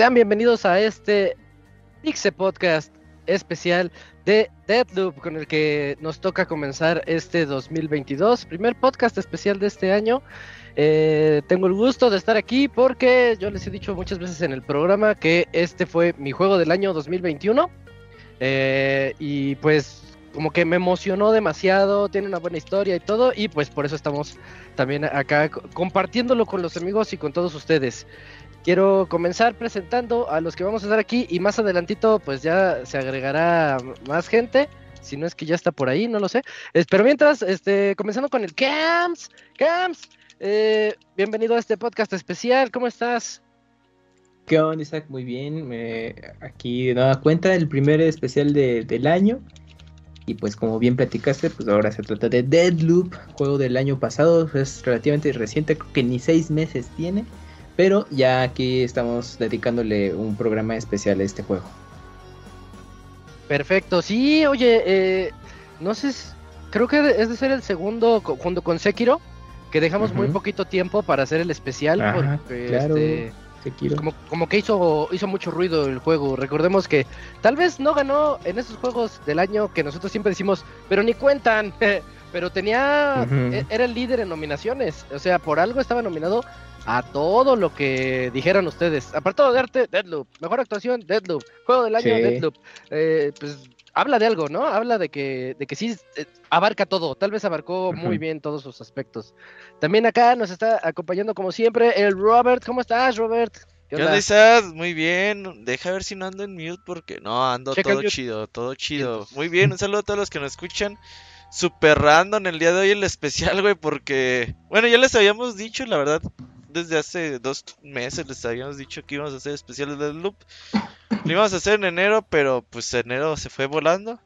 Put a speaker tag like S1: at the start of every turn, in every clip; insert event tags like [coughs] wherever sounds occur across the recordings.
S1: Sean bienvenidos a este Pixe Podcast especial de Deadloop con el que nos toca comenzar este 2022, primer podcast especial de este año. Eh, tengo el gusto de estar aquí porque yo les he dicho muchas veces en el programa que este fue mi juego del año 2021 eh, y pues como que me emocionó demasiado, tiene una buena historia y todo, y pues por eso estamos también acá compartiéndolo con los amigos y con todos ustedes. Quiero comenzar presentando a los que vamos a estar aquí y más adelantito pues ya se agregará más gente, si no es que ya está por ahí, no lo sé. pero mientras, este, comenzando con el Camps, Camps, eh, bienvenido a este podcast especial, ¿cómo estás?
S2: ¿Qué onda, Isaac? Muy bien. aquí de nueva cuenta, el primer especial del año. Y pues como bien platicaste, pues ahora se trata de Deadloop, juego del año pasado, es relativamente reciente, creo que ni seis meses tiene, pero ya aquí estamos dedicándole un programa especial a este juego.
S1: Perfecto, sí, oye, eh, no sé, creo que es de ser el segundo junto con Sekiro, que dejamos muy poquito tiempo para hacer el especial, porque este como, como que hizo, hizo mucho ruido el juego. Recordemos que tal vez no ganó en esos juegos del año que nosotros siempre decimos, pero ni cuentan. [laughs] pero tenía, e, era el líder en nominaciones. O sea, por algo estaba nominado a todo lo que dijeran ustedes. Apartado de arte, Deadloop. Mejor actuación, Deadloop. Juego del año, Deadloop. Eh, pues habla de algo, ¿no? Habla de que, de que sí eh, abarca todo, tal vez abarcó muy bien todos sus aspectos. También acá nos está acompañando como siempre el Robert, ¿cómo estás Robert?
S3: ¿Qué, onda? estás? Muy bien, deja ver si no ando en mute porque no, ando todo chido, todo chido. Muy bien, un saludo a todos los que nos escuchan. Super random el día de hoy el especial, güey, porque, bueno, ya les habíamos dicho, la verdad, desde hace dos meses les habíamos dicho que íbamos a hacer especiales de Loop. Lo íbamos a hacer en enero, pero pues enero se fue volando.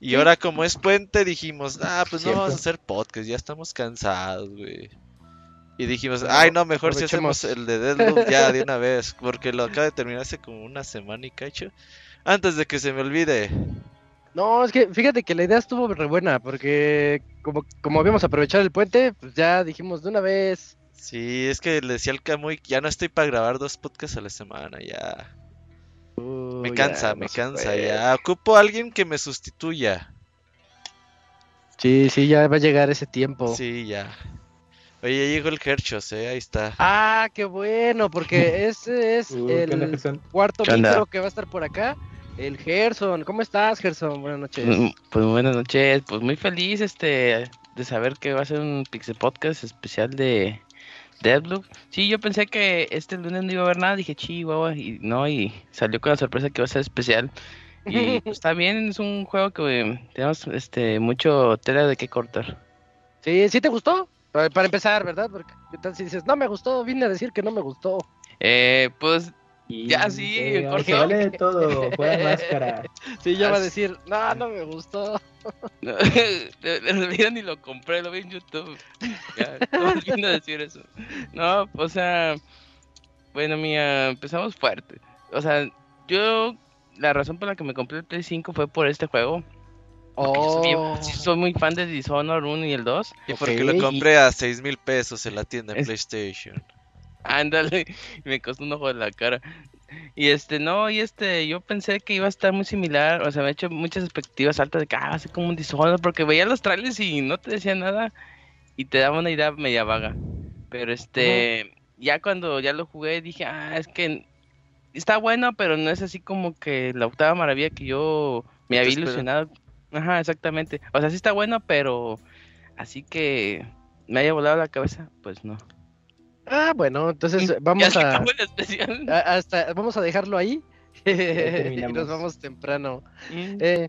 S3: Y ahora como es puente dijimos, ah, pues no vamos a hacer podcast, ya estamos cansados, güey. Y dijimos, ay no, mejor si hacemos el de Deadloop ya de una vez, porque lo acaba de terminar hace como una semana y cacho. Antes de que se me olvide.
S1: No, es que fíjate que la idea estuvo re buena, porque como, como habíamos aprovechado el puente, pues ya dijimos de una vez,
S3: Sí, es que le decía al Camuy, ya no estoy para grabar dos podcasts a la semana, ya. me cansa, me cansa, ya. Ocupo a alguien que me sustituya.
S1: Sí, sí, ya va a llegar ese tiempo.
S3: Sí, ya. Oye, ya llegó el Herchos, eh, ahí está.
S1: Ah, qué bueno, porque [laughs] ese es el cuarto micro que va a estar por acá. El Gerson, ¿cómo estás, Gerson? Buenas noches. Mm,
S4: pues buenas noches, pues muy feliz este de saber que va a ser un Pixel Podcast especial de Deadloop. Sí, yo pensé que este lunes no iba a haber nada, dije chihuahua, y no, y salió con la sorpresa que va a ser especial. Y [laughs] pues también es un juego que tenemos este mucho tela de qué cortar.
S1: Sí, ¿sí te gustó? Para, empezar, ¿verdad? Porque si dices, no me gustó, vine a decir que no me gustó.
S4: Eh, pues ya sí,
S2: porque vale de todo, juega [laughs] máscara.
S1: Sí, ya va a decir, no, no me gustó. [laughs]
S4: No, [laughs] en ni lo compré, lo vi en YouTube. Ya, no a decir eso. No, o sea, bueno, mía, empezamos fuerte. O sea, yo, la razón por la que me compré el Play 5 fue por este juego. Oh. Soy, muy fan de Dishonored 1 y el 2.
S3: Y porque lo compré a 6 mil pesos en la tienda de PlayStation.
S4: Ándale, [laughs] me costó un ojo de la cara. Y este, no, y este, yo pensé que iba a estar muy similar, o sea, me he hecho muchas expectativas altas de que, ah, así como un Dishonored, porque veía los trailers y no te decía nada y te daba una idea media vaga. Pero este, ya cuando ya lo jugué dije, ah, es que está bueno, pero no es así como que la octava maravilla que yo me había ilusionado. Ajá, exactamente. O sea, sí está bueno, pero así que me haya volado la cabeza, pues no.
S1: Ah, bueno, entonces vamos [laughs] a, hasta, vamos a dejarlo ahí [laughs] y nos vamos temprano. Mm. Eh,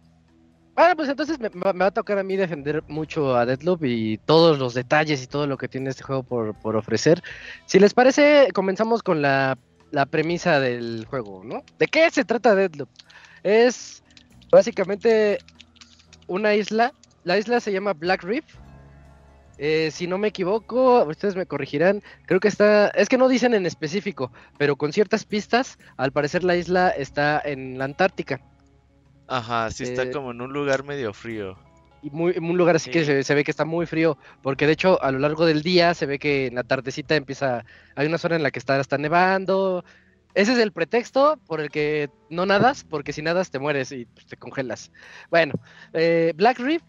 S1: bueno, pues entonces me, va a tocar a mí defender mucho a Deadloop y todos los detalles y todo lo que tiene este juego por, por ofrecer. Si les parece, comenzamos con la, la, premisa del juego, ¿no? ¿De qué se trata Deadloop? Es básicamente una isla. La isla se llama Black Reef eh, si no me equivoco, ustedes me corregirán, creo que está, es que no dicen en específico, pero con ciertas pistas, al parecer la isla está en la Antártica.
S3: Ajá, sí está eh, como en un lugar medio frío.
S1: Y muy, en un lugar así que se, ve que está muy frío, porque de hecho a lo largo del día se ve que en la tardecita empieza, hay una zona en la que está, está nevando, ese es el pretexto por el que no nadas, porque si nadas te mueres y pues, te congelas. Bueno, eh, Black Reef,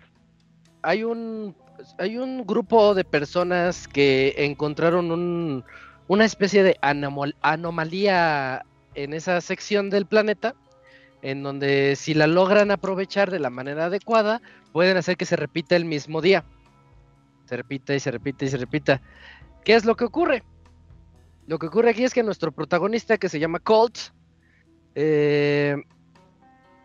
S1: hay un, hay un grupo de personas que encontraron un, una especie de anomalía en esa sección del planeta, en donde si la logran aprovechar de la manera adecuada, pueden hacer que se repita el mismo día. Se repita y se repita y se repita. ¿Qué es lo que ocurre? Lo que ocurre aquí es que nuestro protagonista, que se llama Colt, eh,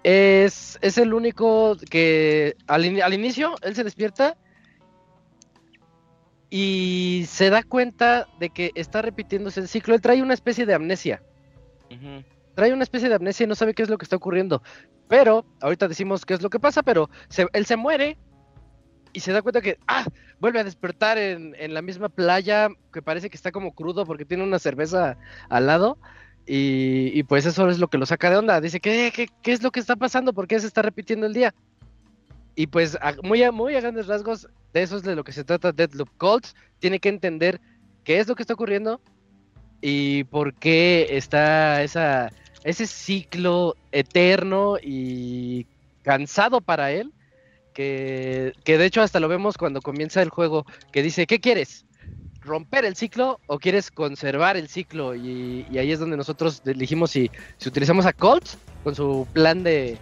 S1: es, es, el único que al, inicio él se despierta y se da cuenta de que está repitiéndose el ciclo. Él trae una especie de amnesia. Trae una especie de amnesia y no sabe qué es lo que está ocurriendo. Pero, ahorita decimos qué es lo que pasa, pero él se muere y se da cuenta que, ah, vuelve a despertar en, la misma playa que parece que está como crudo porque tiene una cerveza al lado. Y, pues eso es lo que lo saca de onda. Dice, ¿qué, qué, qué es lo que está pasando? ¿Por qué se está repitiendo el día? Y pues muy, a, muy a grandes rasgos, de eso es de lo que se trata Deadloop Colts. Tiene que entender qué es lo que está ocurriendo y por qué está esa, ese ciclo eterno y cansado para él que, de hecho hasta lo vemos cuando comienza el juego, que dice, ¿qué quieres? ¿Romper el ciclo o quieres conservar el ciclo? Y, ahí es donde nosotros elegimos si, si utilizamos a Colt con su plan de,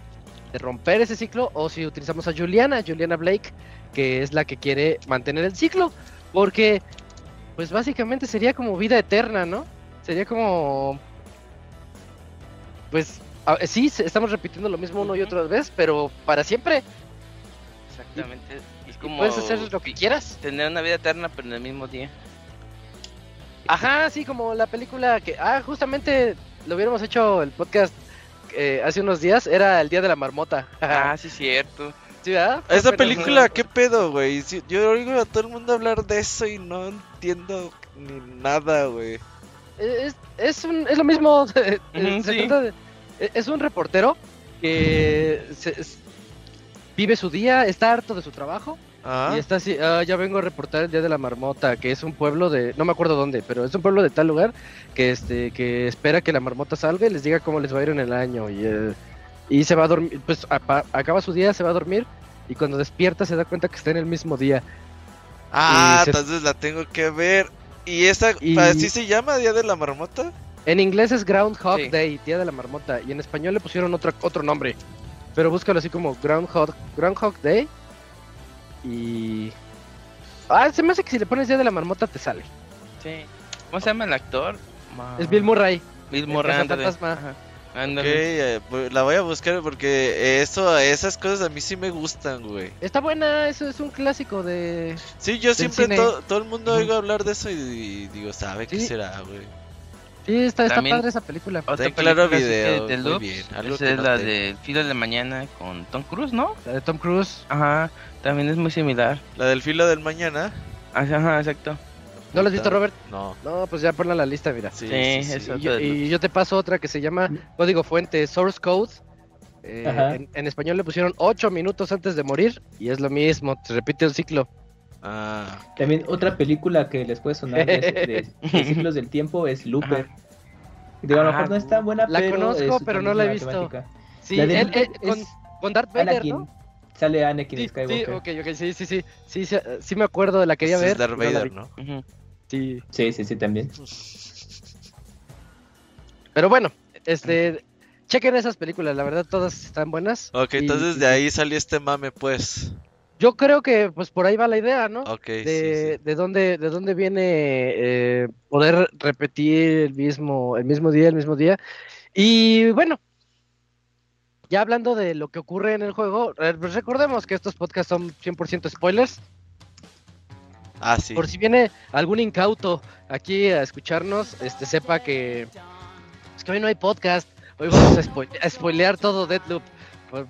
S1: romper ese ciclo o si utilizamos a Juliana, Juliana Blake, que es la que quiere mantener el ciclo, porque pues básicamente sería como vida eterna, ¿no? Sería como pues sí, estamos repitiendo lo mismo uno y otra vez, pero para siempre.
S4: Exactamente. Es como
S1: puedes hacer lo que quieras.
S4: Tener una vida eterna, pero en el mismo día.
S1: Ajá, sí, como la película que. Ah, justamente lo hubiéramos hecho el podcast eh, hace unos días. Era el día de la marmota. [laughs]
S4: ah, sí, cierto.
S1: ¿Sí, verdad?
S3: Esa película, ¿qué pedo, güey? Yo oigo a todo el mundo hablar de eso y no entiendo ni nada, güey.
S1: Es, es, un, es lo mismo. [laughs] es un reportero que se, vive su día, está harto de su trabajo. Ah. Y está así, ah, ya vengo a reportar el Día de la Marmota, que es un pueblo de, no me acuerdo dónde, pero es un pueblo de tal lugar que este que espera que la marmota salga y les diga cómo les va a ir en el año. Y, eh, y se va a dormir, pues acaba su día, se va a dormir y cuando despierta se da cuenta que está en el mismo día.
S3: Ah, entonces la tengo que ver. ¿Y esa, así se llama Día de la Marmota?
S1: En inglés es Groundhog Day, Día de la Marmota, y en español le pusieron otro, otro nombre. Pero búscalo así como Groundhog, Groundhog Day. Y. Ah, se me hace que si le pones Día de la Marmota te sale.
S4: Sí. ¿Cómo se llama el actor?
S1: Es Bill Murray.
S4: Bill Murray.
S3: Ok, eh, pues, la voy a buscar porque eso, esas cosas a mí sí me gustan, güey.
S1: Está buena, eso es un clásico de.
S3: Sí, yo siempre todo el mundo oigo hablar de eso y, digo, ¿sabe qué será, güey?
S1: Sí, está, está padre esa película.
S3: Otra claro video.
S4: De, Muy bien. es la de Filo de Mañana con Tom Cruise, ¿no?
S1: La de Tom Cruise.
S4: Ajá, también es muy similar.
S3: La del Filo del Mañana.
S4: Ajá, exacto.
S1: ¿No la has visto, Robert?
S3: No.
S1: No, pues ya ponla en la lista, mira.
S4: Sí, eso.
S1: Y, yo te paso otra que se llama Código Fuente Source Code. Eh, en, español le pusieron 8 minutos antes de morir y es lo mismo, se repite el ciclo.
S2: Ah. También otra película que les puede sonar de, [laughs] ciclos del tiempo es Looper. Digo, a lo mejor no es tan buena,
S1: la pero conozco, pero no la he visto. Sí, él, con, con, Darth Vader,
S2: Anakin. ¿no? Sale Anakin
S1: sí,
S2: Skywalker.
S1: Sí, okay, okay, sí, sí, sí, sí, sí, sí, me acuerdo de la que quería ver. Es
S3: Darth Vader, ¿no?
S1: Sí.
S2: Sí, sí, sí, también.
S1: Pero bueno, este, chequen esas películas, la verdad todas están buenas.
S3: Ok, entonces de ahí salió este mame, pues.
S1: Yo creo que pues por ahí va la idea, ¿no?
S3: Ok,
S1: de, de dónde de dónde viene eh, poder repetir el mismo el mismo día, el mismo día. Y bueno, ya hablando de lo que ocurre en el juego, pues recordemos que estos podcasts son 100% spoilers.
S3: Ah, sí.
S1: Por si viene algún incauto aquí a escucharnos, este sepa que es que hoy no hay podcast. Hoy vamos a, spoilear todo Deadloop.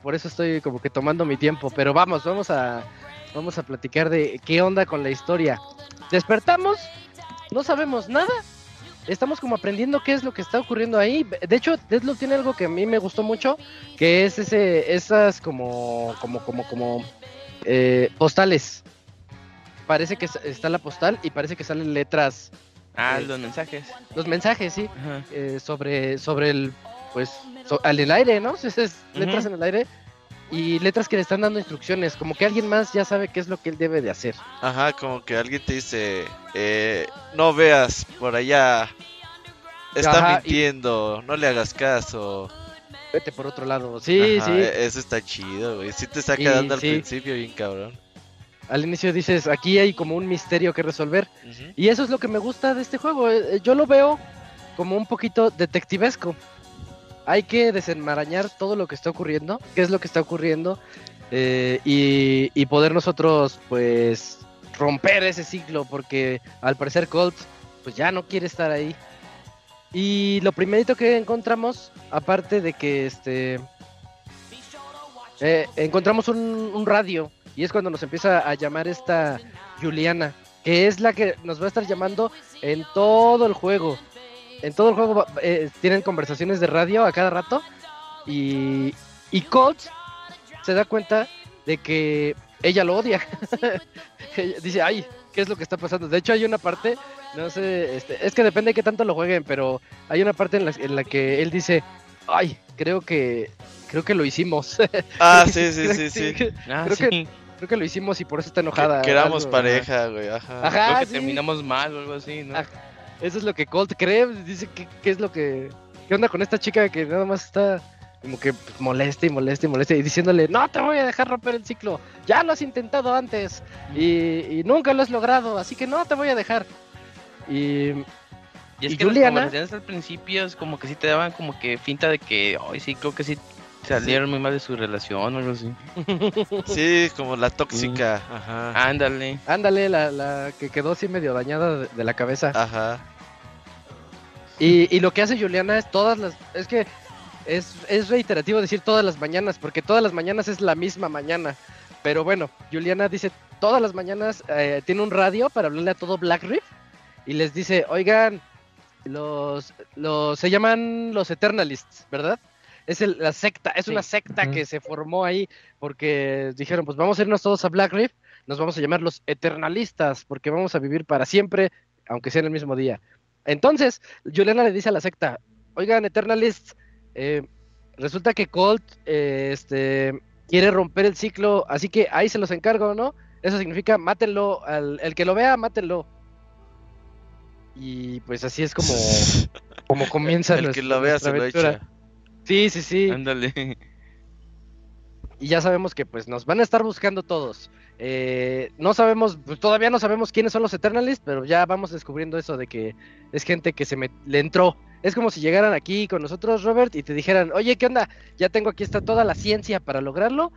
S1: Por, eso estoy como que tomando mi tiempo. Pero vamos, vamos a, vamos a platicar de qué onda con la historia. Despertamos, no sabemos nada. Estamos como aprendiendo qué es lo que está ocurriendo ahí. De hecho, Deadloop tiene algo que a mí me gustó mucho, que es ese, esas como, como, como, como eh, postales. Parece que está la postal y parece que salen letras
S4: Ah,
S1: Eh,
S4: los mensajes.
S1: Los mensajes, sí. Eh, sobre, sobre el, pues, so- al el aire, ¿no? [laughs] Es, es letras en el aire y letras que le están dando instrucciones, como que alguien más ya sabe qué es lo que él debe de hacer.
S3: Ajá, como que alguien te dice, eh, no veas por allá, está
S1: Ajá, y-
S3: mintiendo, no le hagas caso.
S1: Vete por otro lado. Sí,
S3: Ajá,
S1: sí.
S3: e- Eso está chido, güey. Sí te está quedando al
S1: sí.
S3: principio bien cabrón.
S1: Al inicio dices, aquí hay como un misterio que resolver. Y eso es lo que me gusta de este juego. eh, Yo lo veo como un poquito detectivesco. Hay que desenmarañar todo lo que está ocurriendo, qué es lo que está ocurriendo, eh, y, poder nosotros, pues, romper ese ciclo, porque al parecer Colt, pues ya no quiere estar ahí. Y lo primerito que encontramos, aparte de que este. eh, encontramos un, un radio, y es cuando nos empieza a llamar esta Juliana, que es la que nos va a estar llamando en todo el juego. En todo el juego va- eh, tienen conversaciones de radio a cada rato, y, y Colt se da cuenta de que ella lo odia. [laughs] Dice, ay, ¿qué es lo que está pasando? De hecho, hay una parte, no sé, este, es que depende de qué tanto lo jueguen, pero hay una parte en la, en la que él dice, ay, creo que, creo que lo hicimos. [laughs]
S3: Ah, sí, sí,
S1: Creo-
S3: sí, sí. Que,
S4: Ah,
S1: Creo
S4: sí.
S1: que- Creo que lo hicimos y por eso está enojada.
S3: que éramos
S1: algo,
S3: pareja, güey. Ajá.
S1: Ajá.
S4: Creo que
S1: sí.
S4: terminamos mal o algo así, ¿no?
S1: Ah, Eso es lo que Colt cree. Dice que, que es lo que. ¿Qué onda con esta chica que nada más está como que pues, molesta y molesta y molesta y diciéndole, no te voy a dejar romper el ciclo, ya lo has intentado antes y, y nunca lo has logrado, así que no te voy a dejar. Y
S4: Y es
S1: ¿Y
S4: que
S1: Juliana?
S4: las conversaciones al principio es como que sí te daban como que finta de que, ay, sí, creo que sí salieron muy mal de su relación o algo así.
S3: Sí, como la tóxica. Ajá.
S4: Ándale.
S1: ándale, la, la que quedó así medio dañada de, de la cabeza.
S3: Ajá.
S1: Y, y lo que hace Juliana es todas las. Es que es, es reiterativo decir todas las mañanas, porque todas las mañanas es la misma mañana. Pero bueno, Juliana dice todas las mañanas eh, tiene un radio para hablarle a todo Black Reef y les dice, oigan, los, los se llaman los Eternalists, ¿verdad? Es el- la secta, es
S4: Sí.
S1: una secta que se formó ahí porque dijeron, pues vamos a irnos todos a Black Reef, nos vamos a llamar los Eternalistas, porque vamos a vivir para siempre, aunque sea en el mismo día. Entonces, Juliana le dice a la secta, oigan, Eternalists, eh, resulta que Colt eh, este, quiere romper el ciclo, así que ahí se los encargo, ¿no? Eso significa, mátenlo, al, el que lo vea, mátenlo. Y pues así es como, [laughs] como comienza
S3: El que
S1: nuestra-
S3: lo vea se lo echa.
S1: Sí, sí, sí.
S4: Ándale.
S1: y ya sabemos que pues nos van a estar buscando todos. Eh, no sabemos, pues, todavía no sabemos quiénes son los Eternalists, pero ya vamos descubriendo eso de que es gente que se me, le entró. Es como si llegaran aquí con nosotros, Robert, y te dijeran, oye, ¿qué onda? Ya tengo aquí está toda la ciencia para lograrlo.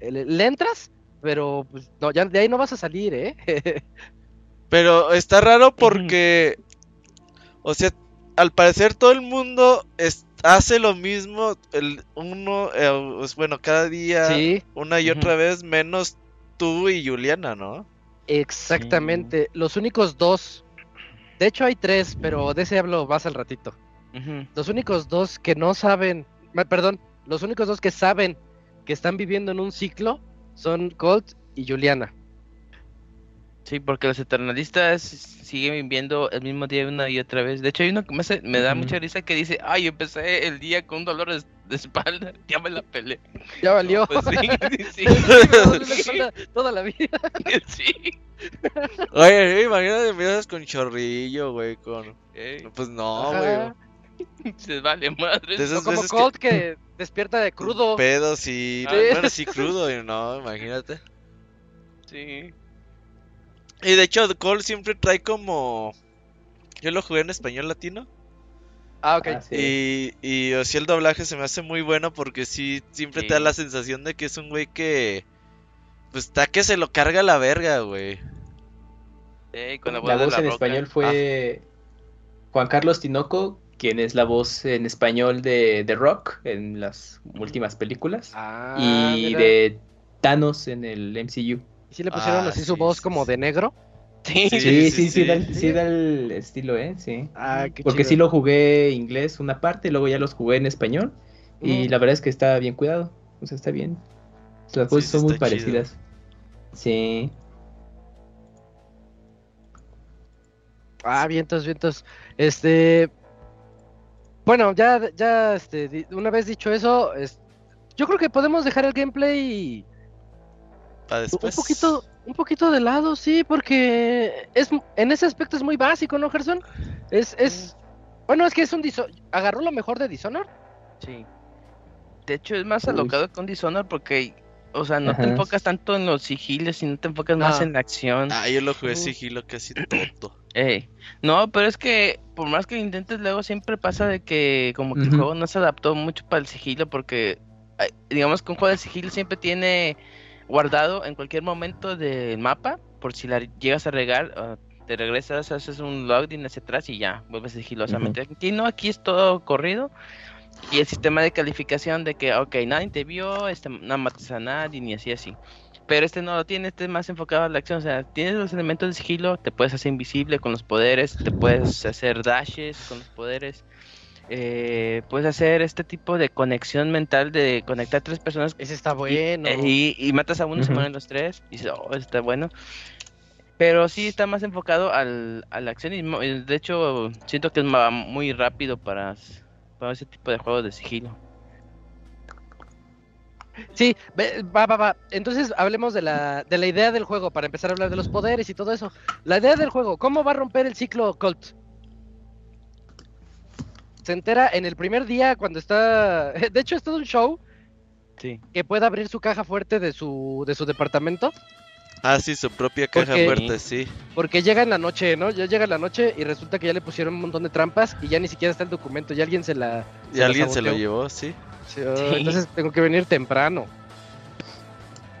S1: Eh, Le, le entras, pero pues, no, ya de ahí no vas a salir, ¿eh? [laughs]
S3: Pero está raro porque, o sea, al parecer todo el mundo es- hace lo mismo, el uno, eh, pues, bueno, cada día,
S1: sí,
S3: una y otra vez, menos tú y Juliana, ¿no?
S1: exactamente. Los únicos dos, de hecho hay tres, pero de ese hablo más al ratito. Los únicos dos que no saben, perdón, los únicos dos que saben que están viviendo en un ciclo son Colt y Juliana.
S4: Sí, porque los eternalistas siguen viviendo el mismo día una y otra vez. De hecho, hay uno que me, hace- me da mucha risa que dice, ay, empecé el día con un dolor de, de espalda, [laughs] ya me la peleé.
S1: Ya valió.
S4: Pues sí, [laughs] sí,
S1: Sí, toda la vida. [laughs]
S4: sí.
S3: Oye, imagínate, empiezas con chorrillo, güey, con...
S4: Ey,
S3: Pues no,
S1: Ajá.
S3: güey.
S4: se vale madre.
S1: Como
S3: que-
S1: Colt que... despierta de crudo.
S3: Pedos y...
S1: Sí.
S3: Bueno, sí, crudo, y no, imagínate.
S4: Sí.
S3: Y de hecho, Cole siempre trae como... Yo lo jugué en español latino.
S1: Ah, ok.
S2: Ah, sí.
S3: Y, y o sea, el doblaje se me hace muy bueno porque sí, siempre te da la sensación de que es un güey que... Pues está que se lo carga la verga, güey.
S4: Con la voz,
S2: La
S4: de
S2: voz
S4: la
S2: en
S4: roca.
S2: español fue Juan Carlos Tinoco, quien es la voz en español de, de Rock en las últimas películas.
S1: Ah,
S2: y
S1: mira.
S2: de Thanos en el MCU.
S1: ¿Y si le pusieron
S3: Ah,
S1: así su voz
S3: sí,
S1: como
S3: sí.
S1: de negro?
S4: Sí,
S3: Sí,
S2: Sí, sí,
S3: sí,
S2: sí,
S3: sí.
S2: da, el- sí da el estilo, ¿eh? Sí.
S1: Ah, qué
S2: Porque
S1: chido.
S2: sí lo jugué inglés una parte, luego ya los jugué en español. Y
S1: Mm.
S2: la verdad es que está bien cuidado. O sea, está bien. Las voces
S3: sí
S2: son muy
S3: chido.
S2: parecidas. Sí.
S1: Ah, vientos, vientos. Este. Bueno, ya, ya, este, una vez dicho eso, yo creo que podemos dejar el gameplay un poquito, un poquito de lado, sí, porque es en ese aspecto es muy básico, ¿no, Gerson? Es, es, bueno, es que es un agarró lo mejor de Dishonored.
S4: Sí. De hecho, es más alocado con Dishonored porque o sea, no te enfocas tanto en los sigilos, sino te enfocas más en la acción.
S3: Ah, yo lo jugué sigilo casi todo.
S4: Eh, no, pero es que por más que intentes, luego siempre pasa de que como que el juego no se adaptó mucho para el sigilo, porque digamos que un juego de sigilo siempre tiene guardado en cualquier momento del mapa, por si la llegas a regar, te regresas, haces un login hacia atrás y ya, vuelves sigilosamente. Aquí no, aquí es todo corrido. Y el sistema de calificación de que, ok, nadie te vio, este, no matas a nadie, ni así, así. Pero este no lo tiene, este es más enfocado a la acción. O sea, tienes los elementos de sigilo, te puedes hacer invisible con los poderes, te puedes hacer dashes con los poderes. Eh, puedes hacer este tipo de conexión mental de conectar tres personas.
S1: Ese está bueno.
S4: Y, matas a uno, y se mueren los tres. Y dices, oh, está bueno. Pero sí está más enfocado al, a la acción. Y de hecho, siento que es muy rápido para ese tipo de juegos de sigilo.
S1: Sí, va, va, va. Entonces hablemos de la, de la idea del juego para empezar a hablar de los poderes y todo eso. La idea del juego, ¿cómo va a romper el ciclo Colt? Se entera en el primer día cuando está... [laughs] De hecho es todo un show.
S4: Sí.
S1: Que pueda abrir su caja fuerte de su, de su departamento
S3: Ah, sí, su propia caja fuerte, sí.
S1: Porque llega en la noche, ¿no? Ya llega en la noche y resulta que ya le pusieron un montón de trampas y ya ni siquiera está el documento, ya alguien se la...
S3: Y alguien se lo llevó, sí.
S1: Oh, sí. Entonces tengo que venir temprano.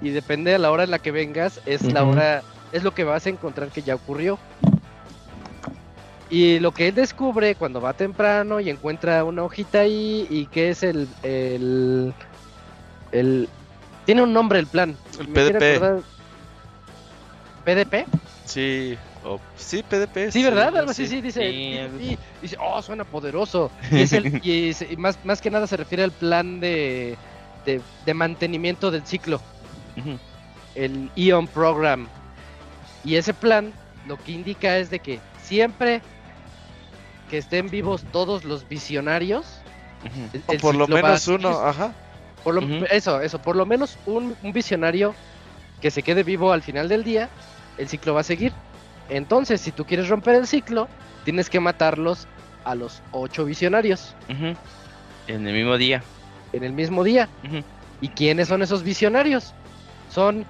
S1: Y depende a la hora en la que vengas, es la hora, es lo que vas a encontrar que ya ocurrió. Y lo que él descubre cuando va temprano y encuentra una hojita ahí y que es el, el, el tiene un nombre el plan.
S3: El PDP.
S1: ¿PDP?
S3: Sí, sí, PDP.
S1: Sí, ¿verdad? Algo así, sí, dice. Sí, dice, oh, suena poderoso. [laughs] Y, más, más que nada se refiere al plan de, de, mantenimiento del ciclo. El Ion Program. Y ese plan lo que indica es de que siempre que estén vivos todos los visionarios,
S3: o por lo menos uno, ajá.
S1: Por lo, Eso, eso, por lo menos un, un visionario que se quede vivo al final del día el ciclo va a seguir. Entonces, si tú quieres romper el ciclo, tienes que matarlos a los ocho visionarios.
S4: En el mismo día.
S1: En el mismo día. ¿Y quiénes son esos visionarios? Son,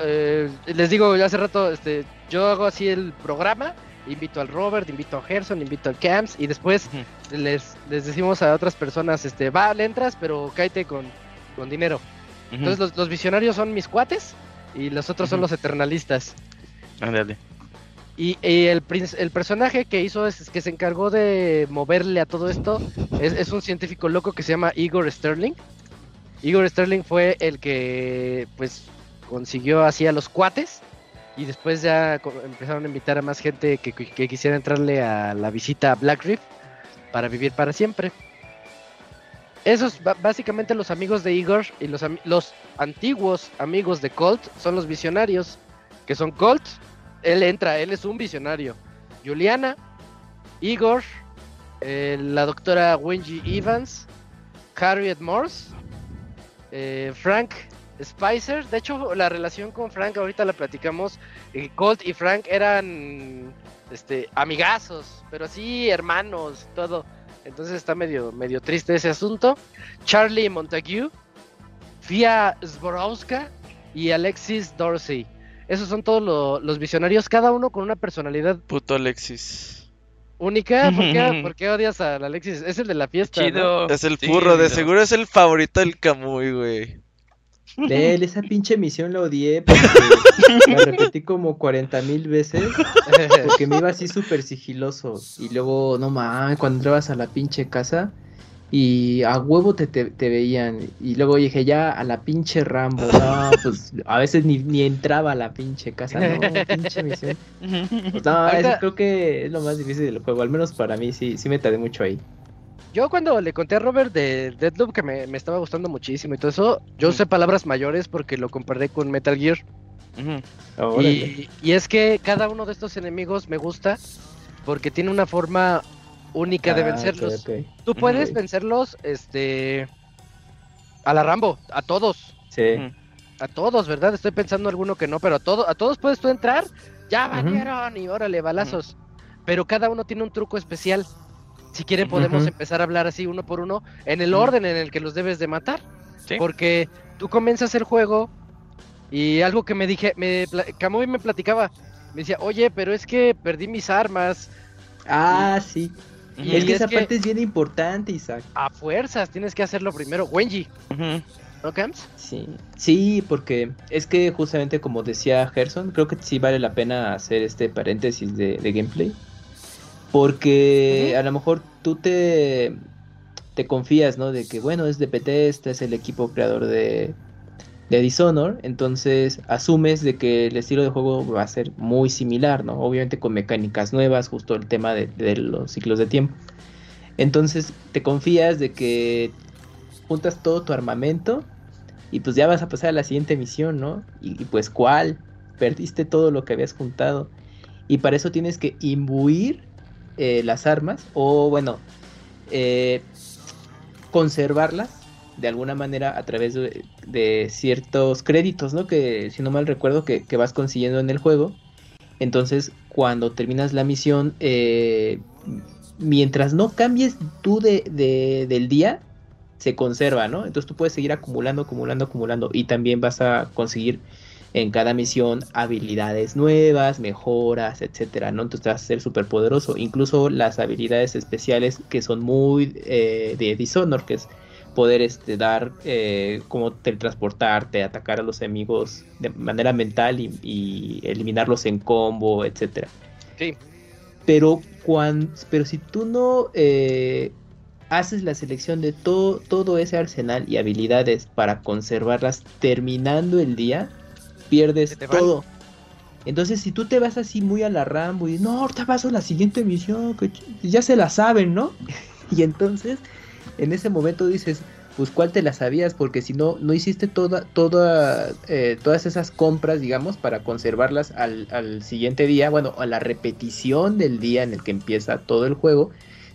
S1: eh, les digo, hace rato, este, yo hago así el programa, invito al Robert, invito a Gerson, invito al Camps y después les, les decimos a otras personas, este, va, le entras, pero cáete con, con dinero. Entonces los, los, visionarios son mis cuates y los otros son los eternalistas.
S4: Ándale.
S1: Y, el, el, personaje que hizo es que se encargó de moverle a todo esto es, un científico loco que se llama Igor Sterling. Igor Sterling fue el que pues consiguió así a los cuates y después ya empezaron a invitar a más gente que, quisiera entrarle a la visita a Black Reef para vivir para siempre. Esos básicamente los amigos de Igor y los, los antiguos amigos de Colt son los visionarios, que son Colt, él entra, él es un visionario. Juliana, Igor, eh, la doctora Wenji Evans, Harriet Morse, eh, Frank Spicer. De hecho, la relación con Frank ahorita la platicamos. Eh, Colt y Frank eran este amigazos, pero sí hermanos, todo. Entonces está medio, medio triste ese asunto. Charlie Montague, Fia Zborowska y Alexis Dorsey. Esos son todos los visionarios, cada uno con una personalidad.
S3: Puto Alexis.
S1: Única, ¿por qué, [laughs] odias a Alexis? Es el de la fiesta.
S3: Es el furro, de seguro es el favorito del Camuy, güey.
S2: De él, esa [laughs] pinche misión la odié porque la repetí como 40 mil veces porque me iba así súper sigiloso. Y luego, no mames, cuando entrabas a la pinche casa, y a huevo te, te, veían. Y luego dije, ya a la pinche Rambo. No, pues a veces ni, ni entraba a la pinche casa. No, pinche misión. Pues, [laughs] no, eso creo que es lo más difícil del juego. Al menos para mí sí, sí me tardé mucho ahí.
S1: Yo cuando le conté a Robert de Deadloop que me, me estaba gustando muchísimo y todo eso, yo usé palabras mayores porque lo comparé con Metal Gear. y, y, es que cada uno de estos enemigos me gusta porque tiene una forma única de
S2: Ah,
S1: vencerlos.
S2: ok, ok.
S1: Tú puedes vencerlos, este, a la Rambo, a todos,
S2: Sí.
S1: A todos, ¿verdad? Estoy pensando alguno que no, pero a todos, a todos puedes tú entrar, ya valieron y órale, balazos. Pero cada uno tiene un truco especial. Si quieren podemos empezar a hablar así uno por uno en el orden en el que los debes de matar.
S4: Sí.
S1: Porque tú comienzas el juego y algo que me dije, me, Kamui me platicaba, me decía, oye, pero es que perdí mis armas,
S2: Ah, sí.
S4: Ujú.
S2: Es
S1: Y
S2: que
S1: es
S2: esa
S1: que-
S2: parte es bien importante, Isaac.
S1: a fuerzas, tienes que hacerlo primero. Wenji. ¿no, Camps?
S2: Sí, sí, porque es que justamente como decía Gerson, creo que sí vale la pena hacer este paréntesis de, de gameplay. Porque a lo mejor tú te, te confías, ¿no? De que, bueno, es de Bethesda, es el equipo creador de, de Dishonor, entonces asumes de que el estilo de juego va a ser muy similar, ¿no? Obviamente con mecánicas nuevas, justo el tema de, de los ciclos de tiempo. Entonces te confías de que juntas todo tu armamento y pues ya vas a pasar a la siguiente misión, ¿no? Y, y, pues cuál, perdiste todo lo que habías juntado. Y para eso tienes que imbuir eh, las armas o bueno, eh, conservarlas de alguna manera a través de, ciertos créditos, ¿no? Que si no mal recuerdo que, que vas consiguiendo en el juego. Entonces cuando terminas la misión, eh, mientras no cambies tú de, de, del día, se conserva, ¿no? Entonces tú puedes seguir acumulando, acumulando, acumulando y también vas a conseguir en cada misión habilidades nuevas, mejoras, etcétera, ¿no? Entonces te vas a ser súper poderoso. Incluso las habilidades especiales que son muy eh, de Dishonor, que es poder este, dar eh, como teletransportarte, atacar a los enemigos de manera mental y, y eliminarlos en combo, etcétera.
S1: Sí.
S2: Pero, cuando, pero si tú no eh, haces la selección de todo, todo ese arsenal y habilidades para conservarlas terminando el día, pierdes
S1: van.
S2: todo. Entonces, si tú te vas así muy a la Rambo y no, ahorita vas a la siguiente misión, que ya se la saben, ¿no? [laughs] Y entonces, en ese momento dices, pues cuál te la sabías, porque si no, no hiciste toda, toda, eh, todas esas compras, digamos, para conservarlas al, al siguiente día, bueno, a la repetición del día en el que empieza todo el juego,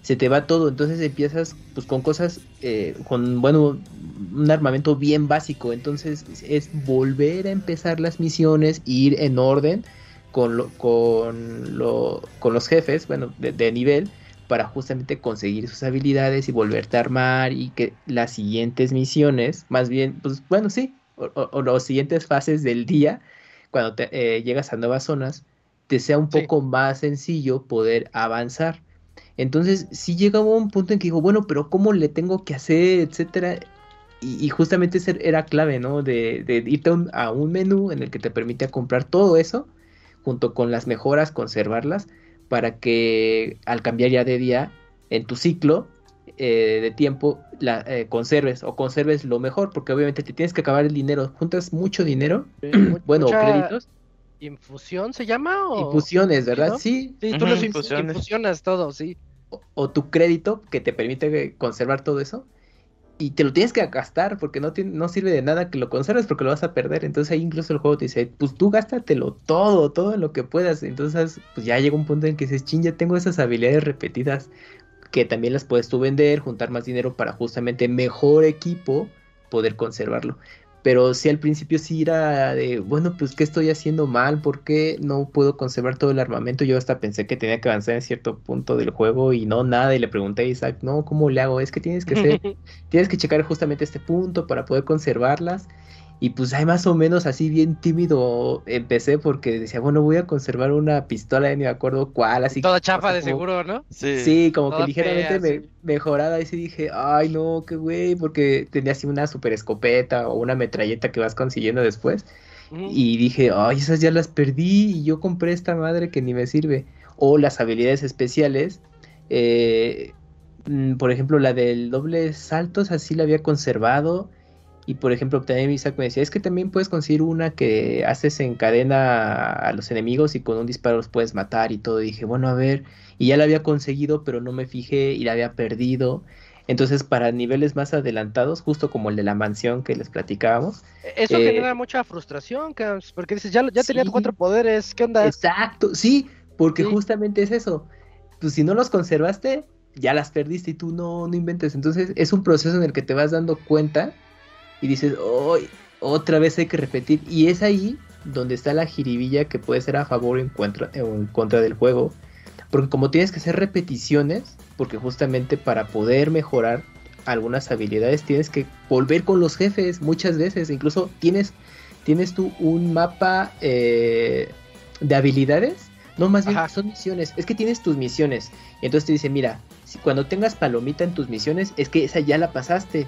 S2: se te va todo, entonces empiezas pues con cosas, eh, con, bueno, un armamento bien básico, entonces es volver a empezar las misiones, ir en orden con, lo, con, lo, con los jefes, bueno, de, de nivel, para justamente conseguir sus habilidades y volverte a armar y que las siguientes misiones, más bien, pues bueno, sí, o, o, o las siguientes fases del día, cuando te, eh, llegas a nuevas zonas, te sea un
S1: Sí.
S2: poco más sencillo poder avanzar. Entonces, sí llegaba un punto en que digo, bueno, pero ¿cómo le tengo que hacer, etcétera? Y, y justamente ese era clave, ¿no? De, de irte a un, a un menú en el que te permite comprar todo eso, junto con las mejoras, conservarlas, para que al cambiar ya de día en tu ciclo eh, de tiempo la eh, conserves o conserves lo mejor, porque obviamente te tienes que acabar el dinero, juntas mucho dinero, bueno,
S1: mucha
S2: créditos,
S1: ¿Infusión se llama? O...
S2: infusiones, ¿verdad?
S1: ¿no?
S2: Sí,
S1: Sí, tú
S4: Ujú,
S1: los infu-
S4: infusiones.
S1: infusionas todo, sí.
S2: O, tu crédito que te permite conservar todo eso. Y te lo tienes que gastar porque no, no sirve de nada que lo conserves porque lo vas a perder. Entonces ahí incluso el juego te dice, pues tú gástatelo todo, todo lo que puedas. Entonces pues ya llega un punto en que dices, ching, ya tengo esas habilidades repetidas que también las puedes tú vender, juntar más dinero para justamente mejor equipo poder conservarlo. Pero sí al principio sí era de, bueno, pues ¿qué estoy haciendo mal? ¿Por qué no puedo conservar todo el armamento? Yo hasta pensé que tenía que avanzar en cierto punto del juego y no nada. Y le pregunté a Isaac, no, ¿cómo le hago? Es que tienes que hacer, [laughs] tienes que checar justamente este punto para poder conservarlas. Y pues ahí más o menos así bien tímido empecé porque decía, bueno, voy a conservar una pistola, ni me acuerdo cuál, así
S1: Toda chapa de seguro, ¿no?
S3: Sí.
S2: Sí, como que ligeramente
S1: fea,
S2: me-
S1: sí.
S2: mejorada. Y sí dije, ay, no, qué güey, porque tenía así una super escopeta o una metralleta que vas consiguiendo después. Y dije, ay, esas ya las perdí y yo compré esta madre que ni me sirve. O las habilidades especiales. eh, mm, por ejemplo, la del doble saltos, así la había conservado. Y por ejemplo, también Isaac me decía, es que también puedes conseguir una que haces en cadena a los enemigos y con un disparo los puedes matar y todo. Y dije, bueno, a ver, y ya la había conseguido, pero no me fijé y la había perdido. Entonces, para niveles más adelantados, justo como el de la mansión que les platicábamos,
S1: Eso
S2: Eh,
S1: genera mucha frustración, porque dices, ya, ya tenía cuatro poderes, ¿qué onda?
S2: Exacto, sí, porque
S1: Sí.
S2: justamente es eso. pues si no los conservaste, ya las perdiste y tú no, no inventes. Entonces es un proceso en el que te vas dando cuenta y dices, oh, otra vez hay que repetir. Y es ahí donde está la jiribilla que puede ser a favor o en contra, o en contra del juego. Porque como tienes que hacer repeticiones, porque justamente para poder mejorar algunas habilidades tienes que volver con los jefes muchas veces. Incluso tienes, tienes tú un mapa eh, de habilidades. No, más bien son misiones. Es que tienes tus misiones. Y entonces te dice, mira, si cuando tengas palomita en tus misiones, es que esa ya la pasaste.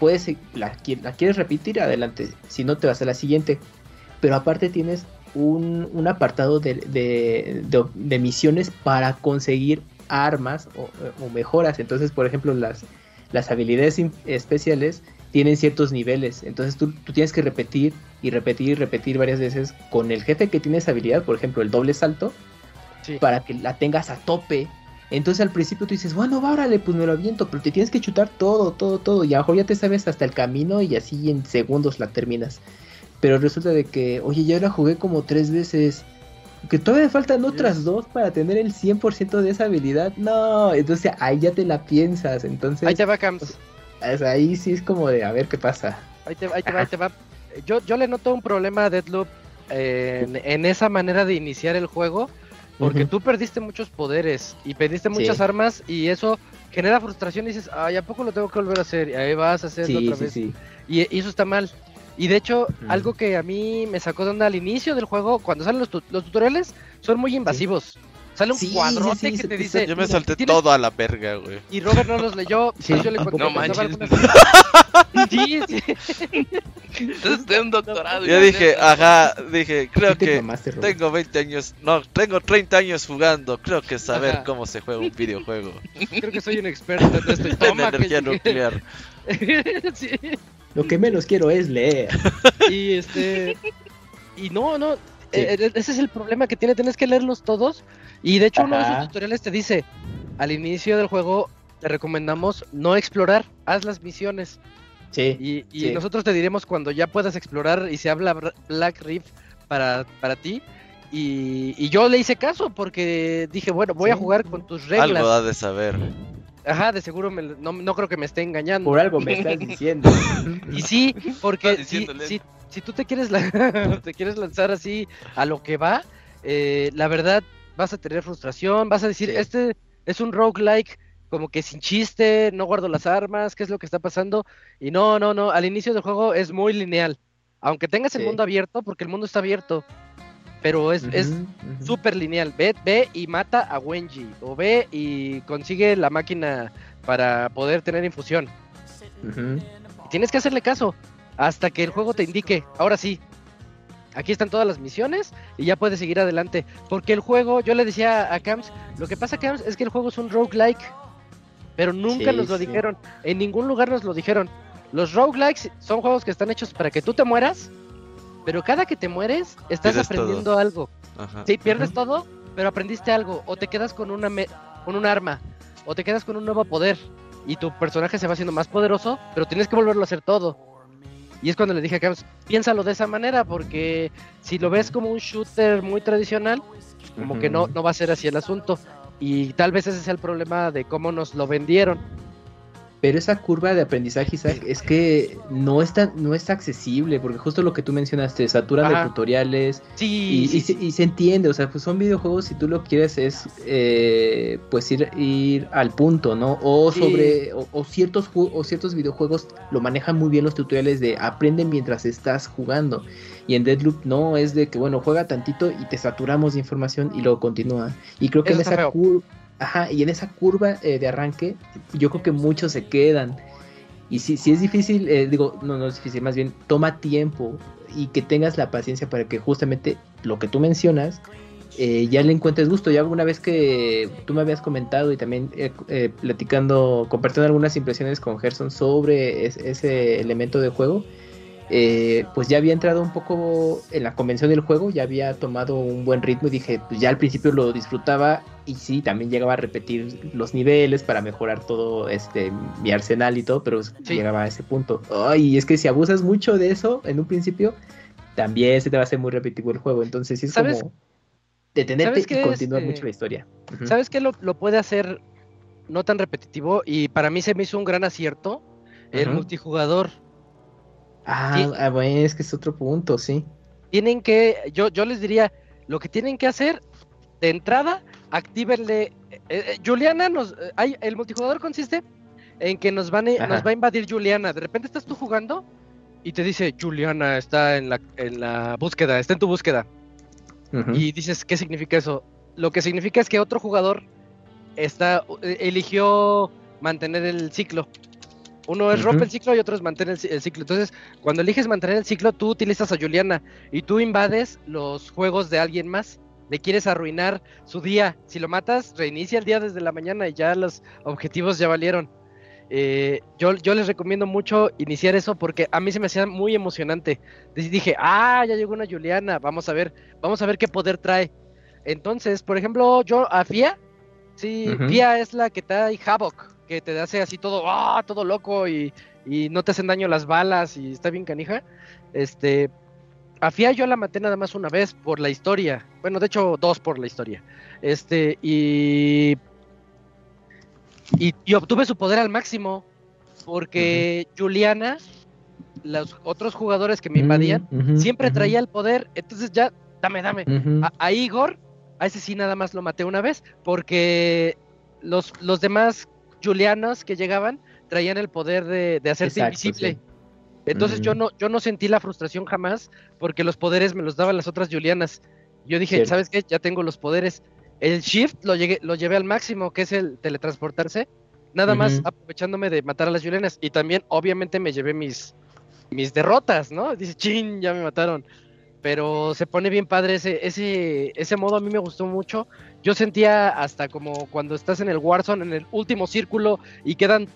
S2: Puedes, la, la quieres repetir, adelante. Si no, te vas a la siguiente. Pero aparte tienes un, apartado de, misiones para conseguir armas o, mejoras. Entonces, por ejemplo, las, las habilidades especiales tienen ciertos niveles. Entonces tú, tienes que repetir y repetir y repetir varias veces con el jefe que tiene esa habilidad, por ejemplo, el doble salto, para que la tengas a tope. Entonces al principio tú dices, bueno, órale, pues me lo aviento, pero te tienes que chutar todo, todo, todo. Y a lo mejor ya te sabes hasta el camino y así en segundos la terminas. Pero resulta de que, oye, ya la jugué como tres veces. Que todavía faltan otras dos para tener el 100% de esa habilidad. No, entonces ahí ya te la piensas. Entonces.
S1: Ahí te va, Camps.
S2: ahí sí es como de a ver qué pasa.
S1: Ahí te, ahí te va, ahí te va. [laughs] Yo, yo le noto un problema a Deadloop en, esa manera de iniciar el juego. Porque tú perdiste muchos poderes y perdiste muchas armas y eso genera frustración y dices, ay, ¿a poco lo tengo que volver a hacer? Y ahí vas a hacerlo otra vez. y, eso está mal. Y de hecho, algo que a mí me sacó de onda al inicio del juego, cuando salen los, los tutoriales, son muy invasivos. Sale un cuadrote que te dice.
S3: Yo me salté todo a la verga, güey.
S1: Y Robert no los leyó. yo le conté.
S4: No manches. [laughs] sí, sí. Entonces tengo un doctorado.
S3: Yo dije, ajá, dije, creo que tengo 20 años, no, tengo 30 años jugando. Creo que saber cómo se juega un videojuego.
S1: Creo que soy un experto en esto. Y [laughs]
S3: toma en energía nuclear. [laughs]
S2: sí. Lo que menos quiero es leer.
S1: Y este. Y no, no. Eh, eh, ese es el problema que tiene. Tienes que leerlos todos. Y de hecho, uno de sus tutoriales te dice: al inicio del juego, te recomendamos no explorar, haz las misiones.
S2: Sí.
S1: Y, nosotros te diremos cuando ya puedas explorar y se habla Black Rift para, para ti. Y, yo le hice caso porque dije, bueno, voy a jugar con tus reglas.
S3: Algo da de saber.
S1: Ajá, de seguro no, creo que me esté engañando.
S2: Por algo me estás [laughs] diciendo.
S1: y sí, porque si, si, tú te quieres, [laughs] te quieres lanzar así a lo que va, eh, la verdad vas a tener frustración, vas a decir, este es un roguelike como que sin chiste, no guardo las armas, ¿qué es lo que está pasando? Y no, no, no, al inicio del juego es muy lineal. Aunque tengas el mundo abierto, porque el mundo está abierto, pero es súper lineal. Ve, ve y mata a Wenji, o ve y consigue la máquina para poder tener infusión. tienes que hacerle caso hasta que el juego te indique, ahora sí, aquí están todas las misiones y ya puedes seguir adelante. Porque el juego, yo le decía a Camps, lo que pasa Camps es que el juego es un roguelike, pero nunca nos lo dijeron, en ningún lugar nos lo dijeron. Los roguelikes son juegos que están hechos para que tú te mueras pero cada que te mueres, estás aprendiendo algo. Sí, pierdes todo, pero aprendiste algo. O te quedas con, una con un arma. O te quedas con un nuevo poder. Y tu personaje se va haciendo más poderoso, pero tienes que volverlo a hacer todo. Y es cuando le dije a Carlos, piénsalo de esa manera, porque si lo ves como un shooter muy tradicional, como que no, no va a ser así el asunto. Y tal vez ese sea el problema de cómo nos lo vendieron
S2: pero esa curva de aprendizaje, es que no está, no es accesible, porque justo lo que tú mencionaste, saturan de tutoriales.
S1: Sí,
S2: y, Se, entiende, o sea, pues son videojuegos, si tú lo quieres es, eh, pues ir, ir al punto, ¿no? O sobre, o, ciertos, o ciertos videojuegos lo manejan muy bien los tutoriales de aprenden mientras estás jugando. Y en Deadloop no, es de que, bueno, juega tantito y te saturamos de información y luego continúa. Y creo que en esa curva Ajá, y en esa curva eh, de arranque, yo creo que muchos se quedan. Y si, si es difícil, eh, digo, no, no es difícil, más bien toma tiempo y que tengas la paciencia para que justamente lo que tú mencionas eh, ya le encuentres gusto. Ya alguna vez que tú me habías comentado y también platicando, compartiendo algunas impresiones con Gerson sobre ese elemento de juego, eh, pues ya había entrado un poco en la convención del juego, ya había tomado un buen ritmo y dije, pues ya al principio lo disfrutaba y sí, también llegaba a repetir los niveles para mejorar todo este mi arsenal y todo, pero llegaba a ese punto. Ay, es que si abusas mucho de eso en un principio, también se te va a hacer muy repetitivo el juego, entonces sí es como... detenerte
S1: ¿Sabes
S2: y continuar
S1: este,
S2: mucho la historia.
S1: ¿Sabes qué lo, lo puede hacer no tan repetitivo? Y para mí se me hizo un gran acierto. El multijugador.
S2: Ah,
S1: Sí.
S2: ah, bueno, es que es otro punto, sí.
S1: Tienen que, yo, yo les diría, lo que tienen que hacer de entrada, actívenle. eh, eh, Juliana nos. eh, hay, el multijugador consiste en que nos, van
S2: Ajá.
S1: nos va a invadir Juliana. De repente estás tú jugando y te dice, Juliana está en la, en la búsqueda, está en tu búsqueda. Y dices, ¿qué significa eso? Lo que significa es que otro jugador está eligió mantener el ciclo. Uno es
S2: Ujú.
S1: rompe el ciclo y otro es mantener el, ci- el ciclo. Entonces, cuando eliges mantener el ciclo, tú utilizas a Juliana y tú invades los juegos de alguien más. Le quieres arruinar su día. Si lo matas, reinicia el día desde la mañana y ya los objetivos ya valieron. Eh, yo, yo les recomiendo mucho iniciar eso porque a mí se me hacía muy emocionante. Di- Dije, ah, ya llegó una Juliana, vamos a ver, vamos a ver qué poder trae. Entonces, por ejemplo, yo a Fia, sí. Fia es la que trae Havoc, que te hace así todo, ah, todo loco y, y no te hacen daño las balas y está bien canija. Este, a Fia yo la maté nada más una vez por la historia. Bueno, de hecho, dos por la historia. Este, y. Y, y obtuve su poder al máximo. Porque Juliana, los otros jugadores que me invadían, siempre traía el poder. Entonces ya, dame, dame. A, a Igor, a ese sí nada más lo maté una vez, porque los, los demás Julianos que llegaban traían el poder de, de hacerte
S2: Exacto,
S1: invisible.
S2: sí.
S1: Entonces yo no, yo no sentí la frustración jamás, porque los poderes me los daban las otras Julianas. Yo dije,
S2: Cierto.
S1: ¿sabes qué? Ya tengo los poderes. El shift lo, llegué, lo llevé al máximo, que es el teletransportarse. Nada más aprovechándome de matar a las Julianas. Y también, obviamente, me llevé mis, mis derrotas, ¿no? Dice, chin, ya me mataron. Pero se pone bien padre ese, ese, ese modo, a mí me gustó mucho. Yo sentía hasta como cuando estás en el Warzone, en el último círculo, y quedan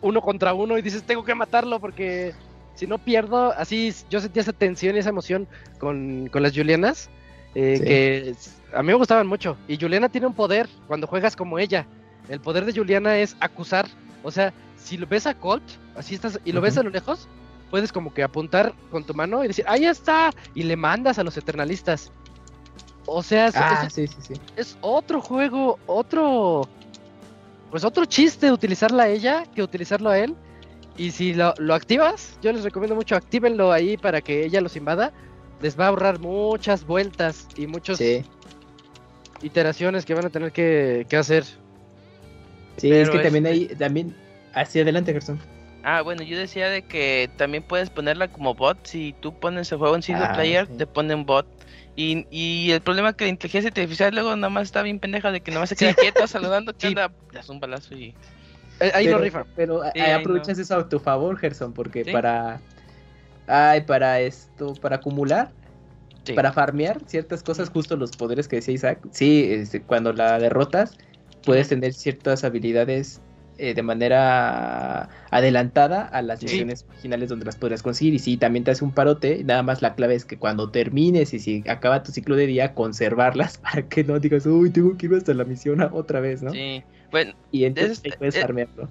S1: uno contra uno, y dices, tengo que matarlo porque si no pierdo, así yo sentía esa tensión y esa emoción con, con las Julianas, eh,
S2: Sí.
S1: que a mí me gustaban mucho. Y Juliana tiene un poder cuando juegas como ella. El poder de Juliana es acusar. O sea, si lo ves a Colt, así estás, y lo ves a lo lejos, puedes como que apuntar con tu mano y decir, ahí está, y le mandas a los eternalistas. O sea, es,
S2: Ah,
S1: es-
S2: sí, sí, sí.
S1: es otro juego, otro, pues otro chiste utilizarla a ella que utilizarlo a él. Y si lo, lo activas, yo les recomiendo mucho, actívenlo ahí para que ella los invada. Les va a ahorrar muchas vueltas y muchas
S2: Sí,
S1: iteraciones que van a tener que, que hacer.
S2: sí es que también hay, también, hacia adelante, Gerson.
S4: Ah, bueno, yo decía de que también puedes ponerla como bot. Si tú pones el juego en single
S2: Ah,
S4: player,
S2: sí.
S4: te ponen bot. Y, y el problema es que la inteligencia artificial luego nada más está bien pendeja de que nada más se queda quieto saludando, [laughs] que
S1: Sí.
S4: anda, le das un balazo y...
S1: Eh, ahí
S2: pero,
S1: no rifa.
S2: Pero a-
S4: Sí,
S2: ahí
S4: ahí
S2: aprovechas eso a tu favor, Gerson, porque
S4: Sí.
S2: para. Ay, para esto, para acumular,
S4: Sí.
S2: para farmear ciertas cosas, justo los poderes que decía Isaac. Sí, este, cuando la derrotas, puedes tener ciertas habilidades eh, de manera adelantada a las
S1: Sí.
S2: misiones originales donde las podrías conseguir. Y sí, también te hace un parote. Nada más la clave es que cuando termines y si acaba tu ciclo de día, conservarlas [laughs] para que no digas, uy, tengo que ir hasta la misión otra vez, ¿no?
S4: Sí. Bueno,
S2: Y entonces
S4: Es-
S2: puedes farmearlo.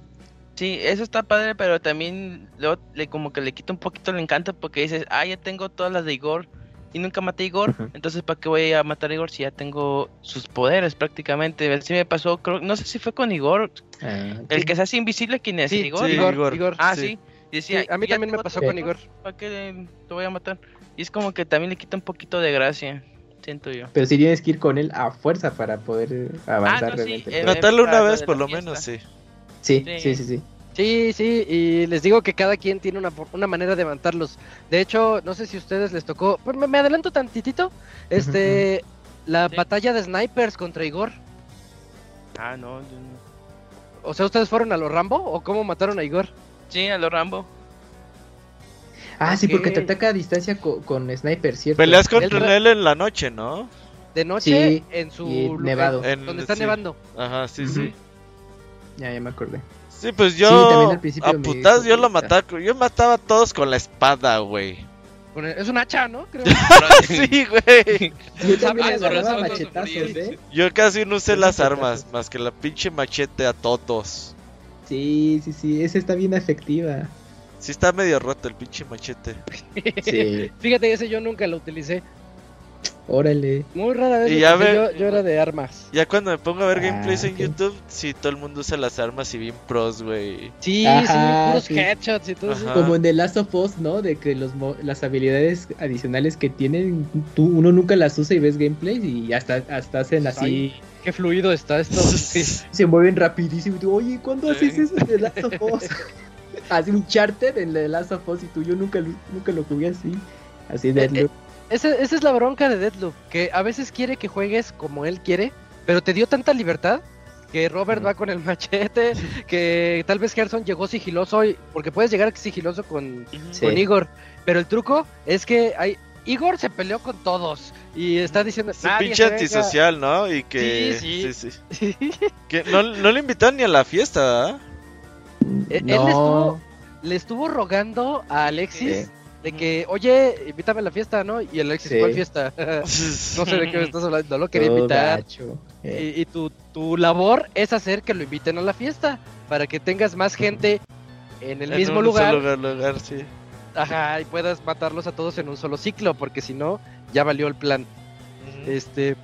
S4: Sí, eso está padre, pero también luego le como que le quita un poquito el encanto porque dices, ah, ya tengo todas las de Igor y nunca maté a Igor, entonces ¿para qué voy a matar a Igor si ya tengo sus poderes prácticamente? Así me pasó, creo, no sé si fue con Igor,
S2: Ah,
S4: el
S2: sí.
S4: que se hace invisible, ¿quién es?
S1: Sí,
S4: ¿Igor?
S3: sí.
S1: Igor,
S3: Igor.
S1: Igor.
S4: Ah,
S3: sí.
S4: decía,
S1: Sí, a mí
S4: "Ya
S1: también me pasó con Igor.
S4: ¿Para qué te voy a matar? Y es como que también le quita un poquito de gracia, siento yo.
S2: Pero si tienes que ir con él a fuerza para poder eh, avanzar
S4: no, sí,
S2: realmente.
S4: eh,
S3: Matarlo una vez por lo
S4: fiesta.
S3: menos, sí.
S2: sí,
S4: sí.
S2: sí, sí, sí.
S1: Sí, y les digo que cada quien tiene una, una manera de matarlos. De hecho, no sé si a ustedes les tocó, pues me, me adelanto tantitito, este, la
S4: Sí.
S1: batalla de snipers contra Igor.
S4: Ah, no, yo no.
S1: O sea, ¿ustedes fueron a los Rambo o cómo mataron a Igor?
S4: Sí, a lo Rambo.
S2: Ah, sí, porque te ataca a distancia co- con, sniper, ¿cierto?
S3: Peleas contra
S1: tra-
S3: él en la noche, ¿no?
S1: De noche
S2: Sí,
S1: en su
S2: nevado.
S1: en- donde está
S3: sí.
S1: nevando.
S3: Ajá, sí,
S2: Ujú.
S3: sí.
S2: Ya, ya me acordé.
S3: Sí, pues
S2: Sí,
S3: yo
S2: principio
S3: a
S2: me
S3: putas
S2: dijo
S3: yo lo mataba, yo mataba a todos con la espada, güey.
S1: Es un hacha, ¿no? Creo. [laughs]
S3: sí, güey.
S2: Yo también agarraba machetazos, ¿eh?
S3: Yo casi no usé las armas, más que la pinche machete a todos.
S2: Sí, sí, sí, esa está bien efectiva.
S3: Sí está medio roto el pinche machete.
S2: Sí. [laughs]
S1: Fíjate, ese yo nunca lo utilicé.
S2: Órale.
S1: Muy rara vez.
S3: Y ya ve-
S1: yo, yo era de armas.
S3: Ya cuando me pongo a ver
S2: Ah,
S3: gameplays en. YouTube, sí, todo el mundo usa las armas y bien pros, güey.
S1: Sí,
S2: Ajá,
S1: sí, puros
S2: sí.
S1: headshots y todo eso.
S2: Como en The Last of Us, ¿no? De que los mo- las habilidades adicionales que tienen, tú, uno nunca las usa y ves gameplays y hasta, hasta hacen así,
S1: Ay, qué fluido está esto. [laughs] Sí.
S2: se mueven rapidísimo y tú, oye, ¿cuándo
S3: Sí.
S2: haces eso en The Last of Us? [laughs] así un charter en The Last of Us y tú, yo nunca, nunca lo jugué así. Así de
S1: Ese- esa es la bronca de Deadloop, que a veces quiere que juegues como él quiere, pero te dio tanta libertad que Robert va con el machete, [laughs] que tal vez Gerson llegó sigiloso, y- porque puedes llegar sigiloso con,
S2: Sí.
S1: con Igor, pero el truco es que hay... Igor se peleó con todos y está diciendo...
S3: Es un
S1: "Nadie
S3: pinche
S1: se venga".
S3: antisocial, ¿no? Y que.
S1: Sí,
S3: sí, [laughs] sí. Que no, no le invitaron ni a la fiesta, ¿verdad?
S1: Él- él
S2: no,
S1: estuvo- le estuvo rogando a Alexis. De que, oye, invítame a la fiesta, ¿no? Y Alexis,
S2: Sí.
S1: ¿cuál fiesta? [laughs] no sé de qué me estás [laughs] hablando, no lo quería
S2: todo
S1: invitar.
S2: gacho. Eh,
S1: Y, y tu, tu labor es hacer que lo inviten a la fiesta, para que tengas más gente en el
S3: En
S1: mismo
S3: un
S1: lugar,
S3: solo lugar, lugar, sí.
S1: ajá, y puedas matarlos a todos en un solo ciclo, porque si no, ya valió el plan. Este,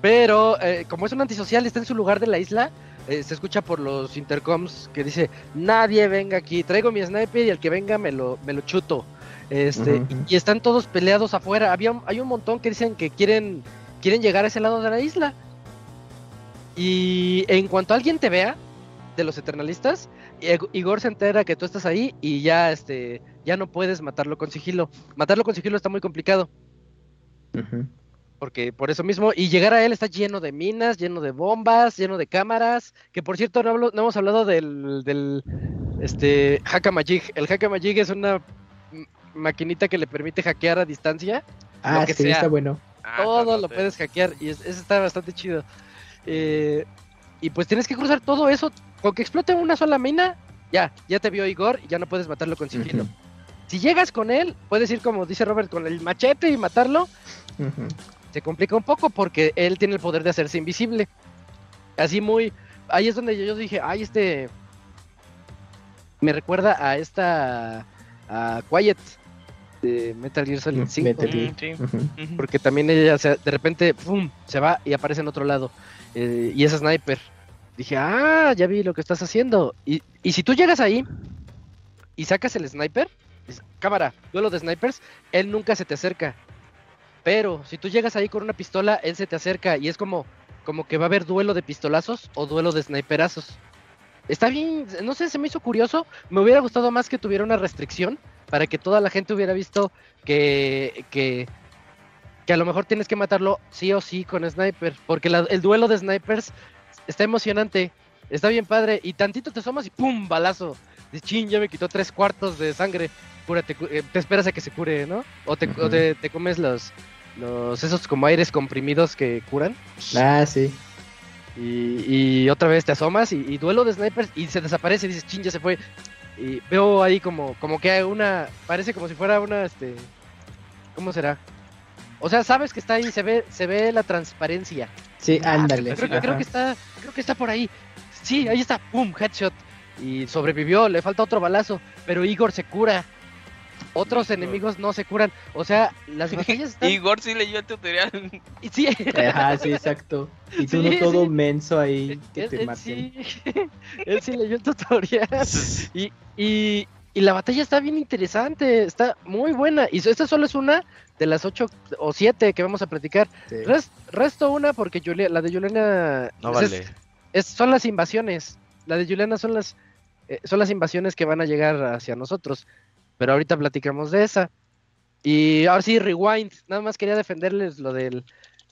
S1: pero eh, como es un antisocial, está en su lugar de la isla, eh, se escucha por los intercoms que dice, nadie venga aquí, traigo mi sniper y el que venga me lo, me lo chuto. Este, y, y están todos peleados afuera. Había, hay un montón que dicen que quieren, quieren llegar a ese lado de la isla. Y en cuanto alguien te vea, de los eternalistas, Ig- Igor se entera que tú estás ahí y ya, este, ya no puedes matarlo con sigilo. Matarlo con sigilo está muy complicado. Porque por eso mismo, y llegar a él está lleno de minas, lleno de bombas, lleno de cámaras, que por cierto no, hablo- no hemos hablado del, del este, Hackamajig. El Hackamajig es una maquinita que le permite hackear a distancia.
S2: Ah,
S1: que
S2: sí,
S1: sea.
S2: está bueno.
S4: Ah,
S1: Todo lo puedes hackear y es- eso está bastante chido. Eh, y pues tienes que cruzar todo eso. Con que explote una sola mina, ya, ya te vio Igor y ya no puedes matarlo con sigilo. Si llegas con él, puedes ir como dice Robert, con el machete y matarlo. se complica un poco porque él tiene el poder de hacerse invisible. Así muy... Ahí es donde yo dije, ay, este... Me recuerda a esta... A Quiet de Metal Gear Solid
S2: Mm,
S1: 5.
S2: Metal Gear.
S4: Mm, sí.
S1: Porque también ella se- de repente ¡pum! se va y aparece en otro lado. Eh, y es sniper. Dije, ah, ya vi lo que estás haciendo. Y, y si tú llegas ahí y sacas el sniper, cámara, duelo de snipers, él nunca se te acerca. Pero si tú llegas ahí con una pistola, él se te acerca y es como, como que va a haber duelo de pistolazos o duelo de sniperazos. Está bien, no sé, se me hizo curioso. Me hubiera gustado más que tuviera una restricción para que toda la gente hubiera visto que, que, que a lo mejor tienes que matarlo sí o sí con sniper, porque la- el duelo de snipers está emocionante, está bien padre, y tantito te asomas y ¡pum! balazo. De chin, ya me quitó tres cuartos de sangre. Cúrate, eh, te esperas a que se cure, ¿no? O te, o
S2: Ujú.
S1: te, te comes los, los esos como aires comprimidos que curan.
S2: Ah, sí.
S1: Y, y otra vez te asomas y, y duelo de snipers y se desaparece y dices, chin, ya se fue. Y veo ahí como, como que hay una, parece como si fuera una, este, ¿cómo será? O sea, sabes que está ahí, se ve, se ve la transparencia.
S2: Sí,
S1: Ah,
S2: ándale.
S1: Creo, que- creo que está, creo que está por ahí. Sí, ahí está, pum, headshot. Y sobrevivió, le falta otro balazo, pero Igor se cura. Otros enemigos no se curan. O sea, las [laughs] batallas están...
S4: Igor sí leyó el tutorial. [laughs]
S1: y sí,
S2: Ajá, sí, exacto. Y tú
S1: Sí,
S2: no todo
S1: sí.
S2: menso ahí que
S1: él,
S2: te
S1: él
S2: maten.
S1: sí, [laughs] él sí leyó el tutorial. Y, y, y la batalla está bien interesante, está muy buena. Y esta solo es una de las ocho o siete que vamos a platicar. Resto una porque Julia- la de Juliana
S3: No
S1: pues,
S3: vale.
S1: es- es- son las invasiones. La de Juliana son las eh, son las invasiones que van a llegar hacia nosotros. Pero ahorita platicamos de esa. Y ahora sí, rewind. Nada más quería defenderles lo del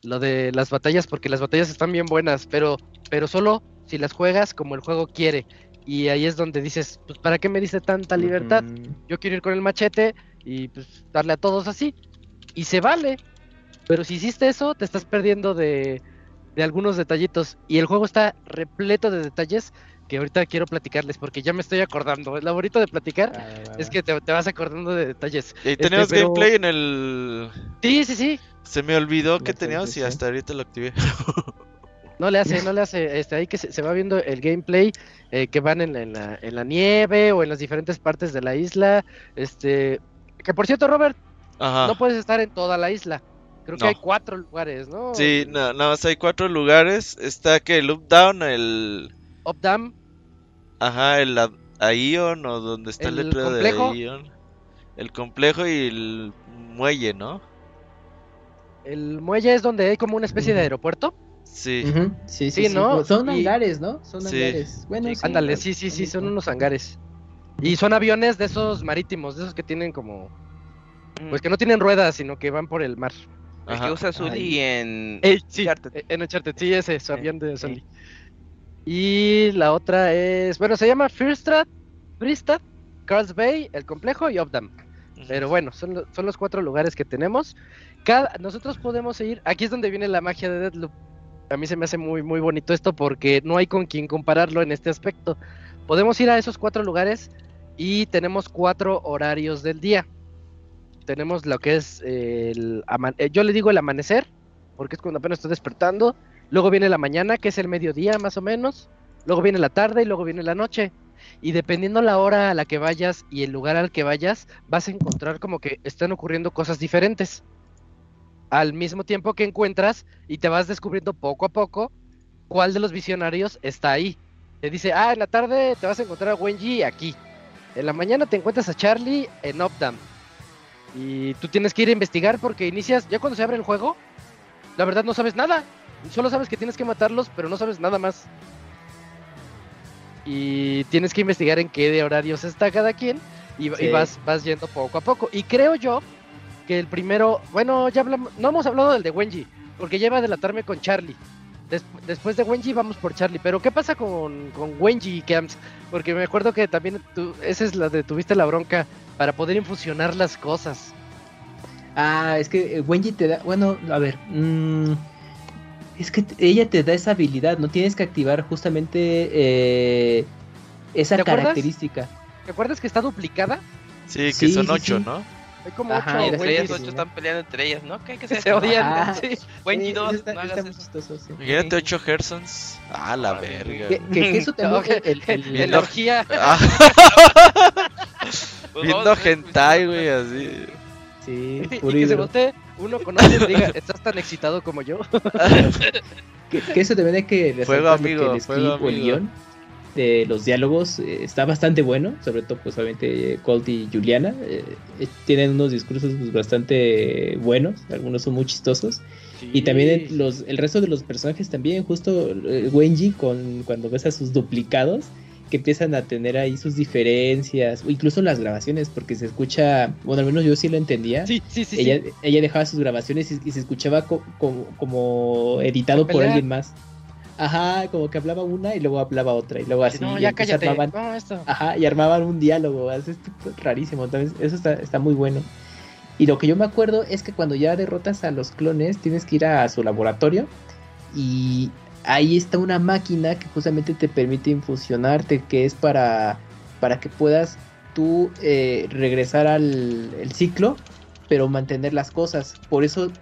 S1: lo de las batallas porque las batallas están bien buenas, pero pero solo si las juegas como el juego quiere. Y ahí es donde dices, pues ¿para qué me dice tanta libertad? Yo quiero ir con el machete y pues darle a todos así. Y se vale. Pero si hiciste eso, te estás perdiendo de, de algunos detallitos. Y el juego está repleto de detalles que ahorita quiero platicarles porque ya me estoy acordando. Lo bonito de platicar
S2: Ah, va,
S1: es que te, te vas acordando de detalles.
S3: Y
S1: Este,
S3: tenemos
S1: pero-
S3: gameplay en el.
S1: Sí, sí, sí.
S3: Se me olvidó que teníamos y hasta ahorita lo activé. [laughs]
S1: No le hace, no le hace. Este, ahí que se, se va viendo el gameplay eh, que van en, la- en la, en la nieve o en las diferentes partes de la isla. Este, que por cierto, Robert,
S3: Ajá.
S1: no puedes estar en toda la isla. Creo que
S3: No.
S1: hay cuatro lugares, ¿no?
S3: Sí, no, nada más hay cuatro lugares. Está que el Up Down, el.
S1: Updam,
S3: Ajá, el a- Aion o donde está el,
S1: El
S3: letrero
S1: complejo.
S3: de Aion. El complejo y el muelle, ¿no?
S1: el muelle es donde hay como una especie de aeropuerto.
S3: Sí.
S2: Sí, sí,
S1: Sí,
S2: sí.
S1: ¿no?
S2: Son
S1: Y-
S2: hangares, ¿no? Son
S3: Sí.
S2: hangares. Bueno, sí,
S1: Ándale,
S2: pues,
S1: sí, sí, sí, son unos hangares. Y son aviones de esos marítimos, de esos que tienen como... Pues que no tienen ruedas, sino que van por el mar.
S4: El
S3: Ajá.
S4: que usa Sully en.
S1: Ey, sí,
S4: Uncharted.
S1: eh, en Uncharted, sí, ese, su
S4: Sí,
S1: avión de. Sully. Y la otra es, bueno, se llama Firstad, Fristad, Carls Bay, el complejo y Opdam. Pero bueno, son, lo- son los cuatro lugares que tenemos. Cada, nosotros podemos ir, aquí es donde viene la magia de Deadloop. A mí se me hace muy, muy bonito esto porque no hay con quien compararlo en este aspecto. Podemos ir a esos cuatro lugares y tenemos cuatro horarios del día. Tenemos lo que es el... eh, yo le digo el amanecer, porque es cuando apenas estoy despertando. Luego viene la mañana, que es el mediodía más o menos. Luego viene la tarde y luego viene la noche. Y dependiendo la hora a la que vayas y el lugar al que vayas, vas a encontrar como que están ocurriendo cosas diferentes. Al mismo tiempo que encuentras y te vas descubriendo poco a poco cuál de los visionarios está ahí. Te dice, ah, en la tarde te vas a encontrar a Wenji aquí. En la mañana te encuentras a Charlie en Opdam. Y tú tienes que ir a investigar porque inicias, ya cuando se abre el juego, la verdad no sabes nada. Solo sabes que tienes que matarlos, pero no sabes nada más. Y tienes que investigar en qué de horarios está cada quien. Y, vas, vas yendo poco a poco. Y creo yo que el primero, bueno, ya hablamos, no hemos hablado del de Wenji, porque ya iba a delatarme con Charlie. Des- después de Wenji vamos por Charlie, pero ¿qué pasa con, con Wenji y Camps? Porque me acuerdo que también tú, esa es la de tuviste la bronca para poder infusionar las cosas.
S2: Ah, es que eh, Wenji te da, bueno, a ver, mm, es que ella te da esa habilidad, no tienes que activar justamente eh, esa
S1: ¿Te
S2: característica.
S1: ¿Te acuerdas que está duplicada?
S3: Sí, que
S2: Sí,
S3: son
S2: sí,
S3: ocho,
S2: sí.
S3: ¿no?
S1: Hay como
S2: Ajá,
S1: ocho
S4: ellas ocho
S2: ¿no?
S4: están peleando entre ellas, ¿no? ¿Qué hay que? [laughs]
S1: Se odian. [laughs] Sí.
S4: 2,
S2: eso está,
S4: no
S2: está
S4: hagas eso.
S2: chistoso.
S3: Imagínate ocho Gersons. Ah, la verga.
S2: Que, eso [laughs] también,
S1: Ok,
S2: el- el-
S3: Viendo-
S1: Energía.
S3: Ah,
S4: Pues
S3: viendo hentai, güey, así.
S2: sí,
S1: y que se
S2: hidro.
S1: Uno con otro y diga, [laughs] ¿estás tan excitado como yo? [laughs]
S2: Que, que eso también hay que resaltar que
S3: amigo,
S2: el
S3: fuego
S2: script o el guion de los diálogos eh, está bastante bueno, sobre todo pues obviamente Colt y Juliana eh, eh, tienen unos discursos pues, bastante buenos, algunos son muy chistosos. Y también el, los, el resto de los personajes también, justo eh, Wenji con cuando ves a sus duplicados que empiezan a tener ahí sus diferencias, o incluso las grabaciones, porque se escucha, bueno, al menos yo sí lo entendía,
S1: Sí, sí, sí.
S2: ella,
S1: sí.
S2: ella dejaba sus grabaciones y, y se escuchaba co- como, como editado por alguien más. Ajá, como que hablaba una y luego hablaba otra, y luego así.
S1: no, ya cállate.
S2: armaban-
S1: No, esto.
S2: ajá, y armaban un diálogo, es rarísimo, entonces eso está, está muy bueno. Y lo que yo me acuerdo es que cuando ya derrotas a los clones, tienes que ir a su laboratorio y ahí está una máquina que justamente te permite infusionarte, que es para, para que puedas tú eh, regresar al el ciclo, pero mantener las cosas. Por eso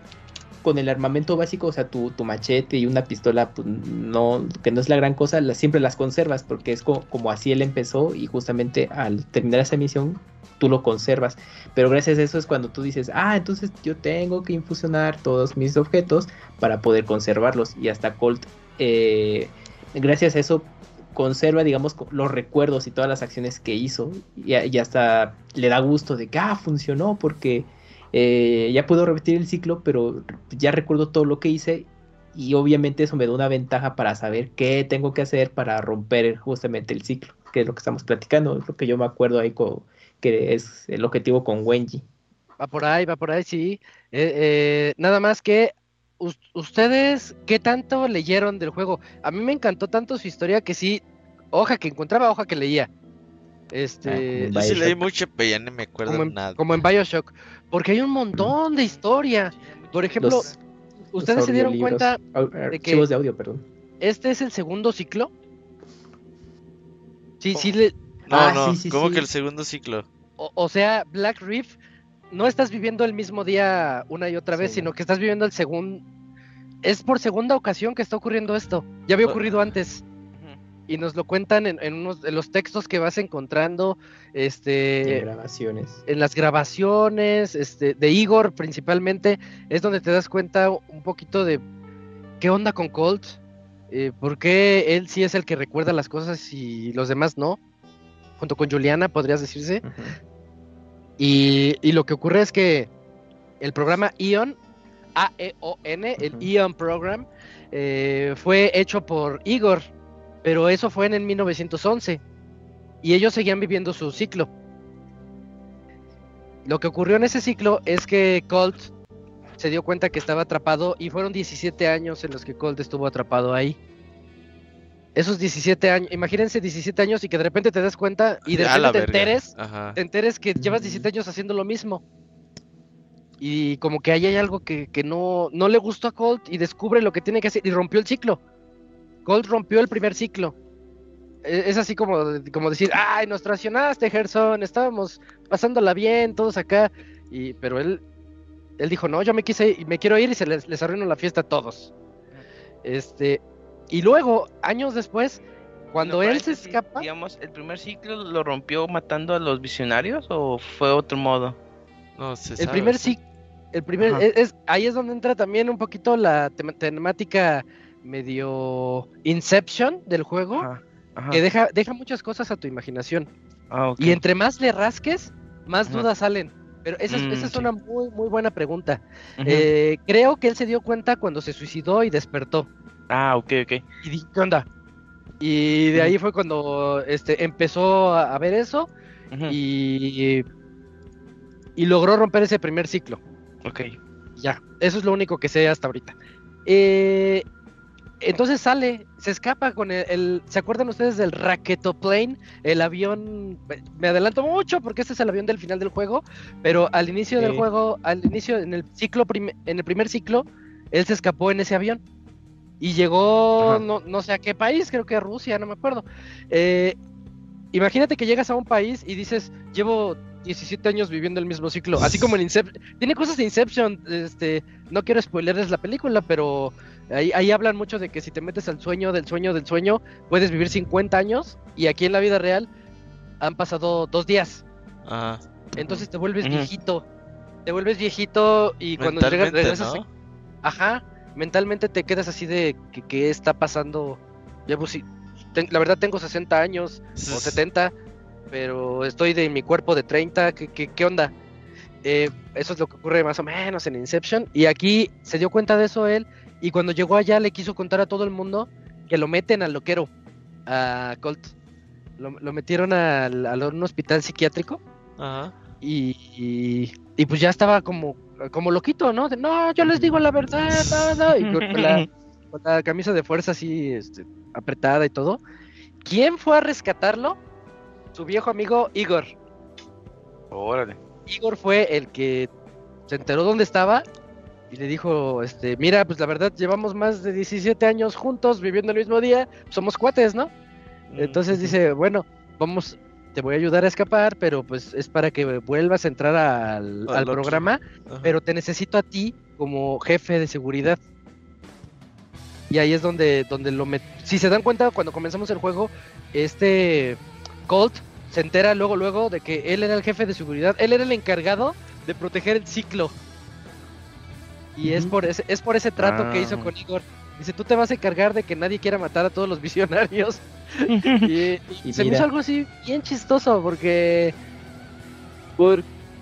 S2: con el armamento básico, o sea, tu, tu machete y una pistola, pues no, que no es la gran cosa, las- siempre las conservas, porque es co- como así él empezó y justamente al terminar esa misión tú lo conservas. Pero gracias a eso es cuando tú dices, ah, entonces yo tengo que infusionar todos mis objetos para poder conservarlos. Y hasta Colt, eh, gracias a eso, conserva, digamos, los recuerdos y todas las acciones que hizo. Y, y hasta le da gusto de que, ah, funcionó porque eh, ya puedo repetir el ciclo, pero ya recuerdo todo lo que hice. Y obviamente eso me da una ventaja para saber qué tengo que hacer para romper justamente el ciclo, que es lo que estamos platicando, es lo que yo me acuerdo ahí que es el objetivo con Wenji.
S1: Va por ahí, va por ahí, sí. Eh, nada más que ustedes, ¿qué tanto leyeron del juego? A mí me encantó tanto su historia que sí, hoja que encontraba, hoja que leía. Este,
S2: Ah,
S3: Yo sí leí mucho, pero ya no me acuerdo
S1: como, en,
S3: nada.
S1: como en Bioshock, porque hay un montón de historia. Por ejemplo,
S2: Los-
S1: ustedes
S2: los
S1: se dieron cuenta,
S2: au-
S1: de que-
S2: archivos de audio, perdón.
S1: este es el segundo ciclo. Sí, sí,
S3: ¿Cómo?
S1: le-
S3: No,
S2: Ah,
S3: no,
S2: sí, sí.
S3: que el segundo ciclo.
S1: o, o sea, Black Reef, no estás viviendo el mismo día una y otra vez,
S2: Sí,
S1: sino
S2: no.
S1: que estás viviendo el segundo. Es por segunda ocasión que está ocurriendo esto. Ya había ocurrido antes. y nos lo cuentan en, unos los textos que vas encontrando, este,
S2: en grabaciones,
S1: en las grabaciones, este, de Igor principalmente, es donde te das cuenta un poquito de qué onda con Colt, eh, por qué él sí es el que recuerda las cosas y los demás no, junto con Juliana podrías decirse, y, y, lo que ocurre es que el programa Ion, A-E-O-N, el Ion Program, eh, fue hecho por Igor, pero eso fue en el 1911 y ellos seguían viviendo su ciclo. Lo que ocurrió en ese ciclo es que Colt se dio cuenta que estaba atrapado y fueron 17 años en los que Colt estuvo atrapado ahí. Esos 17 años, imagínense 17 años y que de repente te das cuenta y de repente te enteres, te enteres que llevas 17 años haciendo lo mismo. Y como que ahí hay algo que, no, no le gustó a Colt y descubre lo que tiene que hacer y rompió el ciclo. Colt rompió el primer ciclo. E, es así como, como decir, ay, nos traicionaste, Gerson, estábamos pasándola bien, todos acá. Y, pero él, él dijo, no, yo me quise y me quiero ir y se les, les arruinó la fiesta a todos. Este, y luego, años después, cuando él se escapa.
S4: Digamos, ¿el primer ciclo lo rompió matando a los visionarios o fue otro modo?
S1: No se El primer ciclo. El primer, es, ahí es donde entra también un poquito la temática medio Inception del juego, que deja, deja muchas cosas a tu imaginación. Ah, y entre más le rasques, más dudas salen. Pero esa, es, mm, una muy, muy buena pregunta. Eh, creo que él se dio cuenta cuando se suicidó y despertó.
S4: Ah, ok, ok.
S1: Y dije, ¿qué onda? Y de ahí fue cuando este, empezó a, ver eso y, y logró romper ese primer ciclo.
S4: Ok.
S1: Ya, eso es lo único que sé hasta ahorita. Eh, entonces sale, se escapa con el, ¿se acuerdan ustedes del Plane? El avión, me adelanto mucho porque este es el avión del final del juego, pero al inicio del juego, al inicio, en el ciclo, en el primer ciclo, él se escapó en ese avión y llegó, no, no, sé a qué país, creo que a Rusia, no me acuerdo. Eh, imagínate que llegas a un país y dices, llevo 17 años viviendo el mismo ciclo, así como en Inception. Tiene cosas de Inception, este, no quiero spoilerles la película, pero ahí, hablan mucho de que si te metes al sueño del sueño del sueño, puedes vivir 50 años y aquí en la vida real han pasado dos días. Entonces te vuelves viejito. Te vuelves viejito y cuando llegas, regresas... Ajá, mentalmente te quedas así de que, qué está pasando. Ya, pues, la verdad tengo 60 años o [laughs] 70 pero estoy de mi cuerpo de 30, ¿qué, qué, onda? Eh, eso es lo que ocurre más o menos en Inception. Y aquí se dio cuenta de eso él, y cuando llegó allá le quiso contar a todo el mundo que lo meten al loquero, a Colt. Lo, metieron al, a un hospital psiquiátrico. Ajá. Y, y, pues ya estaba como, como loquito, ¿no? De, no, yo les digo la verdad, Y con la, [laughs] con la camisa de fuerza así este, apretada y todo. ¿Quién fue a rescatarlo? su viejo amigo Igor.
S4: Órale.
S1: Igor fue el que se enteró dónde estaba y le dijo, este, mira, pues la verdad llevamos más de 17 años juntos viviendo el mismo día, somos cuates, ¿no? Mm, Entonces dice, bueno, vamos, te voy a ayudar a escapar, pero pues es para que vuelvas a entrar al, programa, pero te necesito a ti como jefe de seguridad. Y ahí es donde, donde lo met... Si se dan cuenta, cuando comenzamos el juego, este Colt se entera luego, luego de que él era el jefe de seguridad, él era el encargado de proteger el ciclo. Y es por ese, es por ese trato que hizo ah. con Igor. Dice, tú te vas a encargar de que nadie quiera matar a todos los visionarios. [laughs] y, se me hizo algo así bien chistoso porque...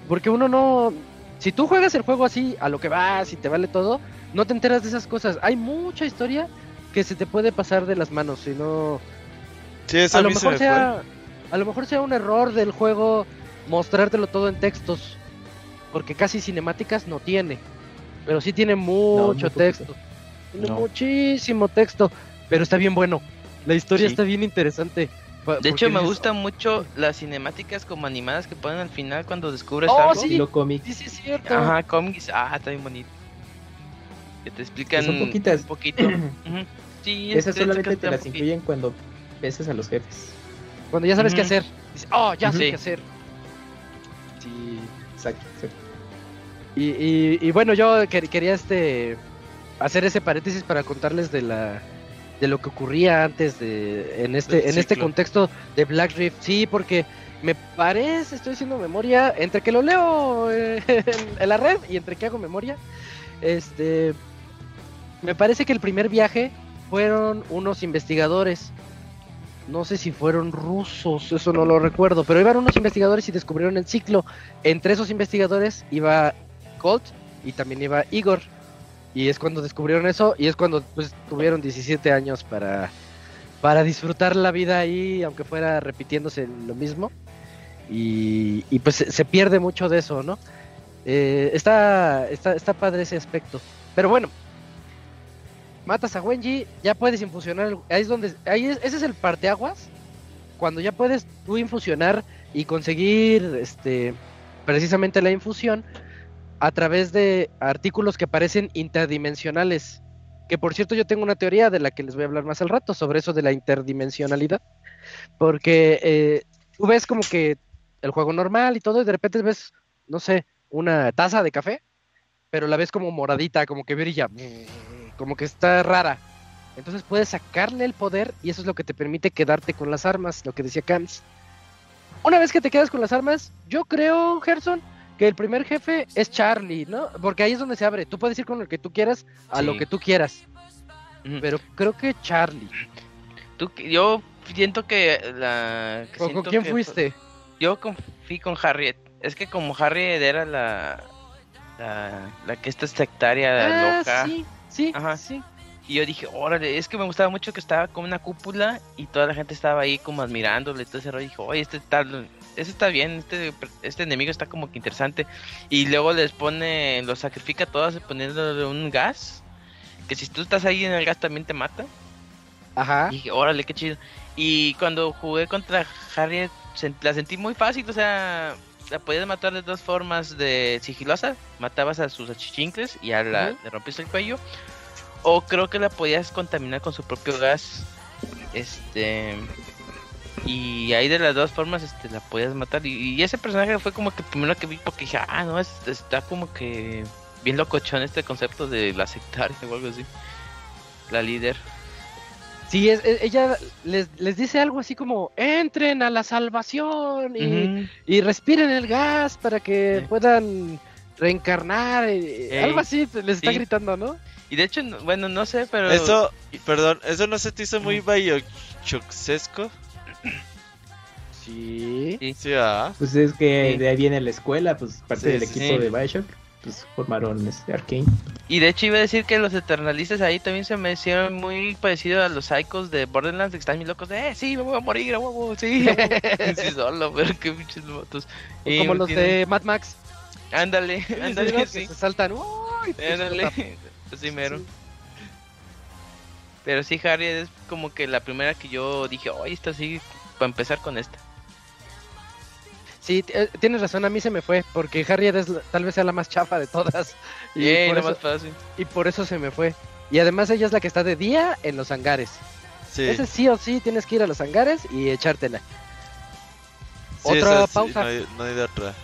S1: porque uno no... Si tú juegas el juego así, a lo que vas y te vale todo, no te enteras de esas cosas. Hay mucha historia que se te puede pasar de las manos, si no...
S3: Sí, a lo mejor sea
S1: a lo mejor sea un error del juego mostrártelo todo en textos, porque casi cinemáticas no tiene, pero sí tiene mucho texto, tiene muchísimo texto, pero está bien bueno, la historia está bien interesante.
S4: De hecho, me gustan mucho las cinemáticas como animadas que ponen al final cuando descubres oh, algo.
S1: Sí,
S2: lo cómics.
S1: Sí, sí, es cierto.
S4: Ajá, cómics. Ah, está bien bonito. Que te explican
S2: son poquitas.
S4: un poquito. [clears throat]
S2: sí, Esas solamente te las incluyen cuando veces a los jefes.
S1: Cuando ya sabes qué hacer. Dices, oh, ya sé qué hacer.
S2: Sí, exacto.
S1: Y, y, bueno, yo quería este hacer ese paréntesis para contarles de la de lo que ocurría antes de en este en este contexto de Black Rift. Sí, porque me parece, estoy haciendo memoria entre que lo leo eh, en, la red y entre que hago memoria. Este me parece que el primer viaje fueron unos investigadores. No sé si fueron rusos, eso no lo recuerdo, pero iban unos investigadores y descubrieron el ciclo. Entre esos investigadores iba Colt y también iba Igor. Y es cuando descubrieron eso y es cuando pues tuvieron 17 años para, para disfrutar la vida ahí, aunque fuera repitiéndose lo mismo. Y, pues se, pierde mucho de eso, ¿no? Eh, está, está, está padre ese aspecto. Pero bueno, matas a Wenji, ya puedes infusionar. Ahí es donde. Ahí ese es el parteaguas. Cuando ya puedes tú infusionar y conseguir este precisamente la infusión a través de artículos que parecen interdimensionales. Que por cierto yo tengo una teoría de la que les voy a hablar más al rato sobre eso de la interdimensionalidad. Porque eh, tú ves como que el juego normal y todo y de repente ves, no sé, una taza de café, pero la ves como moradita, como que brilla, como que está rara. Entonces puedes sacarle el poder y eso es lo que te permite quedarte con las armas, lo que decía Camps. Una vez que te quedas con las armas, yo creo, Gerson, que el primer jefe es Charlie, ¿no? Porque ahí es donde se abre. Tú puedes ir con lo que tú quieras a lo que tú quieras. Pero creo que Charlie.
S4: Tú, yo siento que la.
S1: ¿Con, quién fuiste?
S4: Yo fui con Harriet. Es que como Harriet era la. La, que está sectaria ah, loca.
S1: Sí, sí, Ajá. sí.
S4: Y yo dije, órale, es que me gustaba mucho que estaba con una cúpula y toda la gente estaba ahí como admirándole y todo ese rollo. Y dije, oye, este tal, ese está bien, este, este enemigo está como que interesante. Y luego les pone, los sacrifica todas poniéndole un gas. Que si tú estás ahí en el gas también te mata.
S1: Ajá.
S4: Y dije, órale, qué chido. Y cuando jugué contra Harriet, la sentí muy fácil, o sea, la podías matar de dos formas de sigilosa. Matabas a sus achichincles y a la, le rompiste el cuello. O creo que la podías contaminar con su propio gas. Este. Y ahí de las dos formas este, la podías matar. Y, ese personaje fue como que primero que vi porque dije, ah, no, está como que bien locochón este concepto de la sectaria [laughs] o algo así. La líder.
S1: Sí, es, ella les, les, dice algo así como, entren a la salvación y, respiren el gas para que puedan reencarnar. algo así les está gritando, ¿no?
S4: Y de hecho, bueno, no sé, pero...
S3: Eso, perdón, ¿eso no se te hizo muy Biochocsesco?
S1: Sí.
S2: Sí, ah. Pues es que de ahí viene la escuela, pues parte del equipo de Bioshock, pues formaron este Arkane.
S4: Y de hecho iba a decir que los Eternalistas ahí también se me hicieron muy parecido a los Psychos de Borderlands, que están muy locos de, eh, sí, me voy a morir, huevo, sí. [laughs] [laughs] sí, solo, pero qué pinches motos.
S1: como los de Mad Max.
S4: Ándale, [laughs] ándale, sí.
S1: Se saltan, uy,
S4: ándale, así mero. Pero sí, Harry es como que la primera que yo dije, oye, esta sí, para empezar con esta.
S1: Sí, eh, tienes razón, a mí se me fue, porque Harriet es, tal vez sea la más chafa de todas. [laughs]
S4: Y, por eso, fácil.
S1: y por eso se me fue. Y además ella es la que está de día en los hangares. Sí. Ese sí o sí tienes que ir a los hangares y echártela. otra pausa.
S3: no, hay, de otra.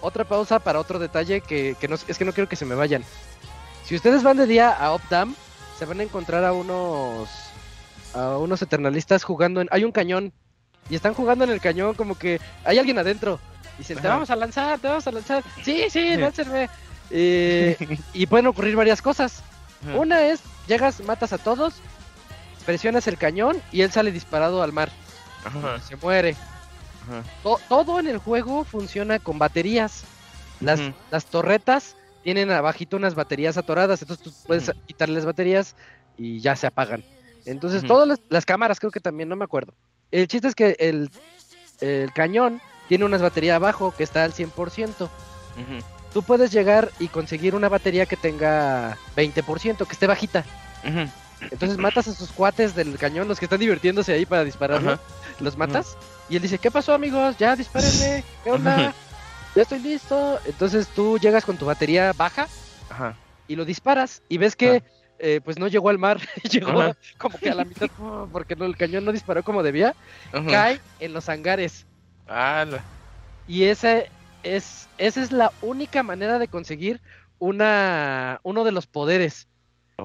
S1: Otra pausa para otro detalle que, que no, es que no quiero que se me vayan. Si ustedes van de día a Opdam, se van a encontrar a unos a unos eternalistas jugando en hay un cañón y están jugando en el cañón como que hay alguien adentro. Dicen, te vamos a lanzar, te vamos a lanzar. Sí, sí, láncenme. Eh, y pueden ocurrir varias cosas. Una es, llegas, matas a todos, presionas el cañón y él sale disparado al mar. Se muere. todo en el juego funciona con baterías. Las, las torretas tienen abajito unas baterías atoradas, entonces tú puedes quitarles baterías y ya se apagan. Entonces, todas las, cámaras creo que también, no me acuerdo. El chiste es que el, cañón tiene unas baterías abajo que está al 100%. Tú puedes llegar y conseguir una batería que tenga 20%, que esté bajita. Entonces matas a sus cuates del cañón, los que están divirtiéndose ahí para dispararlo. Los matas. Y él dice, ¿qué pasó amigos? Ya dispárenme. ¿Qué [laughs] onda? Ya estoy listo. Entonces tú llegas con tu batería baja. Y lo disparas. Y ves que eh, pues no llegó al mar, [laughs] llegó como que a la mitad, porque el cañón no disparó como debía, cae en los hangares. Y ese es, esa es la única manera de conseguir una, uno de los poderes.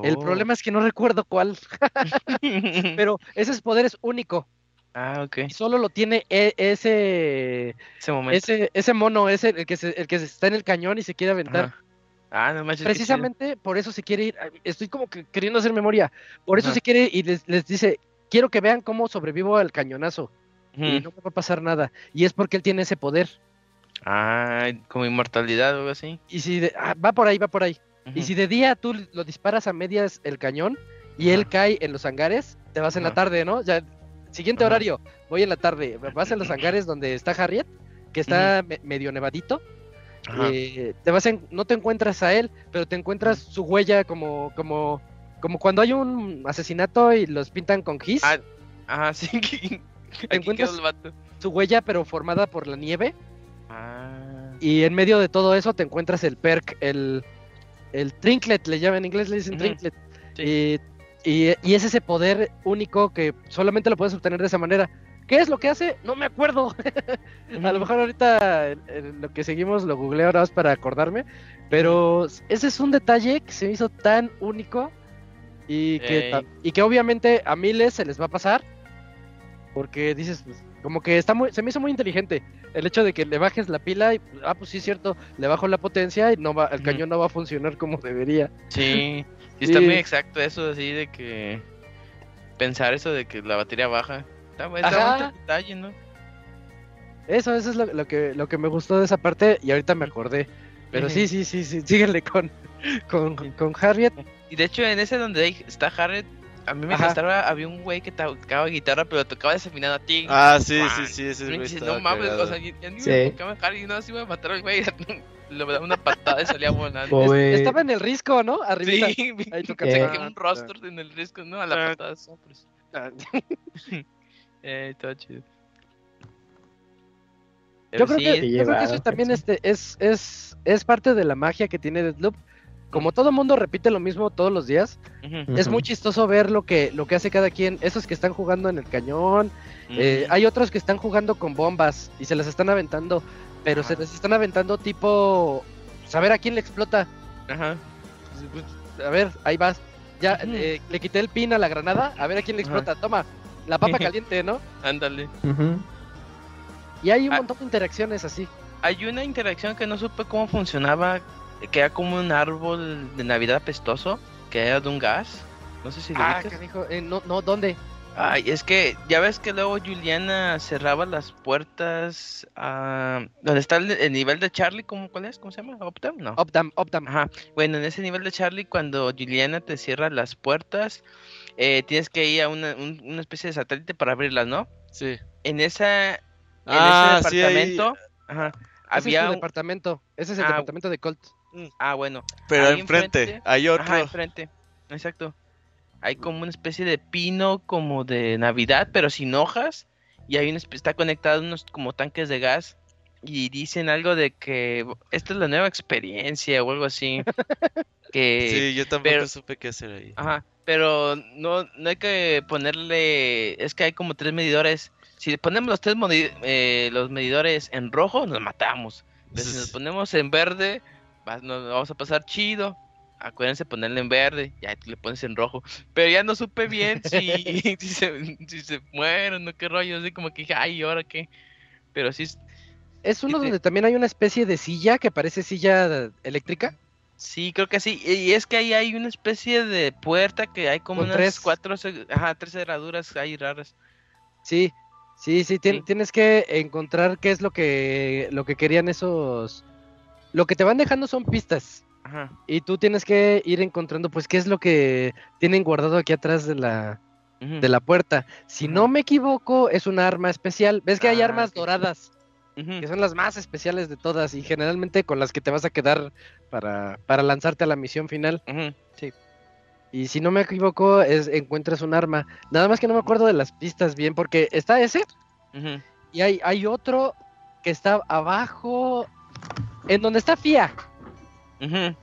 S1: El
S4: Oh.
S1: problema es que no recuerdo cuál, [laughs] pero ese poder es único
S4: ah, ok.
S1: y solo lo tiene e- ese
S4: Ese momento.
S1: ese ese mono, ese el que se, el que está en el cañón y se quiere aventar.
S4: Ajá. Ah, no manches.
S1: Precisamente por eso se quiere ir. Estoy como que queriendo hacer memoria. Por eso
S4: Ajá.
S1: se quiere ir y les, les dice, quiero que vean cómo sobrevivo al cañonazo y no me va a pasar nada. Y es porque él tiene ese poder.
S4: Ah, como inmortalidad o algo así.
S1: Y si de- ah, va por ahí, va por ahí. Y si de día tú lo disparas a medias el cañón y él cae en los hangares, te vas en la tarde, ¿no? Ya siguiente
S4: Ajá.
S1: horario, voy en la tarde, vas en los [clears throat] hangares donde está Harriet, que está me- medio nevadito. Eh, te vas en- no te encuentras a él, pero te encuentras su huella como como como cuando hay un asesinato y los pintan con gis,
S4: Ah, Ajá, [laughs] sí. Aquí
S1: encuentras-
S4: quedó el vato.
S1: su huella pero formada por la nieve
S4: Ah.
S1: y en medio de todo eso te encuentras el perk, el el trinket le llaman en inglés le dicen
S4: Ujú.
S1: trinket
S4: Sí.
S1: y, y, y es ese poder único que solamente lo puedes obtener de esa manera. ¿Qué es lo que hace? No me acuerdo. [laughs] A lo mejor ahorita en- lo que seguimos lo googleo ahora más para acordarme. Pero ese es un detalle que se me hizo tan único y que, y que obviamente a miles se les va a pasar. Porque dices, pues, como que está muy, se me hizo muy inteligente el hecho de que le bajes la pila y, ah, pues sí es cierto, le bajo la potencia y no va, el cañón no va a funcionar como debería.
S4: Sí. [laughs] Y está
S1: Sí.
S4: muy exacto eso así de que. Pensar eso de que la batería baja. Está, está detalle, ¿no?
S1: Eso, eso es lo, lo que, lo que me gustó de esa parte y ahorita me acordé. Pero sí, sí, sí, sí, síguele con, con, con Harriet.
S4: Y de hecho, en ese donde está Harriet, a mí me gustaba, había un güey que tocaba guitarra, pero tocaba desafinado a ti.
S3: Ah, sí, sí, sí, ese
S4: Y
S3: estaba
S4: no mames, o sea, ni
S2: Sí.
S4: me enfocaba en Harry, no, si iba a matar al güey. [laughs] Le daba una patada y salía volando.
S1: Estaba en el risco, ¿no? Arribita.
S4: Sí,
S1: Ahí [laughs]
S2: Eh,
S4: un roster en el risco, ¿no? A la
S3: Ah.
S4: patada.
S1: Ah, [laughs]
S4: Eh, todo chido.
S1: Yo creo,
S4: sí,
S1: que, yo creo que eso también
S2: sí.
S1: este, es, es, es parte de la magia que tiene Deathloop. Como todo mundo repite lo mismo todos los días, es muy chistoso ver lo que, lo que hace cada quien. Esos que están jugando en el cañón, eh, hay otros que están jugando con bombas y se las están aventando, pero se les están aventando tipo, saber a quién le explota.
S4: Ajá.
S1: Pues, A ver, ahí vas. Ya eh, le quité el pin a la granada, a ver a quién le
S4: Ajá.
S1: explota. Toma, la papa [laughs] caliente, ¿no?
S4: Ándale.
S1: Y hay un
S4: Ah.
S1: montón de interacciones así.
S4: Hay una interacción que no supe cómo funcionaba, que era como un árbol de Navidad apestoso, que era de un gas. No sé si lo
S1: Ah,
S4: ubicas.
S1: canijo, eh, no, no, ¿dónde?
S4: Ay, es que ya ves que luego Juliana cerraba las puertas a... ¿Dónde está el, el nivel de Charlie? ¿cómo, ¿Cuál es? ¿Cómo se llama? ¿Optam? No.
S1: Opdam, Opdam.
S4: Ajá. Bueno, en ese nivel de Charlie, cuando Juliana te cierra las puertas, eh, tienes que ir a una, un- una especie de satélite para abrirlas, ¿no?
S3: Sí.
S4: En esa... En
S3: Ah,
S4: ese
S3: sí, ahí-
S4: departamento... Ajá.
S1: Ese es
S4: Había un-
S1: departamento. Ese es el
S4: Ah,
S1: departamento de Colt.
S4: Ah, bueno.
S3: Pero
S4: Ahí
S3: enfrente,
S4: enfrente.
S3: hay otro.
S4: Ajá, enfrente. Exacto. Hay como una especie de pino como de Navidad, pero sin hojas. Y hay una está conectado a unos como tanques de gas. Y dicen algo de que esta es la nueva experiencia o algo así. [laughs] que
S3: sí, yo tampoco
S4: pero-
S3: supe qué hacer ahí.
S4: Ajá, pero no, no hay que ponerle, es que hay como tres medidores. Si le ponemos los tres eh, los medidores en rojo, nos matamos. Pero si nos [laughs] ponemos en verde, va- nos vamos a pasar chido. Acuérdense ponerle en verde, ya tú le pones en rojo. Pero ya no supe bien si, [laughs] [laughs] si, se, si se mueren o qué rollo. Así como que dije, ay, ¿y ahora qué? Pero sí,
S1: Es uno
S4: sí.
S1: donde también hay una especie de silla que parece silla eléctrica.
S4: Sí, creo que sí. Y es que ahí hay una especie de puerta que hay como unas
S1: tres.
S4: cuatro, ajá, tres cerraduras ahí raras.
S1: Sí, sí, sí, tien-
S4: Sí.
S1: tienes que encontrar qué es lo que, lo que querían esos... Lo que te van dejando son pistas.
S4: Ajá.
S1: Y tú tienes que ir encontrando, pues, qué es lo que tienen guardado aquí atrás de la, de la puerta. Si no me equivoco, es una arma especial. ¿Ves que hay
S4: Ah,
S1: armas doradas? Que son las más especiales de todas y generalmente con las que te vas a quedar para, para lanzarte a la misión final.
S4: Sí.
S1: Y si no me equivoco, es encuentras un arma. Nada más que no me acuerdo de las pistas bien, porque está ese y hay, hay otro que está abajo, en donde está Fia. En,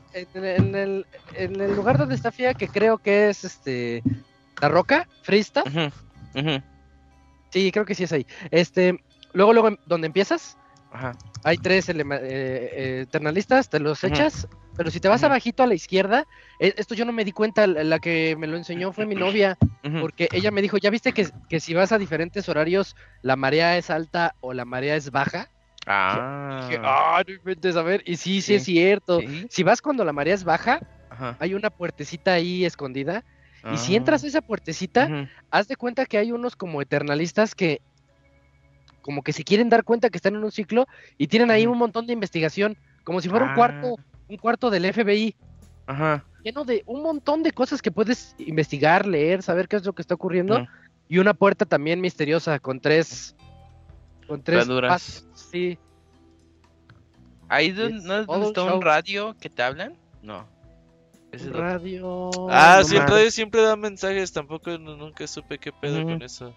S1: en el, en el lugar donde está Fia, que creo que es este la roca, Frista. Sí, creo que sí es ahí. Este, luego, luego, donde empiezas, Ajá. Hay tres eh, eh, eternalistas, te los echas, pero si te vas abajito a la izquierda, e, esto yo no me di cuenta, la que me lo enseñó fue mi novia, porque ella me dijo, ¿ya viste que, que, si vas a diferentes horarios, la marea es alta o la marea es baja?
S4: Ah.
S1: Dije, ah, no inventes, a ver, y sí, sí, es cierto. Si vas cuando la marea es baja, hay una puertecita ahí escondida, y si entras a ah. esa puertecita, haz de cuenta que hay unos como eternalistas que como que se quieren dar cuenta que están en un ciclo y tienen ahí un montón de investigación, como si fuera un cuarto, ah. un cuarto del FBI.
S4: Ajá.
S1: Lleno de un montón de cosas que puedes investigar, leer, saber qué es lo que está ocurriendo. Y una puerta también misteriosa con tres. Con tres. Sí.
S4: ¿Ahí no está un radio que te hablan? No.
S1: ¿Ese radio.
S3: Ah, siempre, siempre da mensajes. Tampoco nunca supe qué pedo con eso.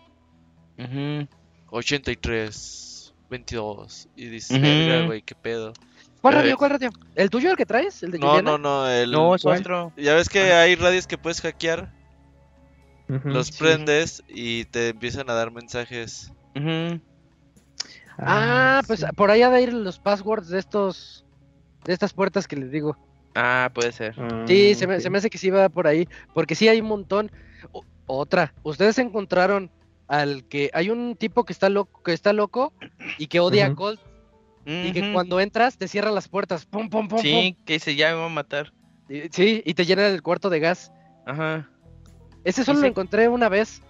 S3: Ajá 83, 22. Y dices, mira, güey, qué pedo.
S1: ¿Cuál radio? ¿Cuál radio? ¿El tuyo, el que traes? ¿El de
S3: no, no, no, el...
S4: No, es otro.
S3: Ya ves que hay radios que puedes hackear. los prendes y te empiezan a dar mensajes.
S1: Ah, pues por allá de ir los passwords de estos. De estas puertas que les digo.
S4: Ah, puede ser.
S1: sí, se, me, se, me, hace que sí va por ahí. Porque sí hay un montón. otra. Ustedes encontraron al que hay un tipo que está loco, que está loco y que odia a Colt. Y que cuando entras te cierra las puertas. Pum, pum, pum,
S4: sí, que se ya va a matar.
S1: sí, y te llena el cuarto de gas.
S4: Ajá.
S1: Ese solo lo encontré una vez.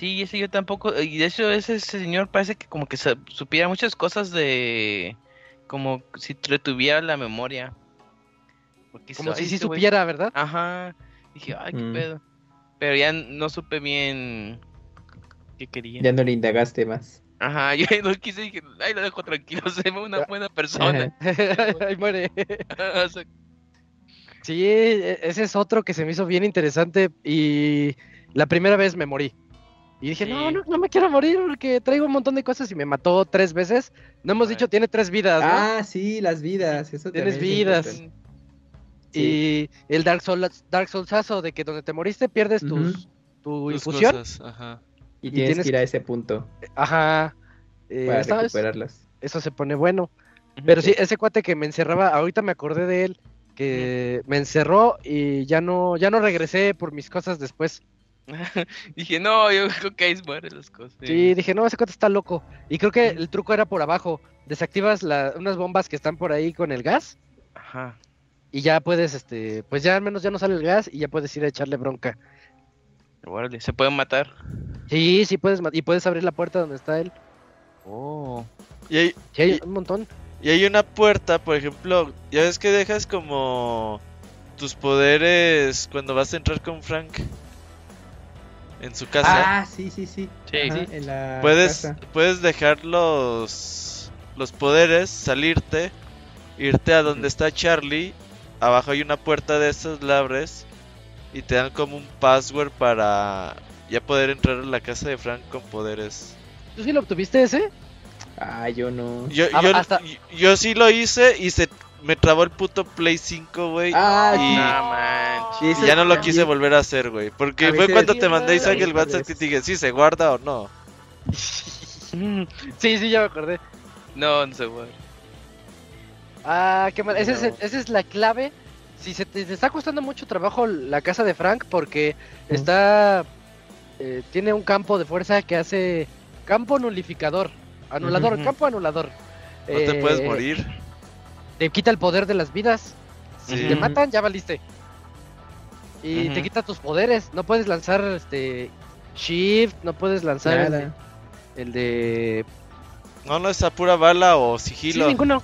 S4: Sí, ese yo tampoco. Y de hecho, ese señor parece que como que supiera muchas cosas de. Como si retuviera la memoria.
S1: como si sí este supiera, ¿verdad?
S4: Ajá. Dije, ay, qué mm. pedo. Pero ya no supe bien quería.
S2: Ya no le indagaste más.
S4: Ajá, [laughs] yo no quise, dije, ay, lo dejo tranquilo, [laughs] se ve una buena persona. [laughs]
S1: Ahí muere. sí, e, ese es otro que se me hizo bien interesante y la primera vez me morí. Y dije, no, no, no me quiero morir porque traigo un montón de cosas y me mató tres veces. No hemos dicho, tiene tres vidas, ¿no?
S2: Ah, sí, las vidas. Eso
S1: Tienes vidas. Y el Dark Souls, Dark Soulsazo de que donde te moriste pierdes tus, tu infusión.
S2: Ajá. Y, tienes, que ir a ese punto.
S1: Ajá.
S2: Eh, para recuperarlas.
S1: Eso se pone bueno. Pero sí, ese cuate que me encerraba, ahorita me acordé de él, que me encerró y ya no, ya no regresé por mis cosas después. [laughs]
S4: dije, no, yo [laughs] creo que ahí mueren las cosas.
S1: Sí, dije, no, ese cuate está loco. Y creo que el truco era por abajo. Desactivas la, unas bombas que están por ahí con el gas.
S4: Ajá.
S1: Y ya puedes, este, pues ya al menos ya no sale el gas y ya puedes ir a echarle bronca.
S4: ¿se pueden matar?
S1: Sí, sí puedes y puedes abrir la puerta donde está él.
S4: Oh.
S3: Y hay,
S1: hay un montón.
S3: Y hay una puerta, por ejemplo, ya ves que dejas como tus poderes cuando vas a entrar con Frank en su casa.
S2: Ah, sí, sí, sí.
S3: puedes puedes dejar los los poderes, salirte, irte a donde está Charlie. Abajo hay una puerta de esas labres y te dan como un password para ya poder entrar a la casa de Frank con poderes.
S1: ¿Tú sí lo obtuviste ese?
S2: Ah, yo no.
S3: Yo, ah, yo, sí lo hice y se me trabó el puto Play 5, güey.
S4: Ah,
S3: y... ya no lo quise volver a hacer, güey. Porque fue cuando te mandé Isaac el WhatsApp y te dije, ¿sí se guarda o no? [laughs]
S1: sí, sí, ya me acordé.
S4: No, no se guarda.
S1: Ah, qué mal. Esa, es, esa es la clave si se te, está costando mucho trabajo la casa de Frank porque está eh, tiene un campo de fuerza que hace campo nulificador, anulador, campo anulador.
S3: No te puedes eh, morir.
S1: Te quita el poder de las vidas. Si te matan, ya valiste. Y te quita tus poderes. No puedes lanzar este shift, no puedes lanzar el de,
S3: No, no es a pura bala o sigilo.
S1: Sí, ninguno.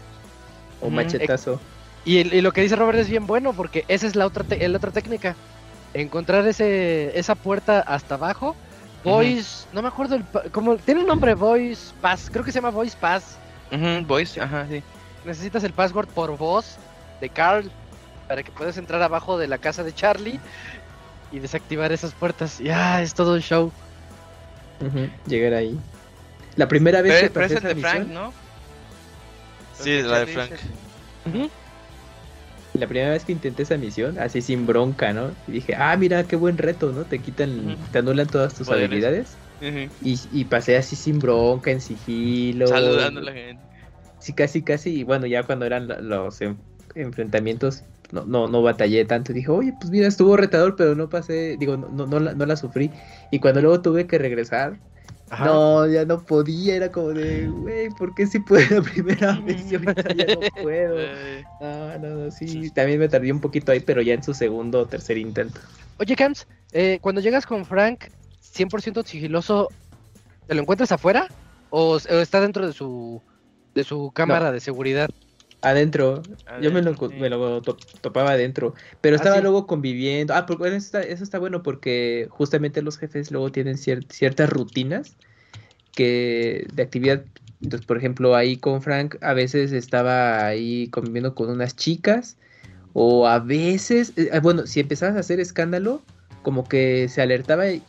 S2: O machetazo.
S1: Y, lo que dice Robert es bien bueno porque esa es la otra, la otra técnica. Encontrar ese, esa puerta hasta abajo. Voice, no me acuerdo el, como tiene un nombre Voice Pass, creo que se llama Voice Pass.
S4: voice, ajá, sí.
S1: Necesitas el password por voz de Carl para que puedas entrar abajo de la casa de Charlie y desactivar esas puertas. Ya, es todo un show.
S2: Llegar ahí. La primera vez que
S4: pasé esa de Frank, ¿no?
S3: Sí, la de Frank.
S2: La primera vez que intenté esa misión, así sin bronca, ¿no? Y dije, ah, mira, qué buen reto, ¿no? Te quitan, te anulan todas tus habilidades. y, pasé así sin bronca, en sigilo.
S4: Saludando a la gente.
S2: Sí, casi, casi, y bueno, ya cuando eran los enfrentamientos, no, no, no batallé tanto. Dije, oye, pues mira, estuvo retador, pero no pasé, digo, no, no, no, la, no la sufrí. Y cuando luego tuve que regresar, no, ya no podía, era como de, güey, ¿por qué si pude la primera [laughs] vez y ahorita ya no puedo? [laughs] No, no, no, sí, también me tardé un poquito ahí, pero ya en su segundo o tercer intento.
S1: Oye, Camps, eh, cuando llegas con Frank 100% sigiloso, ¿te lo encuentras afuera? ¿O, está dentro de su, de su cámara de seguridad?
S2: Adentro. Yo me lo, me lo topaba adentro. Pero ah, estaba luego conviviendo. Ah, porque eso está, eso está bueno porque justamente los jefes luego tienen ciertas rutinas que de actividad. Entonces, por ejemplo, ahí con Frank a veces estaba ahí conviviendo con unas chicas. O a veces, eh, ah, bueno, si empezabas a hacer escándalo, como que se alertaba y,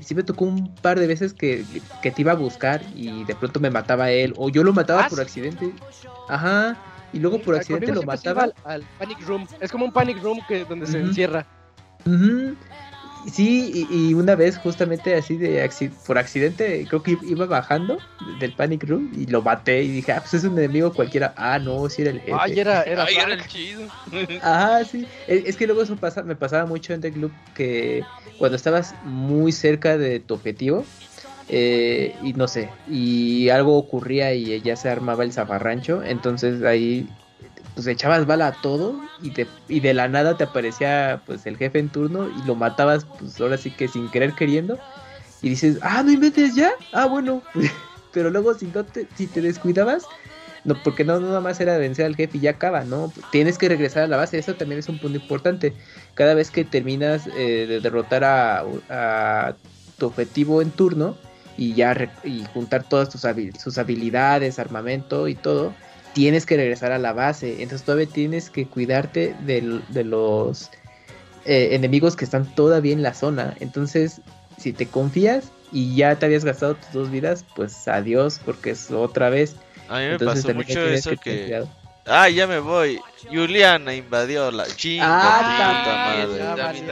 S2: sí me tocó un par de veces que, te iba a buscar y de pronto me mataba él. O yo lo mataba ah, por accidente. Ajá y luego por accidente lo mataba.
S1: Al, panic room. Es como un panic room que donde se encierra.
S2: Sí, y, una vez justamente así de por accidente, creo que iba bajando del panic room y lo maté y dije, ah, pues es un enemigo cualquiera. Ah, no, sí era el jefe.
S1: Ay, era, era,
S4: era el chido. [laughs] [laughs]
S2: Ajá, sí. Es, que luego eso pasa, me pasaba mucho en The Club que cuando estabas muy cerca de tu objetivo, eh, y no sé, y algo ocurría y ya se armaba el zafarrancho, entonces ahí pues echabas bala a todo y, y de la nada te aparecía pues el jefe en turno y lo matabas pues ahora sí que sin querer queriendo y dices, ah, no inventes ya, ah bueno, [laughs] pero luego si, te, si te descuidabas, no, porque no nada más era vencer al jefe y ya acaba, ¿no? Tienes que regresar a la base, eso también es un punto importante. Cada vez que terminas eh, de derrotar a, a tu objetivo en turno, y ya y juntar todas tus sus habilidades, armamento y todo, tienes que regresar a la base. Entonces todavía tienes que cuidarte de, los eh, enemigos que están todavía en la zona. Entonces, si te confías y ya te habías gastado tus dos vidas, pues adiós, porque es otra vez.
S3: A mí me pasó mucho eso que... Ah, ya me voy. Juliana invadió la chinga. Ah,
S2: madre.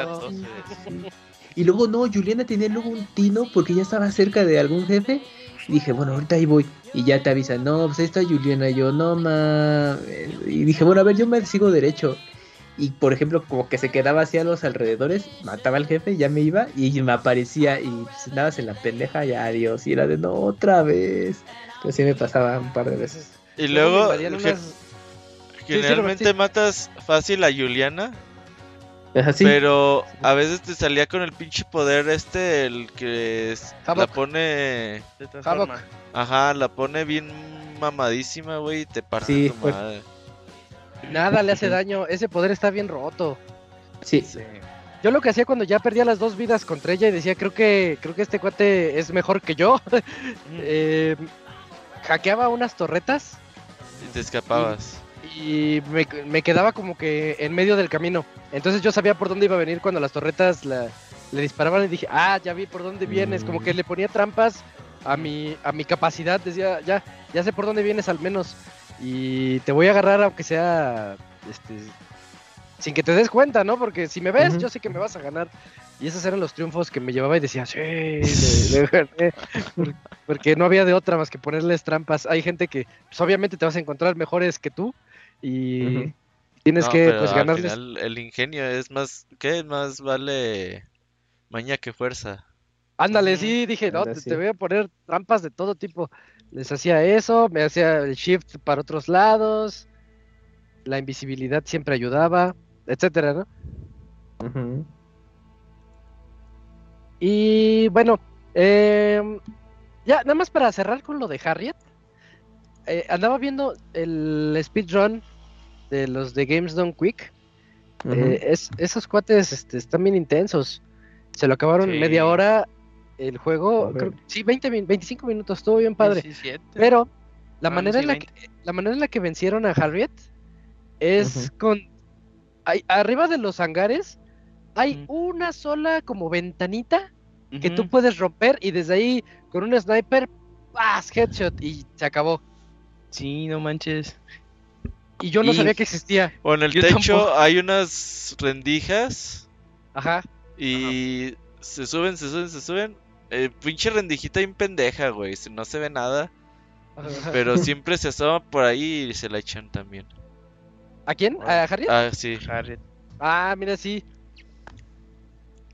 S2: Y luego no, Juliana tenía luego un tino porque ya estaba cerca de algún jefe. Y dije, bueno, ahorita ahí voy. Y ya te avisan, no, pues ahí está Juliana. Y yo, no, ma. Y dije, bueno, a ver, yo me sigo derecho. Y por ejemplo, como que se quedaba así a los alrededores, mataba al jefe, ya me iba y me aparecía. Y pues nada, en la pendeja, ya adiós. Y era de no, otra vez. Entonces sí me pasaba un par de veces.
S3: Y luego, generalmente matas fácil a Juliana pero a veces te salía con el pinche poder este, el que la pone... Ajá, la pone bien mamadísima, güey, y te parte tu madre.
S1: Nada le hace [laughs] daño, ese poder está bien roto.
S2: Sí.
S1: Yo lo que hacía cuando ya perdía las dos vidas contra ella y decía, creo que creo que este cuate es mejor que yo. [laughs] eh, hackeaba unas torretas.
S3: Y te escapabas
S1: y me, quedaba como que en medio del camino. Entonces yo sabía por dónde iba a venir cuando las torretas le disparaban y dije, ah, ya vi por dónde vienes. Como que mm. le ponía trampas a mi, a mi capacidad. Decía, ya, ya sé por dónde vienes al menos. Y te voy a agarrar aunque sea este, sin que te des cuenta, ¿no? Porque si me ves, yo sé que me vas a ganar. Y esos eran los triunfos que me llevaba y decía, sí, porque no había de otra más que ponerles trampas. Hay gente que, pues obviamente te vas a encontrar mejores que tú, y tienes que pues ganarles.
S3: el ingenio es más, ¿qué? Más vale maña que fuerza.
S1: Ándale, sí, dije, no, te, voy a poner trampas de todo tipo. Les hacía eso, me hacía el shift para otros lados, la invisibilidad siempre ayudaba, etcétera, ¿no? Y bueno, em, ya, nada más para cerrar con lo de Harriet, eh, andaba viendo el speedrun de los de Games Done Quick. Eh, es, esos cuates este, están bien intensos. Se lo acabaron en media hora el juego. sí, 20, 25 minutos, estuvo bien padre. Pero la manera, en la que, la manera en la que vencieron a Harriet es con... arriba de los hangares hay una sola como ventanita que tú puedes romper y desde ahí con un sniper, ¡paz! Headshot y se acabó.
S4: Sí, no manches.
S1: Y yo no sabía que existía.
S3: O en el techo hay unas rendijas.
S1: Ajá.
S3: Y se suben, se suben, se suben. Eh, pinche rendijita bien pendeja, güey. Si no se ve nada. Pero [laughs] siempre se asoma por ahí y se la echan también.
S1: ¿A quién? ¿A Harriet?
S3: Ah, sí.
S4: Harriet.
S1: Ah, mira, sí.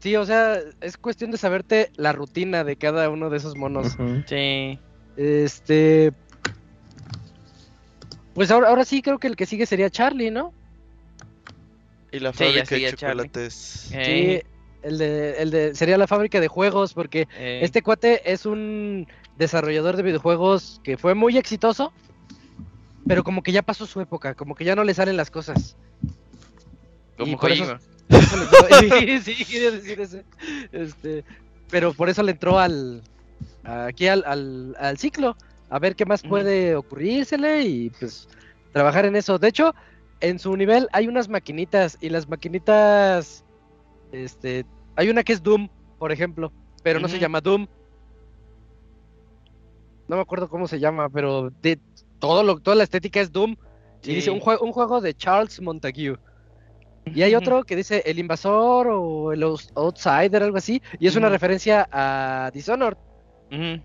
S1: Sí, o sea, es cuestión de saberte la rutina de cada uno de esos monos.
S4: Sí.
S1: Este. Pues ahora, ahora sí creo que el que sigue sería Charlie, ¿no?
S3: Y la
S4: Sí,
S3: fábrica de chocolates.
S4: Eh,
S1: Sí, el de, el de, sería la fábrica de juegos, porque
S4: eh,
S1: este cuate es un desarrollador de videojuegos que fue muy exitoso, pero como que ya pasó su época, como que ya no le salen las cosas.
S4: como
S1: eso-
S4: Kojima. [laughs]
S1: Eso [laughs] sí, sí, quería decir ese. Este, pero por eso le entró al aquí al, al, al ciclo, a ver qué más puede ocurrírsele y pues trabajar en eso. De hecho, en su nivel hay unas maquinitas y las maquinitas, este, hay una que es Doom, por ejemplo, pero no se llama Doom. No me acuerdo cómo se llama, pero de todo lo, toda la estética es Doom. Y dice un, jue- un juego de Charles Montague. Y hay otro que dice El Invasor o El Outs- Outsider, algo así. Y es una referencia a Dishonored.
S4: Ujú.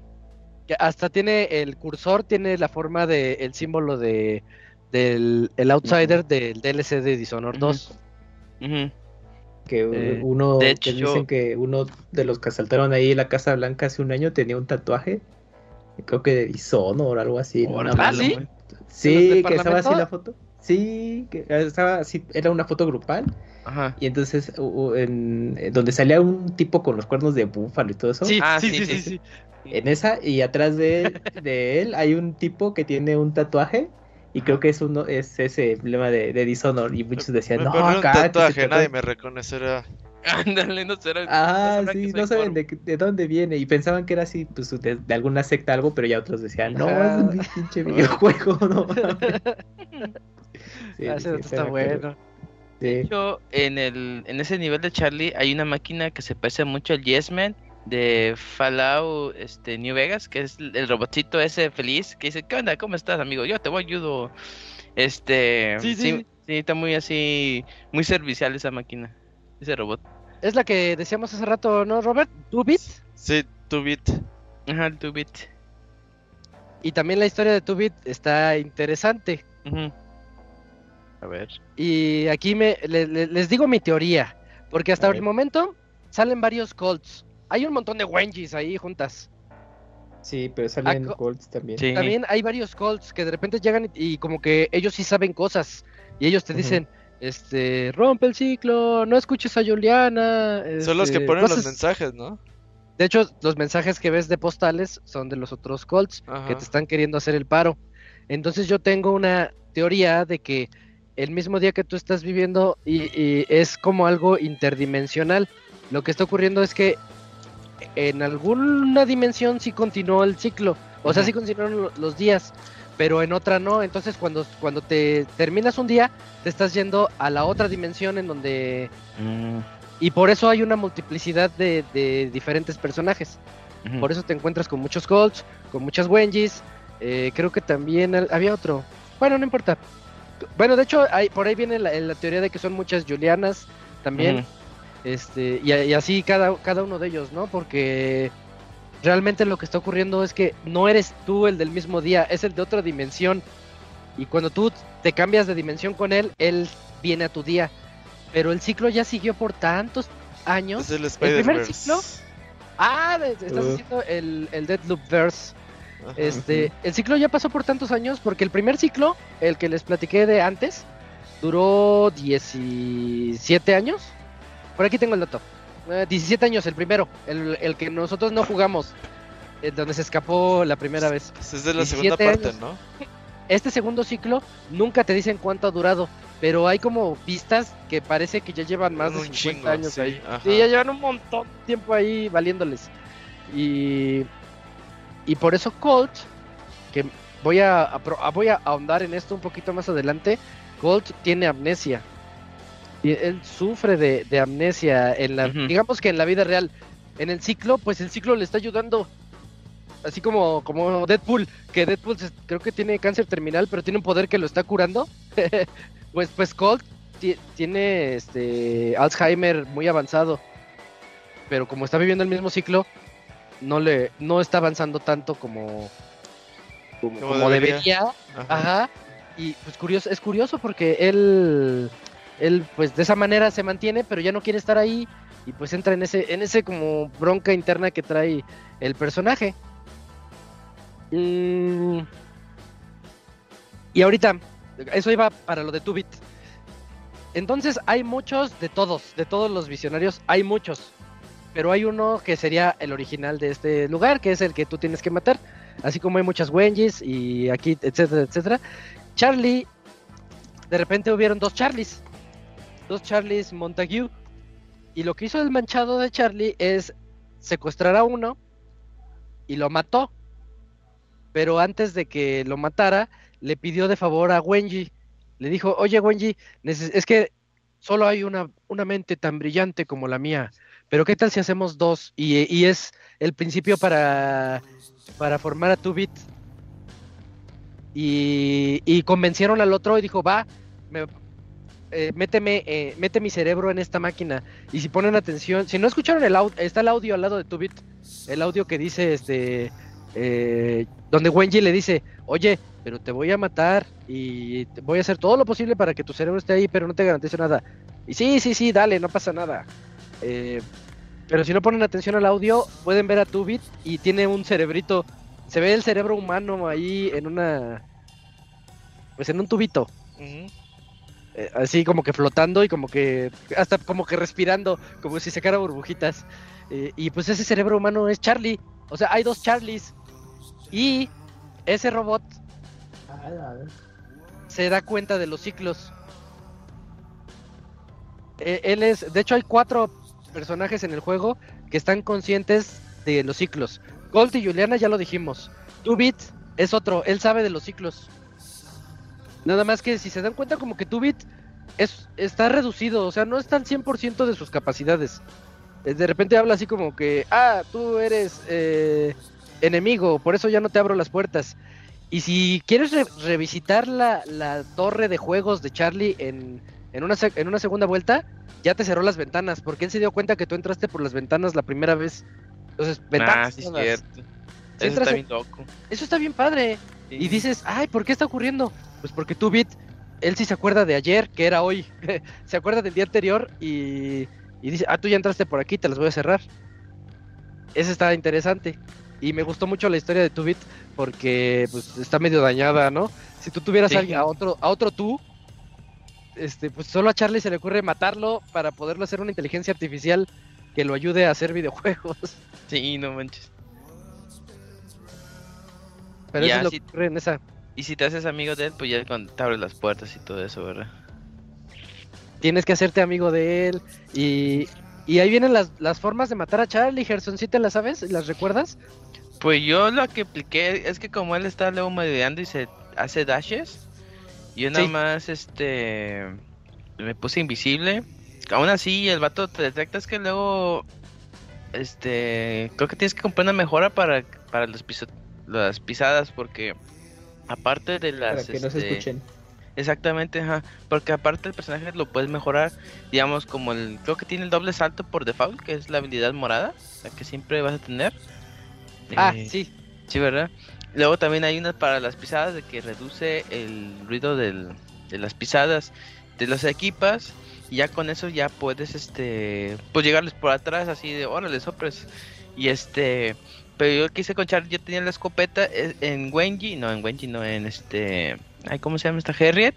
S1: Que hasta tiene el cursor, tiene la forma del el símbolo de del el Outsider del DLC de Dishonored
S4: Ujú.
S1: 2.
S4: Ujú.
S2: Que
S1: Eh,
S2: uno,
S4: de
S2: que
S4: hecho-
S2: dicen que uno de los que asaltaron ahí en la Casa Blanca hace un año tenía un tatuaje, creo que de Dishonor o algo así.
S1: Ah, ¿sí? ¿De
S2: que estaba así la foto. Sí, que estaba así, era una foto grupal.
S4: Ajá.
S2: Y entonces, en, en donde salía un tipo con los cuernos de búfalo y todo eso.
S1: Sí,
S4: Ah,
S1: sí,
S4: sí,
S1: sí,
S4: sí,
S1: sí, sí.
S2: En esa, y atrás de él, de él hay un tipo que tiene un tatuaje. Y creo que es uno, es ese emblema de, de Dishonor. Y muchos decían,
S3: me
S2: no,
S3: ponen un
S2: acá,
S3: tatuaje,
S2: tatuó".
S3: nadie me reconocerá.
S4: Ándale, no será.
S2: Ah,
S4: que
S2: sí, no saben de, de dónde viene. Y pensaban que era así, pues de, de alguna secta algo, pero ya otros decían, no,
S1: Ajá.
S2: es un pinche videojuego, [laughs] no mames". Sí, [laughs]
S1: Ah,
S2: sí,
S1: está
S2: pero-
S1: bueno.
S2: sí.
S4: De hecho, en, el, en ese nivel de Charlie hay una máquina que se parece mucho al Yes Man de Fallout este, New Vegas, que es el robotcito ese feliz que dice, ¿qué onda? ¿Cómo estás, amigo? Yo te voy ayudo. Este,
S1: Sí, sí.
S4: sí, está muy así, muy servicial esa máquina, ese robot.
S1: Es la que decíamos hace rato, ¿no, Robert? ¿Two-Bit?
S3: Sí, tu bit.
S4: Ajá, el 2-bit.
S1: Y también la historia de Two-Bit está interesante.
S4: Ujú. A ver.
S1: Y aquí me, le- le- les digo mi teoría, porque hasta
S2: A
S1: el momento salen varios Colts. Hay un montón de Wenjis ahí juntas.
S2: Sí, pero salen Colts también.
S4: Sí.
S1: También hay varios Colts que de repente llegan y, y como que ellos sí saben cosas. Y ellos te dicen, este, rompe el ciclo, no escuches a Juliana.
S3: Son los que
S1: este,
S3: ponen los mensajes, ¿no?
S1: De hecho, los mensajes que ves de postales son de los otros Colts
S3: Ajá.
S1: que te están queriendo hacer el paro. Entonces yo tengo una teoría de que el mismo día que tú estás viviendo y, y es como algo interdimensional. Lo que está ocurriendo es que en alguna dimensión sí continuó el ciclo, o sea, sí continuaron lo- los días, pero en otra no. Entonces cuando, cuando te terminas un día, te estás yendo a la otra dimensión en donde...
S4: Mm,
S1: Y por eso hay una multiplicidad de, de diferentes personajes. Por eso te encuentras con muchos Colts, con muchas Wenjis. eh, creo que también al- había otro. Bueno, no importa. Bueno, de hecho, hay, por ahí viene la, la teoría de que son muchas Julianas también. Este y, y así cada, cada uno de ellos, ¿no? Porque realmente lo que está ocurriendo es que no eres tú el del mismo día, es el de otra dimensión. Y cuando tú te cambias de dimensión con él, él viene a tu día. Pero el ciclo ya siguió por tantos años.
S3: Es el
S1: primer
S3: Spider-Verse.
S1: ciclo? Ah, estás
S2: Uh.
S1: haciendo el, el Deadloop Verse.
S3: Ajá.
S1: Este, el ciclo ya pasó por tantos años porque el primer ciclo, el que les platiqué de antes, duró 17 años. Por aquí tengo el dato. Eh, 17 años el primero, el, el que nosotros no jugamos, el donde se escapó la primera vez.
S3: Pues es de la segunda
S1: 17
S3: parte,
S1: años.
S3: ¿no?
S1: Este segundo ciclo nunca te dicen cuánto ha durado, pero hay como pistas que parece que ya llevan más de
S3: Un
S1: 50
S3: chingo,
S1: años
S3: sí,
S1: ahí.
S3: ajá.
S1: Sí, ya llevan un montón de tiempo ahí valiéndoles. Y, y por eso Colt, que voy a, a- voy a ahondar en esto un poquito más adelante, Colt tiene amnesia. Y él sufre de, de amnesia en la, digamos que en la vida real. En el ciclo, pues el ciclo le está ayudando. Así como, como Deadpool, que Deadpool se- creo que tiene cáncer terminal, pero tiene un poder que lo está curando. [laughs] pues, pues Colt ti- tiene este Alzheimer muy avanzado. Pero como está viviendo el mismo ciclo, no le, no está avanzando tanto como, como, debería. Ajá. Y pues curioso, es curioso porque él, él pues de esa manera se mantiene, pero ya no quiere estar ahí y pues entra en ese, en ese como bronca interna que trae el personaje. Mm. Y ahorita, eso iba para lo de Tubit. Entonces hay muchos de todos, de todos los visionarios, hay muchos. Pero hay uno que sería el original de este lugar, que es el que tú tienes que matar. Así como hay muchas Wenjis y aquí, etcétera, etcétera. Charlie, de repente hubieron dos Charlies. Dos Charlies Montague. Y lo que hizo el manchado de Charlie es secuestrar a uno y lo mató. Pero antes de que lo matara, le pidió de favor a Wenji. Le dijo, oye Wenji, es que solo hay una, una mente tan brillante como la mía. Pero ¿qué tal si hacemos dos? Y, y es el principio para, para formar a Two-Bit. Y, convencieron al otro y dijo, va, eh, méteme, eh, mete mi cerebro en esta máquina. Y si ponen atención, si no escucharon el audio, está el audio al lado de Tubit, el audio que dice, este, eh, donde Wenji le dice, oye, pero te voy a matar y voy a hacer todo lo posible para que tu cerebro esté ahí, pero no te garantizo nada. Y sí, sí, sí, dale, no pasa nada. pero si no ponen atención al audio, pueden ver a Tubit y tiene un cerebrito se ve el cerebro humano ahí en una. Pues en un tubito. Eh, así como que flotando y como que. Hasta como que respirando, como si sacara burbujitas. Eh, y pues ese cerebro humano es Charlie. O sea, hay dos Charlies. Y ese robot. Se da cuenta de los ciclos. E, él es. De hecho, hay cuatro personajes en el juego que están conscientes de los ciclos. Gold y Juliana ya lo dijimos. Tubit es otro, él sabe de los ciclos. Nada más que si se dan cuenta como que Tubit es, está reducido, o sea, no está al 100% de sus capacidades. Eh, de repente habla así como que, ah, tú eres eh, enemigo, por eso ya no te abro las puertas. Y si quieres revisitar la, la, torre de juegos de Charlie en, en, una, en una segunda vuelta, ya te cerró las ventanas, porque él se dio cuenta que tú entraste por las ventanas la primera vez. Entonces,
S4: ventanas. Ah, sí, cierto. Eso está bien loco.
S1: Eso está bien padre. Y dices, ay, ¿por qué está ocurriendo? Pues porque tú, Bit, él sí se acuerda de ayer, que era hoy. [laughs] se acuerda del día anterior y, y dice, ah, tú ya entraste por aquí, te las voy a cerrar. Ese está interesante. Y me gustó mucho la historia de Tubit porque pues está medio dañada, ¿no? Si tú tuvieras a, otro a otro tú, este pues solo a Charlie se le ocurre matarlo para poderlo hacer una inteligencia artificial que lo ayude a hacer videojuegos.
S4: Sí, no manches.
S1: Pero eso es lo que ocurre en esa.
S4: Y si te haces amigo de él, pues ya cuando te abres las puertas y todo eso, ¿verdad?
S1: Tienes que hacerte amigo de él. Y, y ahí vienen las, las formas de matar a Charlie, Gerson, ¿sí te las sabes? ¿Las recuerdas?
S4: Pues yo lo que apliqué es que como él está luego mediando y se hace dashes, yo nada más este me puse invisible aún así el vato te detecta es que luego este creo que tienes que comprar una mejora para para los las pisadas porque aparte de las
S2: para que no se este, escuchen.
S4: Exactamente ajá, porque aparte el personaje lo puedes mejorar digamos como el creo que tiene el doble salto por default que es la habilidad morada la que siempre vas a tener.
S1: Ah eh, sí.
S4: sí verdad luego también hay unas para las pisadas de que reduce el ruido del, de las pisadas de las equipas y ya con eso ya puedes, este, pues llegarles por atrás así de, órale, sopres. Y este, pero yo quise conchar, yo tenía la escopeta eh, en Wenji, no, en Wenji, no, en este, ay, ¿cómo se llama esta Harriet?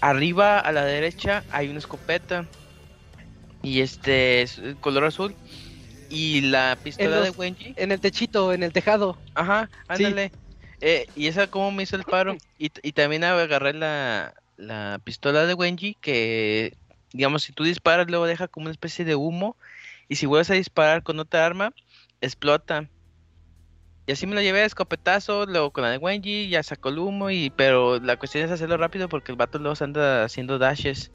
S4: Arriba a la derecha hay una escopeta y este, es color azul. Y la pistola de Wenji.
S1: En el techito, en el tejado.
S4: Ajá, ándale. Eh, y esa como me hizo el paro. Y, y también agarré la, la pistola de Wenji que digamos, si tú disparas, luego deja como una especie de humo. Y si vuelves a disparar con otra arma, explota. Y así me lo llevé a escopetazo, luego con la de Wenji, ya sacó el humo, y, pero la cuestión es hacerlo rápido porque el vato luego se anda haciendo dashes.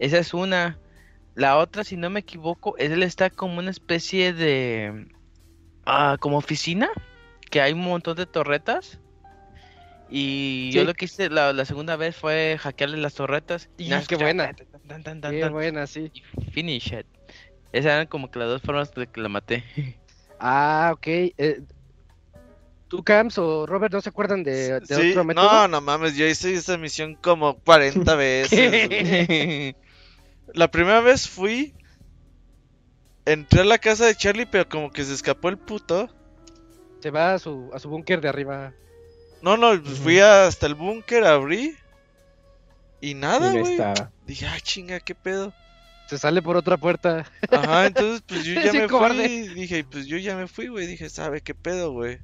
S4: Esa es una. La otra, si no me equivoco, es él está como una especie de... Ah, como oficina, que hay un montón de torretas. Y yo lo que hice la, segunda vez fue hackearle las torretas.
S1: Y qué buena. Qué buena, sí.
S4: Finish it. Esas eran como que las dos formas de que la maté. [laughs]
S1: Ah, ok. Eh, ¿Tú, Camps o Robert, no se acuerdan de, de
S3: Sí,
S1: otro método?
S3: no, no mames, yo hice esa misión como 40 [laughs] veces. La primera vez fui, entré a la casa de Charlie, pero como que se escapó el puto.
S1: Se va a su, a su búnker de arriba.
S3: No, no, pues fui hasta el búnker, abrí. Y nada, güey. Dije, ah, chinga, qué pedo.
S1: Se sale por otra puerta.
S3: Ajá, entonces pues yo [laughs] ya me
S1: cobarde.
S3: fui. Dije, pues yo ya me fui, güey. Dije, ¿sabe qué pedo, güey?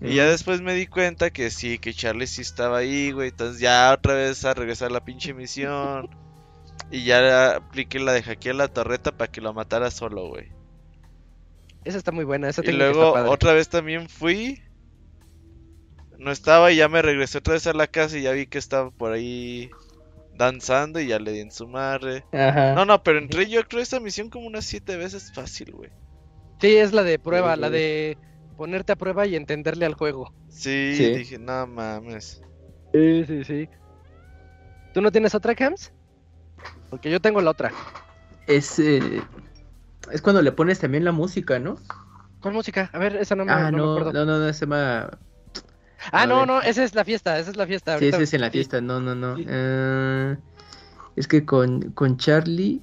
S3: Y ya después me di cuenta que sí, que Charlie sí estaba ahí, güey. Entonces ya otra vez a regresar a la pinche misión. [laughs] Y ya apliqué la de hackear la torreta para que lo matara solo, güey.
S1: Esa está muy buena. Esa
S3: Y
S1: está
S3: luego
S1: padre.
S3: otra vez también fui. No estaba y ya me regresé otra vez a la casa y ya vi que estaba por ahí danzando y ya le di en su madre.
S2: Ajá.
S3: No, no, pero entré yo creo esta misión como unas siete veces fácil, güey.
S1: Sí, es la de prueba,
S2: Sí,
S1: la de ponerte a prueba y entenderle al juego.
S3: Sí,
S2: Sí.
S3: dije, no mames.
S1: Sí, sí, sí. ¿Tú no tienes otra, Camps? Porque yo tengo la otra.
S2: Es, eh, es cuando le pones también la música, ¿no?
S1: ¿Cuál música? A ver, esa no me,
S2: ah,
S1: no me
S2: no,
S1: acuerdo.
S2: no, no, no, se llama...
S1: ah, no,
S2: ver.
S1: no, esa es la fiesta, esa es la fiesta.
S2: Sí,
S1: ahorita-
S2: ese es en la
S1: sí.
S2: fiesta, no, no, no.
S1: Sí.
S2: Eh, es que con, con Charlie...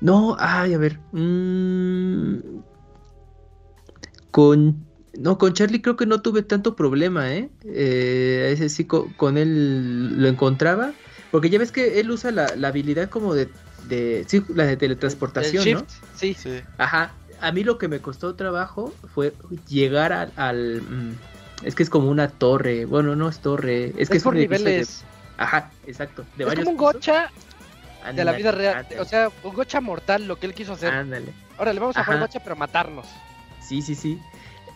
S2: No, ay, a ver. mm, con... No, con Charlie creo que no tuve tanto problema, ¿eh? Eh, ese sí, co- con, él lo encontraba. Porque ya ves que él usa la, la habilidad como de, de... Sí, la de
S1: El
S2: teletransportación,
S1: shift,
S2: ¿no?
S1: sí.
S3: Sí.
S2: Ajá, a mí lo que me costó trabajo fue llegar al... al, mm, es que es como una torre, bueno, no es torre, es que
S1: Es,
S2: es,
S1: por
S2: un edificio de-
S1: niveles.
S2: Ajá, exacto. De
S1: Es
S2: varios
S1: como un
S2: pisos.
S1: gocha de la vida real.
S2: ándale,
S1: O sea, un gocha mortal, lo que él quiso hacer.
S2: ándale.
S1: Ahora le vamos a jugar gocha, pero matarnos.
S2: Sí, sí, sí.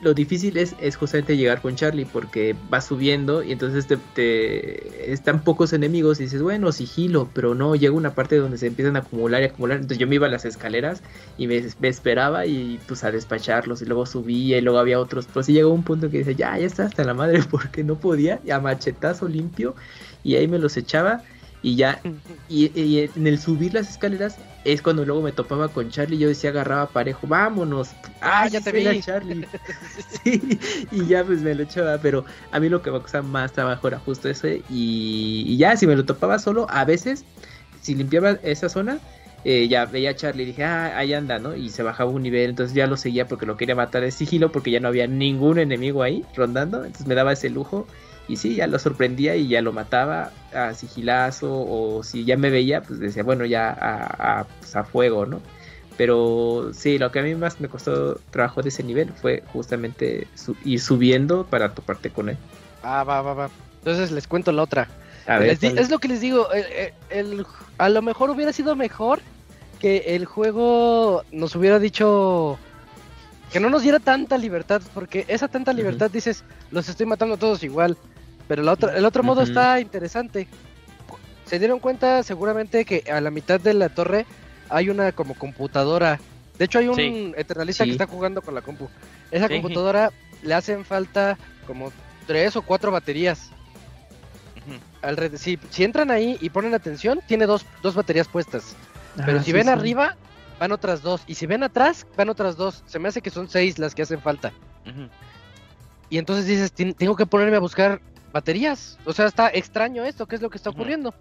S2: Lo difícil es, es justamente llegar con Charlie porque va subiendo y entonces te, te- están pocos enemigos y dices, bueno, sigilo, pero no, llega una parte donde se empiezan a acumular y acumular. Entonces yo me iba a las escaleras y me, esperaba y pues a despacharlos y luego subía y luego había otros. Pero sí llegó un punto que dice, ya, ya está hasta la madre [laughs] porque no podía, y a machetazo limpio y ahí me los echaba y ya y, y en el subir las escaleras es cuando luego me topaba con Charlie. Yo decía, agarraba parejo, vámonos.
S1: Ah, ya te
S2: te
S1: vi.
S2: Charlie. [laughs] [laughs] sí, y ya pues me lo echaba. Pero a mí lo que me costaba más trabajo era justo ese. Y, y ya, si me lo topaba solo, a veces, si limpiaba esa zona, eh, ya veía a Charlie y dije, ah, ahí anda, ¿no? Y se bajaba un nivel. Entonces ya lo seguía porque lo quería matar de sigilo, porque ya no había ningún enemigo ahí rondando. Entonces me daba ese lujo. Y sí, ya lo sorprendía y ya lo mataba a sigilazo o si ya me veía, pues decía, bueno, ya a, a, pues, a fuego, ¿no? Pero sí, lo que a mí más me costó trabajo de ese nivel fue justamente su- ir subiendo para toparte con él.
S1: Ah, va, va, va. Entonces les cuento la otra.
S2: A ver,
S1: Les di-
S2: ¿cuál
S1: es lo que les digo. el- a lo mejor hubiera sido mejor que el juego nos hubiera dicho que no nos diera tanta libertad, porque esa tanta libertad dices, los estoy matando a todos igual, pero la otra, el otro modo está interesante. Se dieron cuenta seguramente que a la mitad de la torre hay una como computadora. De hecho hay un
S4: Sí.
S1: eternalista
S2: Sí.
S1: que está jugando con la compu. Esa
S4: Sí.
S1: computadora le hacen falta como tres o cuatro baterías.
S4: Ujú.
S1: Alred- si, si entran ahí y ponen atención, tiene dos, dos baterías puestas. Pero
S2: Ah,
S1: si
S2: sí,
S1: ven
S2: sí.
S1: arriba, van otras dos. Y si ven atrás, van otras dos. Se me hace que son seis las que hacen falta. Y entonces dices, "Tien- tengo que ponerme a buscar baterías. O sea, está extraño esto, ¿qué es lo que está ocurriendo?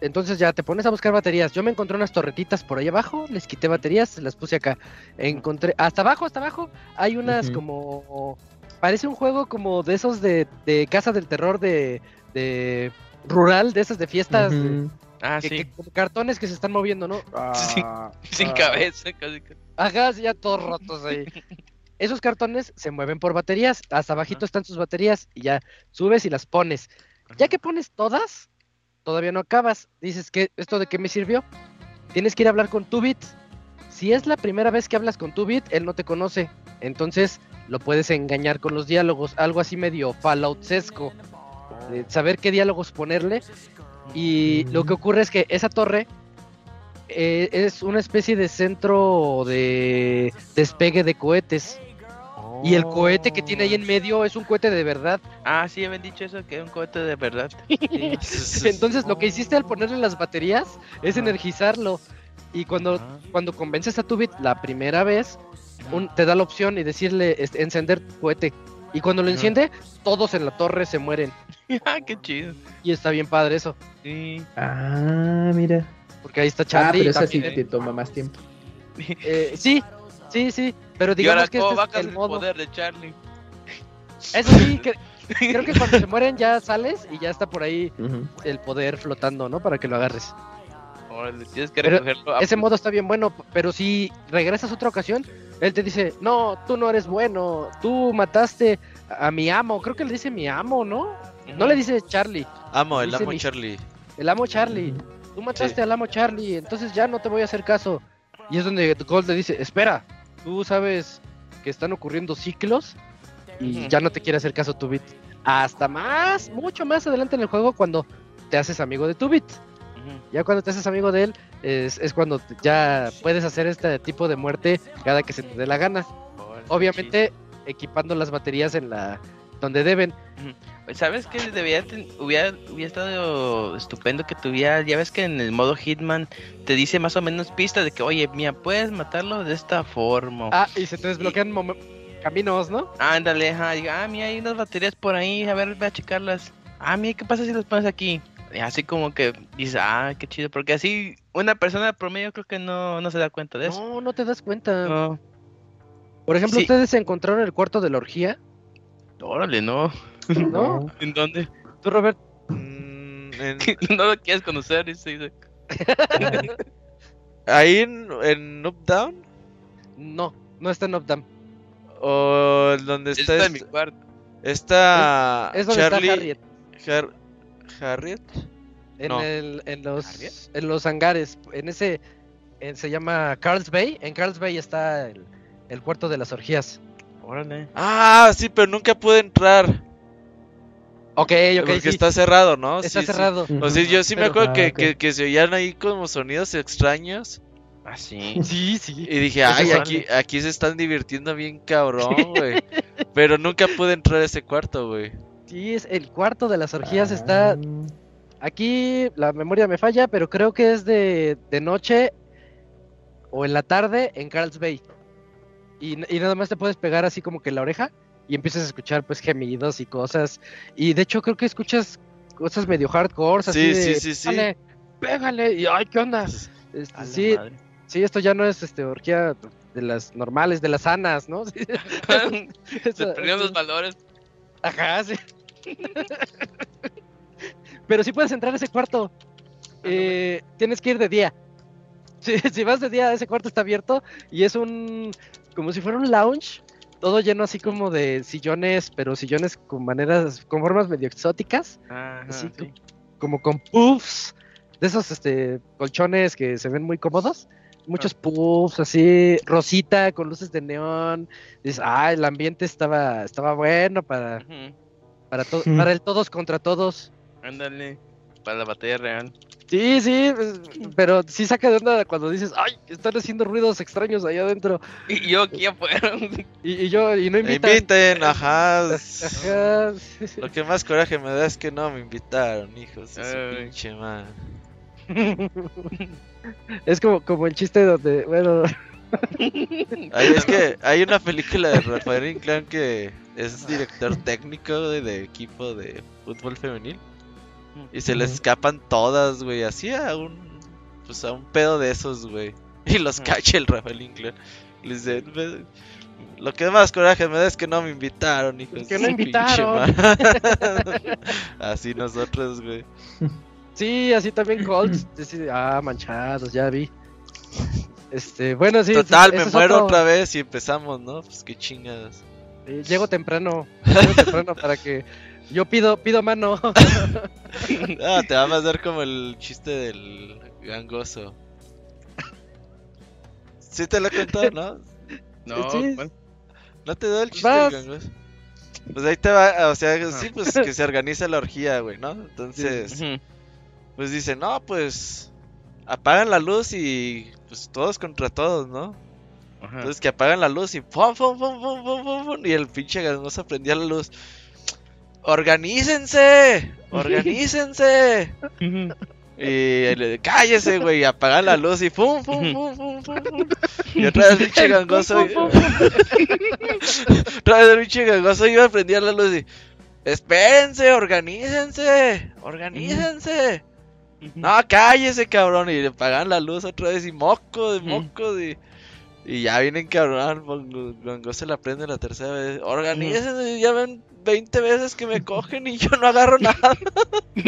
S1: Entonces ya te pones a buscar baterías. Yo me encontré unas torretitas por ahí abajo, les quité baterías, las puse acá. Encontré, hasta abajo, hasta abajo, hay unas como... Parece un juego como de esos de, de Casa del Terror de, de rural, de esas de fiestas. de-
S2: Ujú.
S4: Ah,
S1: que-
S4: sí.
S1: que- como cartones que se están moviendo, ¿no? [laughs]
S4: Sí,
S1: Ah,
S4: Sin
S1: ah.
S4: cabeza, casi. casi.
S1: Ajá, sí, ya todos rotos ahí. [laughs] Esos cartones se mueven por baterías. Hasta abajito están sus baterías y ya subes y las pones. Ya que pones todas, todavía no acabas. Dices que esto de qué me sirvió. Tienes que ir a hablar con Tubit. Si es la primera vez que hablas con Tubit, él no te conoce. Entonces lo puedes engañar con los diálogos, algo así medio Fallout sesco. de saber qué diálogos ponerle. Y lo que ocurre es que esa torre eh, es una especie de centro de despegue de cohetes. Y el cohete que tiene ahí en medio es un cohete de verdad.
S4: Ah, sí, habían dicho eso, que es un cohete de verdad. [laughs]
S1: Entonces lo que hiciste al ponerle las baterías es energizarlo. Y cuando,
S4: Ah.
S1: cuando convences a Tubit la primera vez, un, te da la opción y decirle este, encender cohete. Y cuando lo enciende, todos en la torre se mueren. [laughs]
S4: Ah, qué chido.
S1: Y está bien padre eso.
S4: Sí.
S2: Ah, mira.
S1: Porque ahí está
S2: Ah,
S1: Charlie.
S2: pero esa sí te toma más tiempo.
S1: Eh, sí, sí, sí. Pero
S4: Y ahora,
S1: digamos que
S4: ¿cómo
S1: este es el
S4: el
S1: modo.
S4: poder de Charlie? [laughs]
S1: Eso sí, que- creo que cuando se [laughs] mueren ya sales y ya está por ahí el poder flotando, ¿no? Para que lo agarres.
S4: Órale, tienes que
S1: Pero
S4: recogerlo. a-
S1: Ese modo está bien bueno, pero si regresas otra ocasión, él te dice, no, tú no eres bueno, tú mataste a, mi amo, creo que le dice mi amo, ¿no? No le dice Charlie,
S3: Amo, el amo
S1: mi-
S3: Charlie.
S1: el amo Charlie, tú mataste al amo Charlie, entonces ya no te voy a hacer caso. Y es donde Gold le dice, espera, tú sabes que están ocurriendo ciclos y ya no te quiere hacer caso Tubit. Hasta más, mucho más adelante en el juego cuando te haces amigo de Tubit.
S4: Ujú.
S1: Ya cuando te haces amigo de él, es, es cuando ya puedes hacer este tipo de muerte cada que se te dé la gana. Obviamente equipando las baterías en la donde deben.
S4: ¿Sabes qué? Debería ten- hubiera, hubiera estado estupendo que tuviera. Ya ves que en el modo Hitman te dice más o menos pistas de que, oye, mira, puedes matarlo de esta forma.
S1: Ah, y se te desbloquean caminos, ¿no?
S4: Ándale, ajá, diga, ah, mira, hay unas baterías por ahí, a ver, voy a checarlas. Ah, mira, ¿qué pasa si las pones aquí? Y así como que dices, ah, qué chido, porque así una persona promedio creo que no, no se da cuenta de eso.
S1: No, no te das cuenta.
S4: No.
S1: Por ejemplo,
S4: Sí.
S1: ustedes encontraron el cuarto de la orgía,
S4: Órale, no. [laughs]
S1: ¿no?
S4: ¿En dónde?
S1: Tú, Robert,
S3: Mm, en- [laughs]
S4: no lo quieres conocer, dice. [laughs]
S3: ahí en, en Up Down
S1: no, no está en Updam.
S3: o en donde está,
S4: Está en mi cuarto.
S1: Es donde
S3: Charlie
S1: está Harriet.
S3: Har- Harriet.
S1: En,
S3: No.
S1: el, en, los,
S4: ¿Harriet?
S1: en los hangares. En ese. en- se llama Carl's Bay. En Carl's Bay está el, el cuarto de las orgías.
S4: Órale.
S3: Ah, sí, pero nunca pude entrar
S1: Ok, ok,
S3: porque
S1: sí.
S3: está cerrado, ¿no?
S1: está
S3: Sí, sí.
S1: cerrado.
S3: O sea, yo sí me acuerdo
S2: Ah,
S3: que, que, que se oían ahí como sonidos extraños.
S4: Ah, sí. [laughs]
S1: Sí, sí.
S3: Y dije, ay, aquí, aquí se están divirtiendo bien cabrón, güey. Pero nunca pude entrar a ese cuarto, güey.
S1: Sí, es el cuarto de las orgías
S2: Ah.
S1: está aquí, la memoria me falla, pero creo que es de, de noche o en la tarde en Carl's Bay. Y, y nada más te puedes pegar así como que la oreja y empiezas a escuchar pues gemidos y cosas. Y de hecho creo que escuchas cosas medio hardcore, así
S3: Sí,
S1: de,
S3: sí, sí.
S1: "Pégale, pégale, y ay, ¿qué onda? Este,
S4: A la
S1: sí,
S4: madre.
S1: sí, esto ya no es este orgía de las normales, de las sanas, ¿no? [laughs]
S4: Se [laughs] perdieron los valores.
S1: Ajá, sí. Pero sí puedes entrar a ese cuarto. Eh, tienes que ir de día. [laughs] Si, si vas de día, ese cuarto está abierto y es un. como si fuera un lounge. Todo lleno así como de sillones, pero sillones con maneras, con formas medio exóticas,
S4: Ajá,
S1: Sí,
S4: sí.
S1: como con puffs, de esos este colchones que se ven muy cómodos. Muchos puffs, así, rosita, con luces de neón. Dices, ah, el ambiente estaba, estaba bueno para,
S4: Ujú.
S1: para, to- para el todos contra todos.
S4: Ándale. Para la batalla real.
S1: Sí, sí, pues, pero sí saca de onda cuando dices, ay, están haciendo ruidos extraños allá adentro.
S4: Y yo aquí afuera.
S1: Y, y yo, y no invitan.
S3: Inviten, ajá.
S1: Ajá.
S3: Lo que más coraje me da es que no me invitaron, hijos. pinche madre. [laughs]
S1: Es como, como el chiste donde, bueno, [laughs]
S3: Ay, es que [laughs] hay una película de Rafael Inclán que es director técnico de, de equipo de fútbol femenil. Y se les escapan todas, güey, así a un. Pues a un pedo de esos, güey. [laughs] Y los cacha el Rafael Inclán. Les dice. "Me- Lo que más coraje me da es que no me invitaron, hijos.
S1: Que
S3: de
S1: no invitaron".
S3: pinche madre". [laughs] así nosotros, güey.
S1: sí, así también Colts. [laughs] ah, manchados, ya vi. Este, bueno, sí.
S3: Total, me
S1: es
S3: muero
S1: otro-
S3: otra vez y empezamos, ¿no? Pues qué chingadas.
S1: eh, llego temprano, llego temprano para que yo pido, pido mano. [laughs]
S3: Ah, te va a pasar como el chiste del gangoso. Sí te lo he contado, ¿no?
S4: No.
S3: ¿No te da el chiste
S1: Vas.
S3: del gangoso? Pues ahí te va, o sea,
S4: Ah.
S3: sí, pues que se organiza la orgía, güey, ¿no? Entonces, pues dicen, no, pues apagan la luz y pues todos contra todos, ¿no?
S4: Ajá.
S3: Entonces que apagan la luz y pum, pum, pum, pum, pum, pum, pum, y el pinche gangoso prendía la luz. ¡Organícense! ¡Organícense! Y le cállese, güey, apaga la luz y pum, pum, pum, pum, pum, pum. Y otra vez el pinche [laughs] gangoso. [laughs] otra vez el pinche gangoso iba a prender la luz y. Espérense, organícense, organícense. No, cállese, cabrón. Y le apagan la luz otra vez y moco de moco de. Y ya vienen cabrón, Gangoso la prende la tercera vez. Organícense, ya ven 20 veces que me cogen y yo no agarro nada. [laughs]
S1: sí,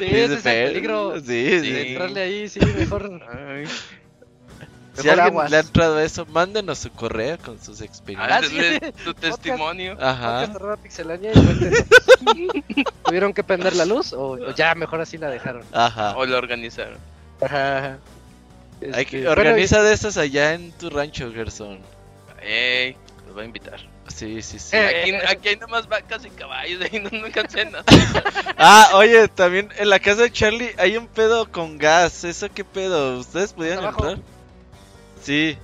S1: ese es el peligro.
S3: Sí, sí.
S1: Entrarle ahí, sí, [laughs] mejor.
S3: Ay. Si a alguien le ha entrado eso, mándenos su correo con sus experiencias.
S4: Ah, tu testimonio.
S3: Ajá. [laughs]
S1: ¿Tuvieron que prender la luz o, ya mejor así la dejaron?
S3: Ajá.
S4: O lo organizaron.
S1: Ajá.
S3: Hay que, este, organiza de esas allá en tu rancho, Gerson.
S4: Ey, los voy a invitar.
S3: Sí, sí, sí.
S4: Aquí, aquí hay nomás vacas y caballos, [laughs] ahí no, nunca sé nada. [laughs]
S3: ah, oye, también en la casa de Charlie hay un pedo con gas. ¿Eso qué pedo? ¿Ustedes podían entrar? Sí.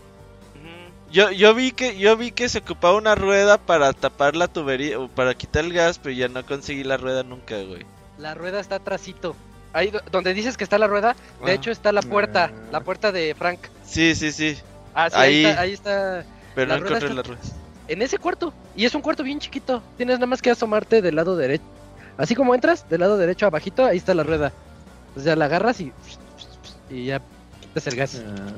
S3: Yo, yo vi que yo vi que se ocupaba una rueda para tapar la tubería o para quitar el gas, pero ya no conseguí la rueda nunca, güey.
S1: La rueda está atrásito. Ahí donde dices que está la rueda, de hecho está la puerta, ah. la puerta de Frank.
S3: Sí, sí, sí.
S1: Ah, sí, ahí, ahí, está,
S3: Pero no encontré la rueda.
S1: En ese cuarto. Y es un cuarto bien chiquito. Tienes nada más que asomarte del lado derecho. Así como entras, del lado derecho abajito, ahí está la rueda. O sea, la agarras y y ya quitas el gas. Ah.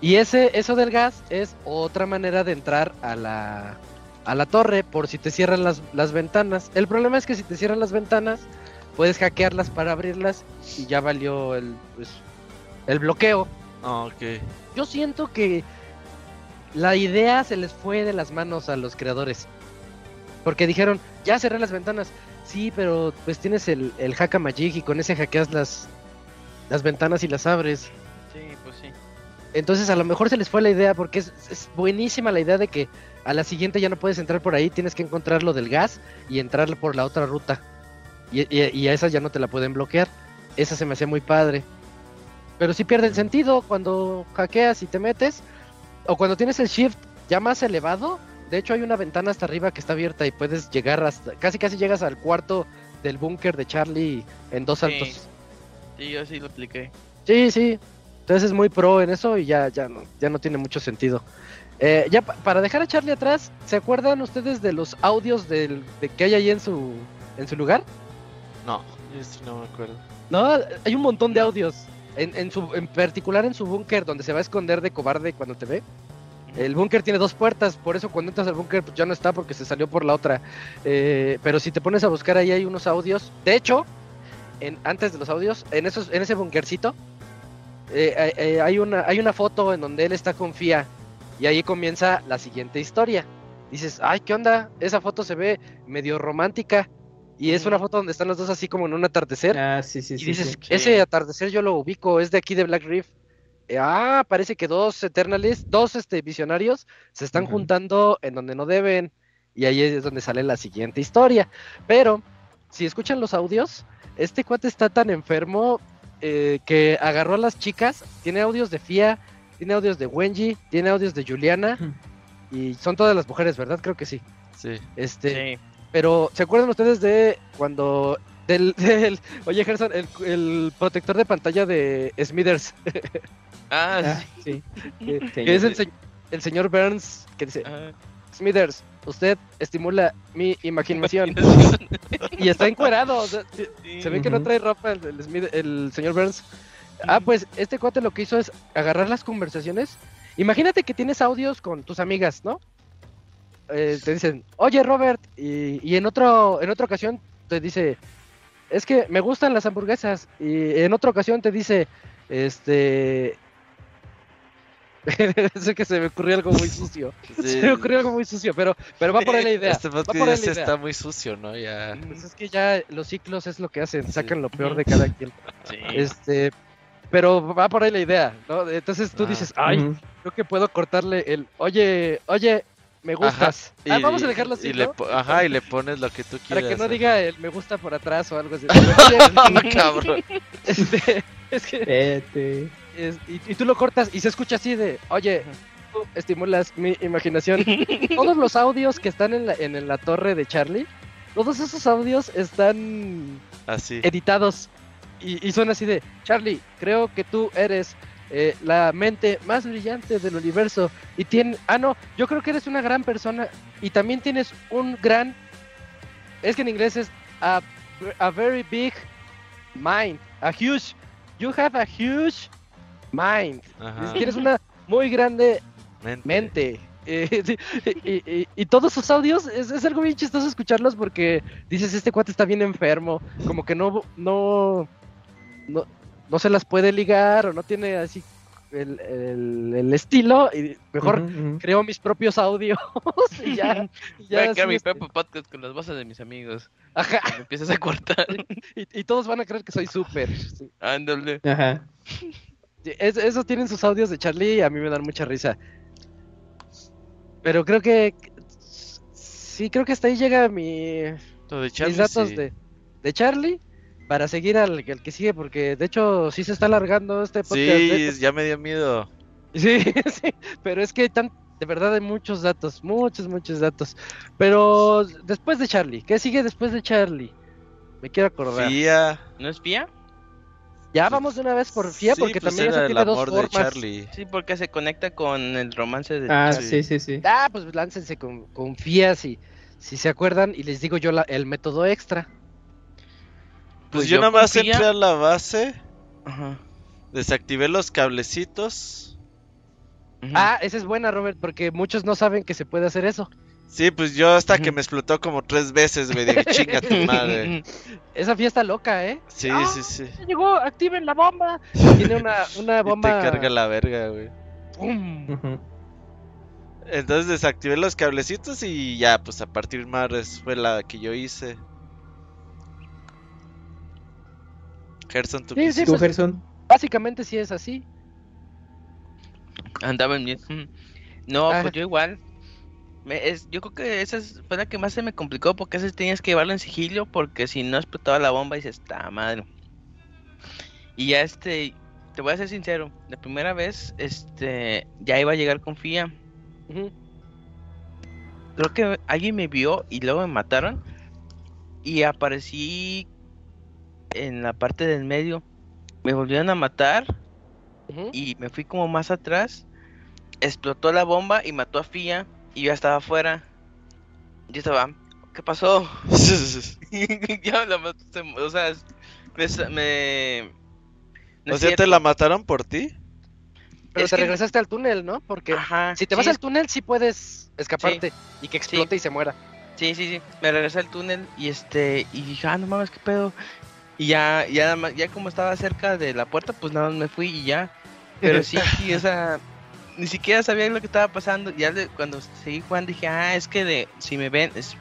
S1: Y ese, eso del gas es otra manera de entrar a la, a la torre por si te cierran las, las ventanas. El problema es que si te cierran las ventanas, puedes hackearlas para abrirlas y ya valió el, pues, el bloqueo.
S3: Ah, ok.
S1: Yo siento que la idea se les fue de las manos a los creadores. Porque dijeron, ya cerré las ventanas. Sí, pero pues tienes el, el Hacka Magic y con ese hackeas las, las ventanas y las abres.
S4: Sí, pues sí.
S1: Entonces a lo mejor se les fue la idea porque es, buenísima la idea de que a la siguiente ya no puedes entrar por ahí, tienes que encontrar lo del gas y entrar por la otra ruta. Y, y, a esa ya no te la pueden bloquear. Esa se me hacía muy padre. Pero sí pierde el sentido cuando hackeas y te metes. O cuando tienes el shift ya más elevado. De hecho hay una ventana hasta arriba que está abierta y puedes llegar hasta... Casi casi llegas al cuarto del búnker de Charlie en dos saltos.
S4: Sí, yo sí lo apliqué.
S1: Sí, sí. Entonces es muy pro en eso y ya, ya, no, ya no tiene mucho sentido. Eh, ya para dejar a Charlie atrás, ¿se acuerdan ustedes de los audios del, de que hay ahí en su, en su lugar?
S3: No, no me acuerdo.
S1: No, hay un montón de audios. En, en, su, en particular en su búnker, donde se va a esconder de cobarde cuando te ve. El búnker tiene dos puertas, por eso cuando entras al búnker pues, ya no está porque se salió por la otra. Eh, pero si te pones a buscar ahí hay unos audios. De hecho, en, antes de los audios, en esos, en ese búnkercito, eh, eh, eh, hay, una, hay una foto en donde él está con Fia y ahí comienza la siguiente historia. Dices, ay, ¿qué onda? Esa foto se ve medio romántica. Y es una foto donde están los dos así como en un atardecer.
S2: Ah, sí, sí,
S1: y dices, ese atardecer yo lo ubico, es de aquí de Black Reef. ah, parece que dos Eternalists, dos este, visionarios, se están juntando en donde no deben. Y ahí es donde sale la siguiente historia. Pero, si escuchan los audios, este cuate está tan enfermo eh, que agarró a las chicas. Tiene audios de Fia, tiene audios de Wenji, tiene audios de Juliana. Y son todas las mujeres, ¿verdad? Creo que sí.
S3: Sí.
S1: Este, Pero, ¿se acuerdan ustedes de cuando... Del, [laughs] oye, Gerson, el, protector de pantalla de Smithers. [laughs]
S4: ah, ah sí. [laughs]
S1: Que, es el, señor Burns que dice... Smithers, usted estimula mi imaginación. y está encuerado. se ve que no trae ropa el, señor Burns. Ah, pues este cuate lo que hizo es agarrar las conversaciones. Imagínate que tienes audios con tus amigas, ¿no? Eh, te dicen, oye Robert, y, y, en otro, en otra ocasión te dice, es que me gustan las hamburguesas, y en otra ocasión te dice, este, [laughs] sé que se me ocurrió algo muy sucio. [laughs] Se me ocurrió algo muy sucio, pero, pero va por ahí la idea.
S3: Este podcast está muy sucio, ¿no? Ya.
S1: Pues es que ya los ciclos es lo que hacen, sacan lo peor de cada quien. [laughs] Este, pero va por ahí la idea, ¿no? Entonces tú ah. dices, ay, creo que puedo cortarle el, oye, oye, me gustas. Ah, vamos a dejarlo así.
S3: Y le, ajá, y le pones lo que tú quieras.
S1: Para que no diga el me gusta por atrás o algo así. [laughs]
S3: cabrón. [laughs]
S1: Este, es que y, tú lo cortas y se escucha así de, oye, tú estimulas mi imaginación. Todos los audios que están en la, en la torre de Charlie todos esos audios están
S3: Así.
S1: editados y, y son así de, Charlie, creo que tú eres eh, la mente más brillante del universo y tiene, ah no, yo creo que eres una gran persona y también tienes un gran, es que en inglés es a, a very big mind, a huge, you have a huge mind,
S3: Ajá.
S1: tienes una muy grande
S3: Mente.
S1: mente. [laughs] Eh, y- y todos sus audios es, es algo bien chistoso escucharlos porque dices este cuate está bien enfermo, como que no no no, no se las puede ligar o no tiene así el, el- el estilo y mejor creo mis propios audios [laughs] y ya, y
S4: Voy
S1: ya
S4: a
S1: así,
S4: crear mi
S1: este,
S4: propio podcast con las voces de mis amigos.
S1: ajá,
S4: Me empiezas a cortar. [laughs]
S1: y, y todos van a creer que soy súper. sí.
S4: Ándale.
S2: Ajá.
S1: Es- esos tienen sus audios de Charlie y a mí me dan mucha risa. Pero creo que sí, creo que hasta ahí llega mi
S3: de
S1: mis
S3: Charlie,
S1: datos
S3: sí.
S1: de, de Charlie para seguir al, al que sigue, porque de hecho sí se está alargando este podcast. ¿eh?
S3: Sí, ya me dio miedo.
S1: Sí, [laughs] sí, pero es que hay tan, de verdad hay muchos datos, muchos, muchos datos. Pero después de Charlie, ¿qué sigue después de Charlie? Me quiero acordar.
S3: Fía.
S4: ¿No es Pía?
S1: Ya vamos de una vez por FIA,
S3: Sí,
S1: porque
S3: pues
S1: también
S3: era
S1: eso
S3: el
S1: tiene dos
S3: amor de
S1: formas.
S3: Charlie.
S4: Sí, porque se conecta con el romance de
S2: Ah,
S3: Sí.
S2: sí, sí, sí.
S1: Ah, pues láncense con, con FIA si, si se acuerdan y les digo yo la- el método extra.
S3: Pues,
S4: Pues
S3: yo
S4: yo
S3: nada más
S4: confía-
S3: entré a la base,
S4: Ajá.
S3: desactivé los cablecitos.
S1: Ah, esa es buena, Robert, porque muchos no saben que se puede hacer eso.
S3: Sí, pues yo hasta que me explotó como tres veces, güey. Dije, chinga tu madre. [laughs]
S1: Esa fiesta loca, ¿eh?
S3: Sí,
S1: Ah,
S3: sí, sí.
S1: Llegó, activen la bomba. [laughs] Tiene una, una
S3: Y te
S1: bomba.
S3: carga la verga, güey.
S1: ¡Pum!
S3: Entonces desactivé los cablecitos y ya, pues a partir de más fue la que yo hice. Gerson, tú
S1: Sí,
S3: qué
S1: sí,
S3: hiciste?
S2: ¿Tú,
S1: pues-
S2: Gerson?
S1: Básicamente sí es así.
S4: Andaba en mi... [laughs] No,
S1: Ah.
S4: pues yo igual. Me- es, yo creo que esa es- fue la que más se me complicó porque esa tenías que llevarlo en sigilo porque si no explotaba la bomba y se está madre. Y ya este, te voy a ser sincero, la primera vez este ya iba a llegar con FIA. Creo que alguien me vio y luego me mataron y aparecí en la parte del medio. Me volvieron a matar y me fui como más atrás. Explotó la bomba y mató a Fia y yo ya estaba afuera. Yo estaba, ¿qué pasó? [laughs] [laughs] ya la mat- se- o sea, me, no
S3: o sea, ¿te la mataron por ti?
S1: Pero
S4: Es
S1: te
S4: que-
S1: regresaste al túnel, ¿no? Porque
S4: Ajá,
S1: si te
S4: sí,
S1: vas al túnel sí puedes escaparte y que explote y se muera.
S4: Sí, sí, sí. Me regresé al túnel y este y dije, ah, no mames, qué pedo. Y ya, ya, nada más- ya como estaba cerca de la puerta, pues nada más me fui y ya. Pero sí, sí, o sea, ni siquiera sabía lo que estaba pasando. Ya cuando seguí jugando dije, ah, es que de si me ven, es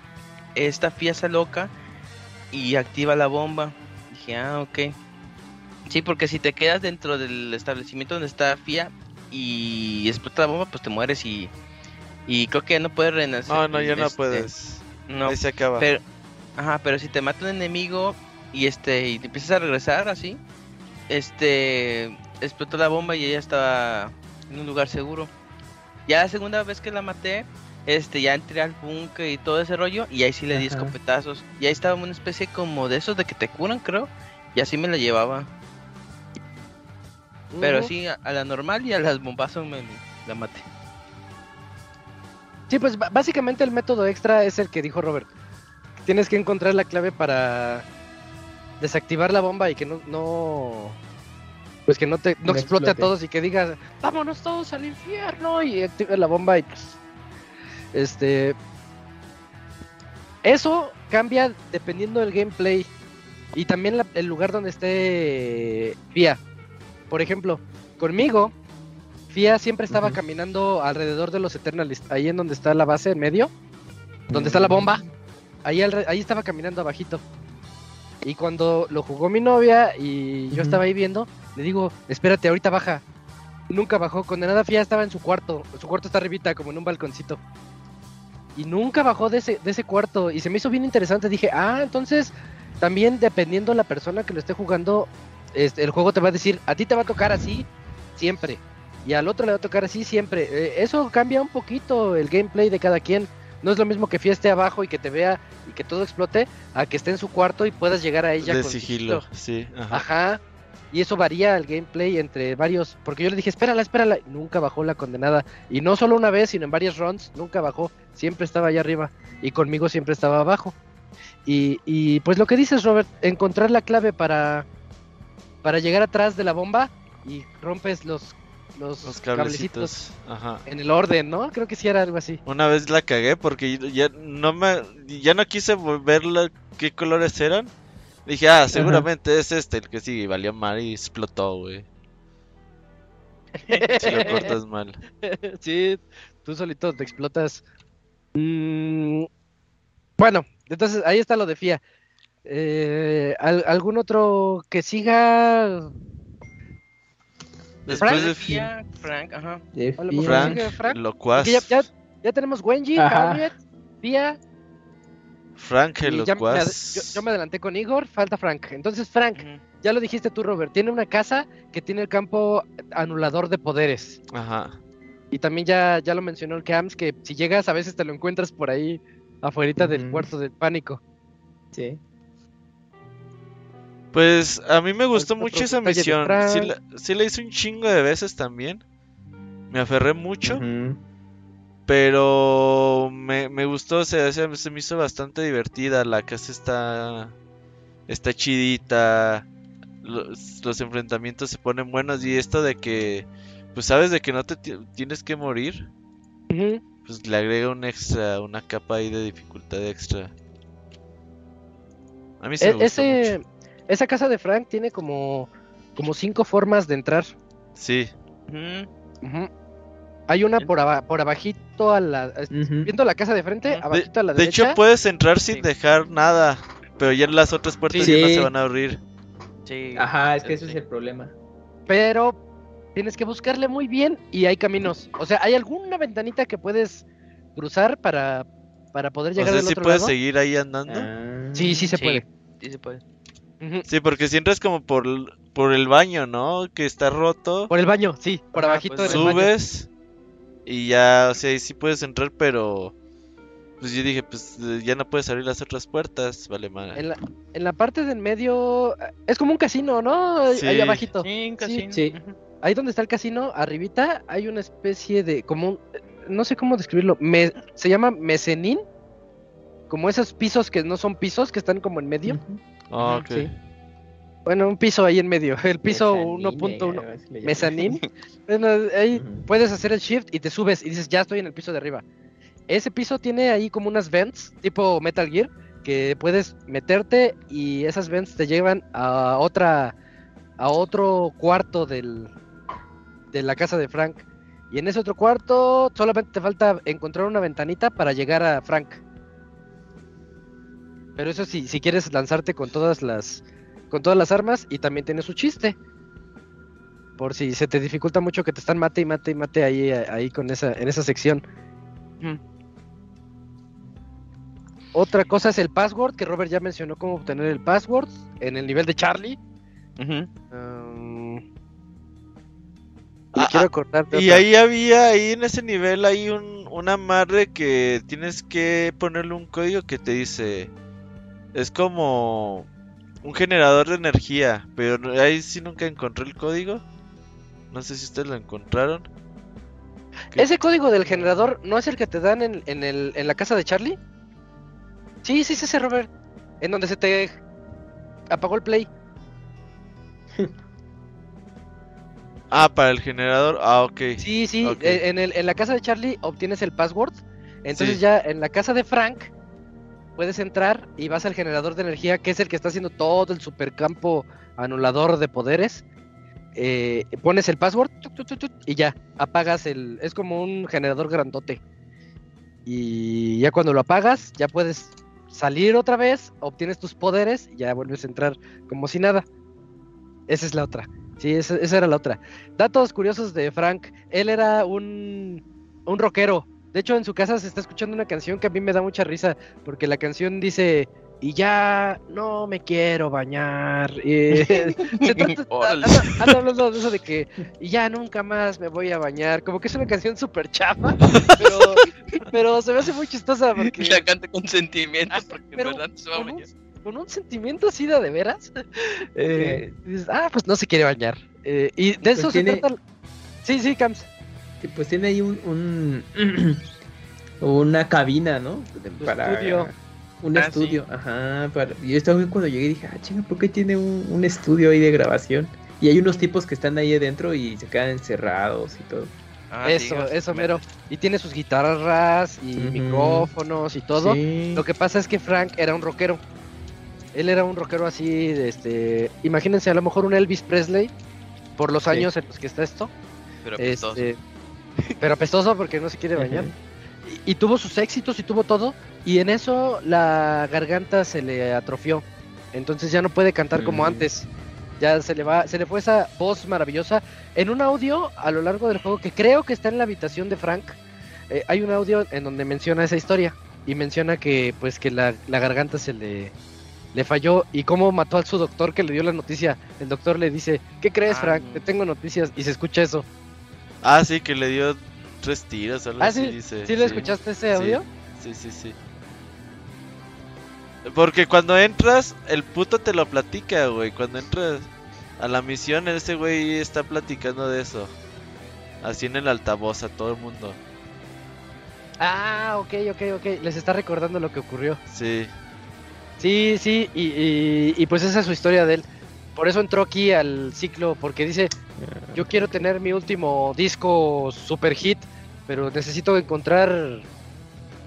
S4: esta fiesta loca y activa la bomba. Dije, ah, ok. Sí, porque si te quedas dentro del establecimiento donde está FIA y explota la bomba, pues te mueres y, y creo que ya no puedes renacer.
S3: No, no, ya no
S4: este,
S3: puedes.
S4: No,
S3: Ahí se acaba.
S4: pero, ajá, pero si te mata un enemigo y este y te empiezas a regresar así, este explotó la bomba y ella estaba en un lugar seguro. Ya la segunda vez que la maté, este ya entré al búnker y todo ese rollo y ahí sí le di
S2: Ajá.
S4: escopetazos. Y ahí estaba una especie como de esos de que te curan, creo. Y así me la llevaba. Pero sí, a, a la normal y a las bombazos me la maté.
S1: Sí, pues básicamente el método extra es el que dijo Robert. Tienes que encontrar la clave para desactivar la bomba y que no, no pues que no te no
S2: No
S1: explote a todos y que digas, vámonos todos al infierno y active la bomba y pues este eso cambia dependiendo del gameplay y también la- el lugar donde esté Fia. Por ejemplo, conmigo Fia siempre estaba caminando alrededor de los Eternalists, ahí en donde está la base en medio, donde está la bomba. Ahí, ahí estaba caminando abajito. Y cuando lo jugó mi novia y yo estaba ahí viendo, le digo, espérate, ahorita baja. Nunca bajó, condenada Fia estaba en su cuarto. Su cuarto está arribita, como en un balconcito. Y nunca bajó de ese, de ese cuarto. Y se me hizo bien interesante. Dije, ah, entonces también dependiendo la persona que lo esté jugando, este, el juego te va a decir, a ti te va a tocar así siempre. Y al otro le va a tocar así siempre. Eh, eso cambia un poquito el gameplay de cada quien. No es lo mismo que fieste abajo y que te vea y que todo explote, a que esté en su cuarto y puedas llegar a ella
S3: De
S1: con
S3: sigilo, sí. Ajá.
S1: Ajá. Y eso varía el gameplay entre varios. Porque yo le dije, espérala, espérala. Nunca bajó la condenada. Y no solo una vez, sino en varios runs. Nunca bajó. Siempre estaba allá arriba. Y conmigo siempre estaba abajo. Y, y pues lo que dices, Robert, encontrar la clave para, para llegar atrás de la bomba y rompes los, los,
S3: Los
S1: cablecitos
S3: cablecitos. Ajá.
S1: en el orden, ¿no? Creo que sí era algo así.
S3: Una vez la cagué porque ya no me ya no quise ver la- qué colores eran. Dije, ah, seguramente es este el que y valió mal y explotó, güey. [laughs] Si lo cortas mal.
S1: sí, tú solito te explotas. Mm, bueno, entonces ahí está lo de FIA. Eh, ¿al- ¿Algún otro que siga?
S3: Después
S1: Frank,
S3: de
S4: Fia, Frank, ajá.
S2: De Fia.
S3: Frank? Locuaz.
S1: Ya, ya, ya tenemos Wenji. Harriet, FIA.
S3: Frank el
S1: ya
S3: Locuaz.
S1: yo, yo me adelanté con Igor, falta Frank. Entonces, Frank, ya lo dijiste tú, Robert, tiene una casa que tiene el campo anulador de poderes.
S3: Ajá.
S1: Y también ya, ya lo mencionó el Cams, que si llegas a veces te lo encuentras por ahí afuera del cuarto del pánico.
S2: Sí.
S3: Pues a mí me gustó
S1: Otro
S3: mucho esa misión. Sí la, sí la hice un chingo de veces también. Me aferré mucho. Pero me, me gustó, o sea, se, se me hizo bastante divertida. La casa está, está chidita. Los, los enfrentamientos se ponen buenos. Y esto de que, pues sabes de que no te ti- tienes que morir. Pues le agrega un extra, una capa ahí de dificultad extra. A mí se me
S1: E-
S3: gustó
S1: ese,
S3: mucho.
S1: Esa casa de Frank tiene como, como cinco formas de entrar.
S3: Sí.
S1: Hay una por, aba- por abajito a la... Viendo la casa de frente, abajito a la
S3: de
S1: derecha.
S3: hecho puedes entrar sin
S4: Sí.
S3: dejar nada. Pero ya en las otras puertas
S2: Sí.
S3: ya no
S2: Sí.
S3: se van a abrir.
S4: Sí.
S2: Ajá, es que ese
S4: sí.
S2: es el problema.
S1: pero tienes que buscarle muy bien y hay caminos. O sea, hay alguna ventanita que puedes cruzar para, para poder
S3: O
S1: llegar
S3: sea,
S1: al
S3: si
S1: otro
S3: puedes
S1: lado.
S3: seguir ahí andando.
S2: Ah.
S1: Sí, sí se
S4: Sí.
S1: puede.
S4: Sí se puede.
S3: Sí, porque si entras como por, el- por el baño, ¿no? Que está roto.
S1: Por el baño, sí, por
S4: Ajá,
S1: abajito
S4: pues,
S1: del baño.
S3: subes y ya, o sea, ahí sí puedes entrar, pero pues yo dije, pues ya no puedes abrir las otras puertas, vale madre.
S1: En la, en la parte del medio eh, es como un casino, ¿no? Ahí-
S3: Sí.
S1: Ahí abajito.
S4: Sí, un casino.
S2: sí.
S1: Ahí donde está el casino, arribita, hay una especie de, como un, no sé cómo describirlo, me- se llama mezenín, como esos pisos que no son pisos, que están como en medio.
S3: Ah, ok.
S1: sí. Bueno, un piso ahí en medio, el piso
S2: Mezzanine,
S1: 1.1,
S2: algo así le llaman.
S1: mezanín. [laughs] Bueno, ahí puedes hacer el shift y te subes y dices, ya estoy en el piso de arriba. Ese piso tiene ahí como unas vents, tipo Metal Gear, que puedes meterte y esas vents te llevan a otra, a otro cuarto del, de la casa de Frank. Y en ese otro cuarto solamente te falta encontrar una ventanita para llegar a Frank. Pero eso sí, si quieres lanzarte con todas las, con todas las armas y también tiene su chiste. Por si se te dificulta mucho que te están mate y mate y mate ahí, ahí con esa, en esa sección. Otra cosa es el password, que Robert ya mencionó cómo obtener el password en el nivel de Charlie.
S4: Ujú.
S1: Um, y
S3: Ah,
S1: quiero acordar
S3: Y
S1: otra.
S3: ahí había, ahí en ese nivel hay un, un amarre que tienes que ponerle un código que te dice, es como un generador de energía, pero ahí sí nunca encontré el código. No sé si ustedes lo encontraron.
S1: ¿Ese código del generador no es el que te dan en, en, el, en la casa de Charlie? Sí, sí, sí, ese Robert. En donde se te apagó el play. [laughs]
S3: Ah, para el generador. Ah, ok.
S1: Sí, sí, eh, en, el, en la casa de Charlie obtienes el password. Entonces
S3: Sí.
S1: ya en la casa de Frank puedes entrar y vas al generador de energía, que es el que está haciendo todo el supercampo anulador de poderes. Eh, pones el password y ya, apagas el... Es como un generador grandote. Y ya cuando lo apagas, ya puedes salir otra vez, obtienes tus poderes y ya vuelves a entrar como si nada. Esa es la otra. Sí, esa, esa era la otra. Datos curiosos de Frank. Él era un, un rockero. De hecho, en su casa se está escuchando una canción que a mí me da mucha risa, porque la canción dice, y ya no me quiero bañar. Eh, [laughs] se trata- [laughs] anda- hablando de eso de que y ya nunca más me voy a bañar. Como que es una canción súper chafa, pero, pero se me hace muy chistosa
S4: Y la
S1: porque [laughs]
S4: canta con sentimientos
S1: Ah,
S4: porque en
S1: pero
S4: verdad se va a
S1: con un,
S4: bañar.
S1: con un sentimiento así de, de veras. eh, dices, ah, pues no se quiere bañar. Eh, y de
S2: Pues
S1: eso
S2: tiene-
S1: se trata. Sí, sí, Cams.
S2: Que, Pues tiene ahí un, un- [clears throat] una cabina, ¿no?
S1: estudio.
S2: Un
S4: Ah,
S2: estudio, ajá. Para... Yo estaba bien cuando llegué y dije, ah, chinga, ¿por qué tiene un, un estudio ahí de grabación? Y hay unos tipos que están ahí adentro y se quedan encerrados y todo.
S4: Ah,
S1: eso,
S4: digas,
S1: eso,
S4: me-
S1: mero. Y tiene sus guitarras y micrófonos y todo.
S2: Sí.
S1: Lo que pasa es que Frank era un rockero. Él era un rockero así, de este, imagínense a lo mejor un Elvis Presley por los
S2: Sí.
S1: años en los que está esto,
S4: Pero pues,
S1: este, [laughs] pero apestoso porque no se quiere bañar. Y, y tuvo sus éxitos y tuvo todo, y en eso la garganta se le atrofió. Entonces ya no puede cantar como
S2: Mm.
S1: antes. Ya se le va, se le fue esa voz maravillosa. En un audio a lo largo del juego que creo que está en la habitación de Frank, eh, hay un audio en donde menciona esa historia y menciona que pues que la, la garganta se le le falló y cómo mató a su doctor que le dio la noticia. El doctor le dice, ¿qué crees,
S4: Ah,
S1: Frank? Te tengo noticias y se escucha eso.
S3: Ah, sí, que le dio tres tiros, algo
S1: Ah,
S3: así
S1: sí,
S3: dice.
S1: ¿sí le escuchaste ese audio?
S3: Sí, sí, sí. Porque cuando entras, el puto te lo platica, güey. Cuando entras a la misión, ese güey está platicando de eso. Así en el altavoz a todo el mundo.
S1: Ah, ok, ok, ok. Les está recordando lo que ocurrió.
S3: Sí.
S1: Sí, sí, y, y- y pues esa es su historia de él. Por eso entró aquí al ciclo, porque dice, yo quiero tener mi último disco super hit, pero necesito encontrar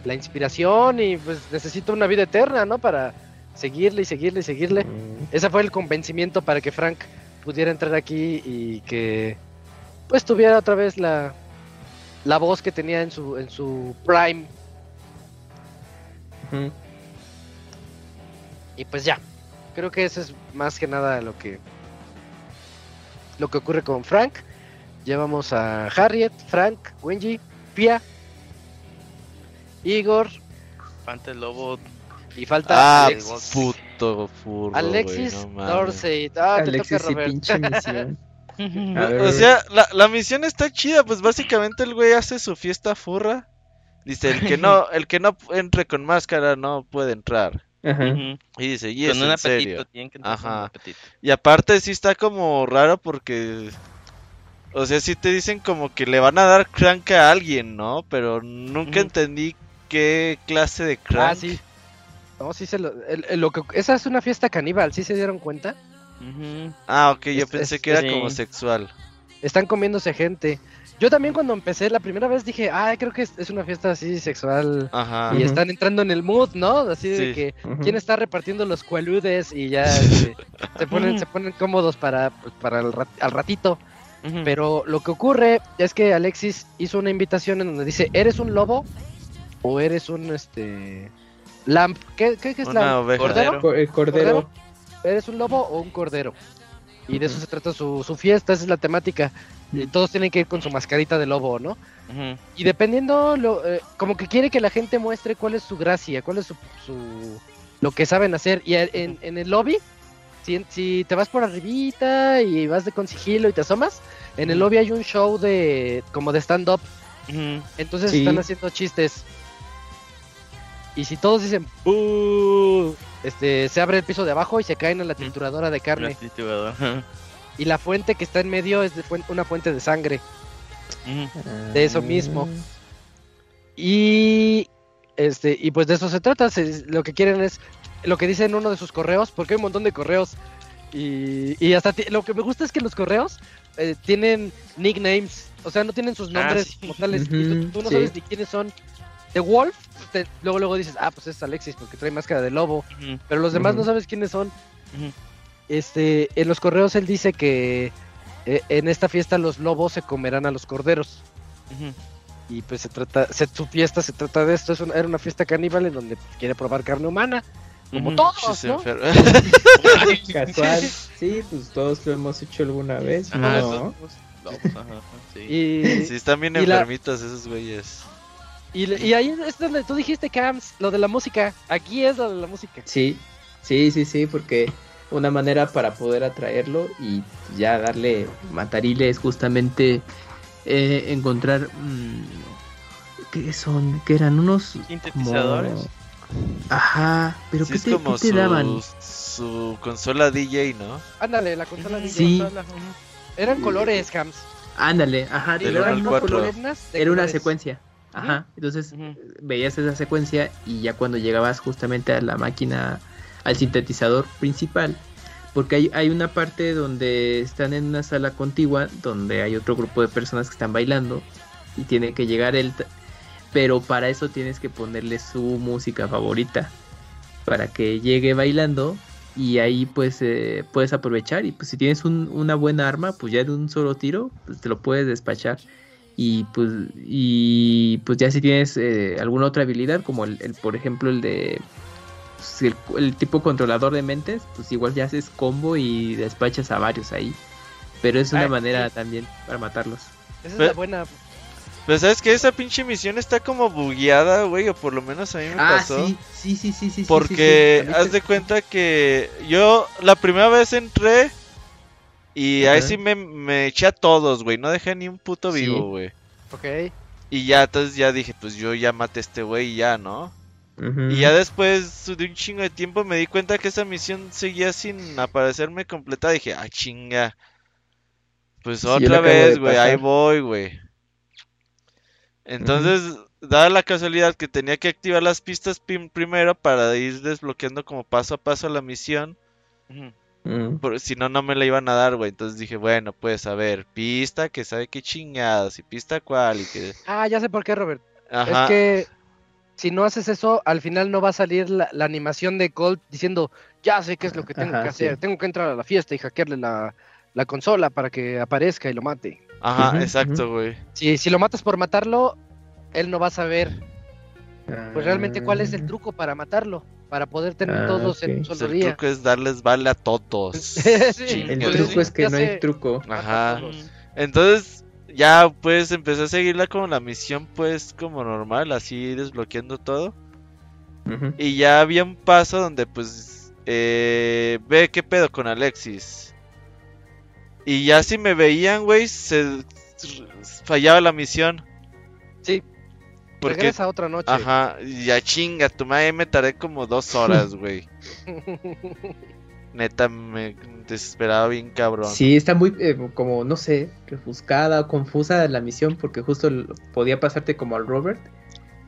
S1: la inspiración y pues necesito una vida eterna, ¿no? Para seguirle y seguirle y seguirle.
S2: Mm.
S1: Ese fue el convencimiento para que Frank pudiera entrar aquí y que pues tuviera otra vez la, la voz que tenía en su, en su prime. Y pues ya, creo que eso es más que nada lo que lo que ocurre con Frank. Llevamos a Harriet, Frank, Wenji, Pia, Igor
S4: Fanta el lobo.
S1: y falta
S3: Ah,
S1: Alexis.
S3: puto furro,
S1: Alexis
S3: no.
S1: Dorsey. Ah, te
S2: Alexis
S1: toca
S2: y
S1: Robert.
S2: pinche misión. [laughs]
S3: O sea, la, la misión está chida, pues básicamente el güey hace su fiesta furra. Dice, el que no, el que no entre con máscara no puede entrar.
S2: Ajá.
S3: Y dice, y
S4: Con
S3: es
S4: un
S3: en
S4: apetito,
S3: serio.
S4: tienen que entrar con un
S3: Ajá.
S4: apetito.
S3: Y aparte sí está como raro porque... O sea, sí te dicen como que le van a dar crank a alguien, ¿no? Pero nunca entendí qué clase de crank.
S1: Ah, sí. No, sí se lo, el- el- lo que, esa es una fiesta caníbal, ¿sí se dieron cuenta?
S3: Ah, ok, yo
S1: Es-
S3: pensé
S1: es-
S3: que era
S4: sí.
S3: como sexual.
S1: Están comiéndose gente. Yo también cuando empecé la primera vez dije, ah, creo que es, una fiesta así sexual.
S3: Ajá.
S1: Y están entrando en el mood, ¿no? Así de que quién está repartiendo los cualudes y ya este, se ponen se ponen cómodos para, pues, para el rat- al ratito. Pero lo que ocurre es que Alexis hizo una invitación en donde dice, ¿eres un lobo o eres un este lamp? ¿Qué, qué, qué es
S3: oveja.
S1: ¿Cordero?
S2: Co- El cordero.
S1: ¿Cordero? ¿Eres un lobo o un cordero? Y de eso se trata su, su fiesta, esa es la temática. Y todos tienen que ir con su mascarita de lobo, ¿no? Y dependiendo, lo, eh, como que quiere que la gente muestre cuál es su gracia, cuál es su, su- lo que saben hacer. Y a- en, en el lobby, si, si te vas por arribita y vas de con sigilo y te asomas, en el lobby hay un show de como de stand-up. Entonces
S2: Sí.
S1: están haciendo chistes. Y si todos dicen este, se abre el piso de abajo y se caen en la trituradora de carne.
S4: La trituradora. [laughs]
S1: Y la fuente que está en medio es de una fuente de sangre. De eso mismo. Y este y pues de eso se trata. se- lo que quieren es lo que dice en uno de sus correos, porque hay un montón de correos. Y, y hasta lo que me gusta es que los correos eh, tienen nicknames, o sea, no tienen sus nombres
S4: sí.
S1: como tales. y tú, no
S2: sí.
S1: sabes ni quiénes son. The Wolf, te- luego luego dices, ah, pues es Alexis porque trae máscara de lobo. Pero los demás no sabes quiénes son. Este, en los correos él dice que eh, en esta fiesta los lobos se comerán a los corderos. Y pues se trata, se, su fiesta se trata de esto, es una- era una fiesta caníbal en donde pues, quiere probar carne humana, como todos,
S3: Sí,
S1: ¿no?
S3: enfer- [laughs]
S2: Casual. Sí, pues todos lo hemos hecho alguna vez.
S4: Ajá,
S2: ¿no?
S4: lobos, lobos, ajá, sí.
S1: Y, [laughs]
S3: Sí, están bien
S1: Y la-
S3: enfermitos esos güeyes.
S1: Y, y ahí es donde tú dijiste, Cams, lo de la música. Aquí es lo de la música.
S2: Sí, sí, sí, sí, porque una manera para poder atraerlo y ya darle matarile es justamente eh, encontrar mmm, qué son qué eran unos
S4: sintetizadores
S2: como... ajá pero
S3: Sí,
S2: qué te,
S3: como
S2: qué te
S3: su,
S2: daban
S3: su consola DJ, ¿no?
S1: Ándale, la consola de
S2: Sí.
S1: Eran colores, Cams.
S2: ándale ajá
S3: Del
S2: eran unos colores- era una
S1: colores.
S2: secuencia ajá entonces veías esa secuencia y ya cuando llegabas justamente a la máquina, al sintetizador principal, porque hay, hay una parte donde están en una sala contigua, donde hay otro grupo de personas que están bailando y tiene que llegar él, pero para eso tienes que ponerle su música favorita, para que llegue bailando y ahí pues eh, puedes aprovechar y pues si tienes un- una buena arma, pues ya de un solo tiro, pues te lo puedes despachar y pues y pues ya si tienes eh, alguna otra habilidad como el, por ejemplo el de pues, el, el tipo controlador de mentes pues igual ya haces combo y despachas a varios ahí pero es una
S1: Ah,
S2: manera
S1: sí.
S2: también para matarlos
S1: Esa es la buena.
S3: Pero sabes que esa pinche misión está como bugueada, güey, o por lo menos a mí me
S2: ah
S3: pasó.
S2: sí sí sí sí sí
S3: Porque
S2: sí,
S3: haz de cuenta que yo la primera vez entré y ahí sí me, me eché a todos, güey. No dejé ni un puto vivo, güey.
S1: Ok.
S3: Y ya, entonces ya dije, pues yo ya maté a este güey y ya, ¿no? Y ya después de un chingo de tiempo me di cuenta que esa misión seguía sin aparecerme completa. Dije, ah, chinga. Pues otra vez, güey, ahí voy, güey. Entonces, dada la casualidad que tenía que activar las pistas prim- primero para ir desbloqueando como paso a paso la misión. Si no, no me la iban a dar, güey. Entonces dije, bueno, pues a ver, pista que sabe qué chingados y pista cuál y que...
S1: Ah, ya sé por qué, Robert.
S3: Ajá.
S1: Es que si no haces eso, al final no va a salir la, la animación de Colt diciendo, ya sé qué es lo que tengo
S2: Ajá,
S1: que hacer.
S2: sí.
S1: Tengo que entrar a la fiesta y hackearle la, la consola para que aparezca y lo mate.
S3: Ajá, exacto, güey.
S1: Si, si lo matas por matarlo, él no va a saber pues realmente cuál es el
S2: Ah.
S1: truco para matarlo, para poder tener
S2: Ah,
S1: todos en un solo
S3: el
S1: día.
S3: truco es darles vale a todos. [laughs]
S1: Sí,
S2: el truco es que
S1: Ya
S2: no
S1: sé.
S2: hay truco
S3: Ajá.
S1: todos.
S3: Entonces, ya pues empecé a seguirla como la misión, pues como normal, así desbloqueando todo. Y ya había un paso donde pues eh, ve qué pedo con Alexis. Y ya si me veían, güey, se fallaba la misión.
S1: Sí,
S3: Porque,
S1: regresa otra noche.
S3: ajá, ya chinga, tu madre me tardé como dos horas, güey. [laughs] Neta, me desesperaba bien cabrón.
S2: Sí, está muy, eh, como, no sé, refuscada o confusa la misión, porque justo podía pasarte como al Robert.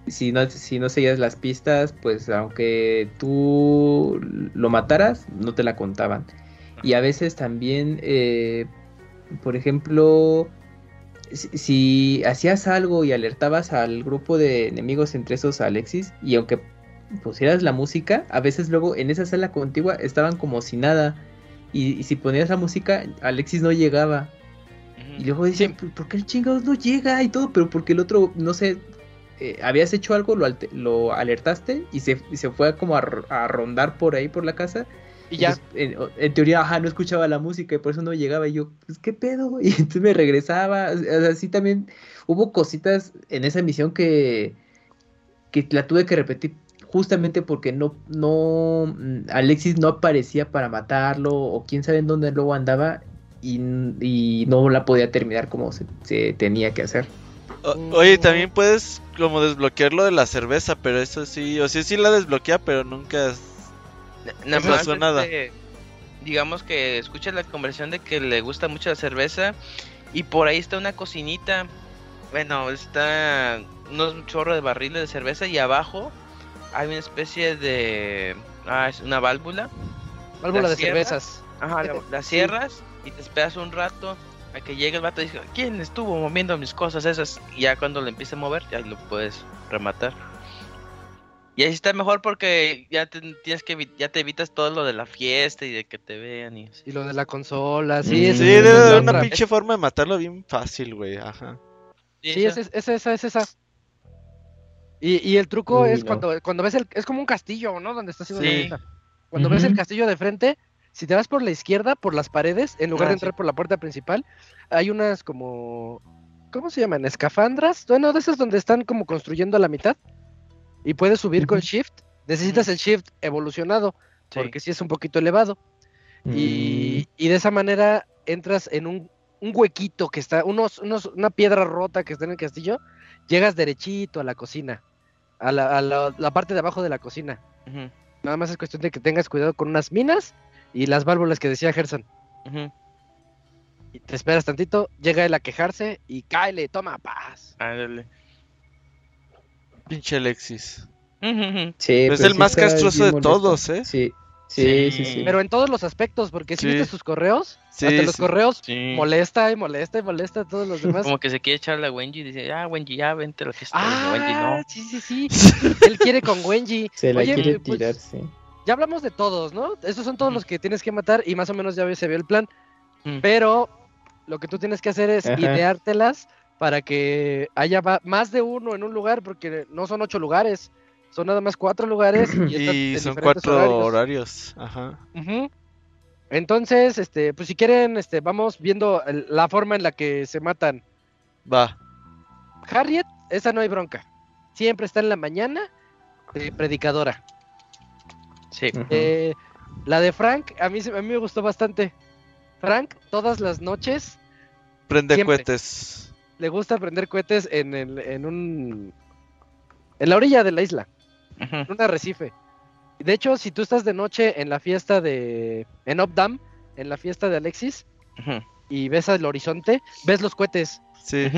S2: Si no, si no seguías las pistas, pues aunque tú lo mataras, no te la contaban. Y a veces también, eh, por ejemplo, si, si hacías algo y alertabas al grupo de enemigos, entre esos Alexis, y aunque pusieras la música, a veces luego en esa sala contigua estaban como si nada. Y, y si ponías la música, Alexis no llegaba. Y luego decían, "¿Por- ¿por qué el chingados no llega? Y todo, pero porque el otro, no sé, eh, habías hecho algo, lo, lo alertaste y se, y se fue como a, a rondar por ahí por la casa.
S1: y ya.
S2: Entonces, en, en teoría, ajá, no escuchaba la música y por eso no llegaba. Y yo, pues, ¿qué pedo? [laughs] Y entonces me regresaba. O sea, sí también hubo cositas en esa misión que, que la tuve que repetir justamente porque no, no, mm, Alexis no aparecía para matarlo o quién sabe en dónde luego andaba y, y no la podía terminar como se, se tenía que hacer.
S3: O- oye, también puedes como desbloquear lo de la cerveza, pero eso sí, o sea, sí la desbloquea, pero nunca...
S4: Nada
S3: No
S4: más,
S3: pasó nada.
S4: este, digamos que escucha la conversación de que le gusta mucho la cerveza y por ahí está una cocinita. Bueno, está unos chorros de barriles de cerveza y abajo hay una especie de ah, es una válvula.
S1: Válvula
S4: ¿la
S1: de
S4: cierras?
S1: cervezas.
S4: Ajá, la, [laughs] la
S1: Sí.
S4: cierras y te esperas un rato a que llegue el vato y dice, ¿quién estuvo moviendo mis cosas esas? Y ya cuando le empiece a mover, ya lo puedes rematar. Y ahí está mejor porque ya te, tienes que ya te evitas todo lo de la fiesta y de que te vean y así.
S1: Y lo de la consola,
S2: Mm.
S1: sí.
S3: Sí,
S1: esa-
S3: debe
S1: esa
S3: de haber una pinche forma de matarlo bien fácil, güey, ajá.
S1: Sí, es, es, es esa, es esa. Y, y el truco
S2: Uy,
S1: es
S2: no.
S1: cuando, cuando ves el, es como un castillo, ¿no? Donde está haciendo la
S4: Sí.
S1: fiesta. Cuando ves el castillo de frente, si te vas por la izquierda, por las paredes, en lugar
S4: Ah,
S1: de
S4: sí.
S1: entrar por la puerta principal, hay unas como ¿cómo se llaman? Escafandras. Bueno, de esas donde están como construyendo a la mitad. Y puedes subir con
S2: Ujú.
S1: shift. Necesitas el shift evolucionado,
S4: Sí.
S1: porque sí es un poquito elevado.
S2: Mm.
S1: Y, y de esa manera entras en un, un huequito que está, unos, unos, una piedra rota que está en el castillo, llegas derechito a la cocina, a la, a la- la parte de abajo de la cocina. Nada más es cuestión de que tengas cuidado con unas minas y las válvulas que decía Gerson. Y te esperas tantito, llega él a quejarse y cáele, toma paz.
S4: Ándale.
S3: Pinche Alexis.
S2: Sí,
S3: Es
S2: pero
S3: el
S2: sí
S3: más castroso de todos, ¿eh?
S2: Sí, sí, sí,
S4: Sí.
S1: Pero en todos los aspectos, porque si
S3: Sí.
S1: viste sus correos,
S3: Sí,
S1: hasta los
S3: sí.
S1: correos
S4: Sí.
S1: molesta y molesta y molesta a todos los demás.
S4: Como que se quiere echarle a Wenji y dice, ah, Wenji, ya vente a la fiesta. Y Wenji,
S1: Ah,
S4: no.
S1: sí, sí, [laughs] sí. Él quiere con Wenji.
S2: Se la
S1: Oye,
S2: quiere
S1: pues,
S2: tirar, sí.
S1: ya hablamos de todos, ¿no? Esos son todos los que tienes que matar y más o menos ya se ve el plan.
S4: Mm.
S1: Pero lo que tú tienes que hacer es
S2: Ajá.
S1: ideártelas para que haya más de uno en un lugar, porque no son ocho lugares, son nada más cuatro lugares [clears throat] y,
S3: Y son cuatro
S1: horarios.
S3: horarios. Ajá.
S1: Entonces, este, pues si quieren, este, vamos viendo el- la forma en la que se matan.
S3: Va.
S1: Harriet, esa no hay bronca. Siempre está en la mañana de predicadora.
S4: Sí.
S1: Eh, la de Frank, a mí, se- a mí me gustó bastante. Frank, todas las noches,
S3: Prende
S1: Siempre.
S3: cohetes.
S1: le gusta prender cohetes en, el, en un... En la orilla de la isla, En un arrecife. De hecho, si tú estás de noche en la fiesta de... En Updam, en la fiesta de Alexis, y ves al horizonte, ves los cohetes.
S3: Sí.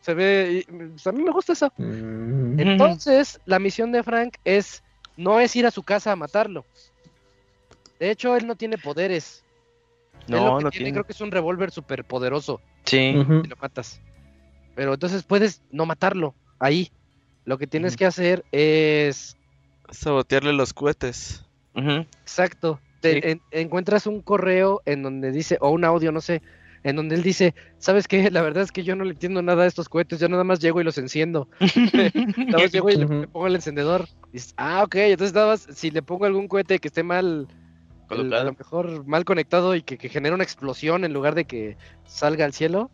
S1: Se ve... y, pues, a mí me gusta eso.
S2: Mm.
S1: Entonces, la misión de Frank es... No es ir a su casa a matarlo. De hecho, él no tiene poderes. Él lo
S4: No,
S1: que
S4: no
S1: tiene,
S4: tiene.
S1: creo que es un revólver súper poderoso.
S4: Sí.
S1: Y lo matas. Pero entonces puedes no matarlo ahí. Lo que tienes que hacer es
S3: Sabotearle los cohetes.
S1: Exacto. te-
S4: Sí.
S1: en- encuentras un correo en donde dice, o un audio, no sé, en donde él dice, ¿sabes qué? La verdad es que yo no le entiendo nada a estos cohetes, yo nada más llego y los enciendo. [laughs] Nada más llego y le, pongo el encendedor. Y dices, ah, ok, entonces nada más, si le pongo algún cohete que esté mal, el- a lo mejor mal conectado y que, que genere una explosión en lugar de que salga al cielo,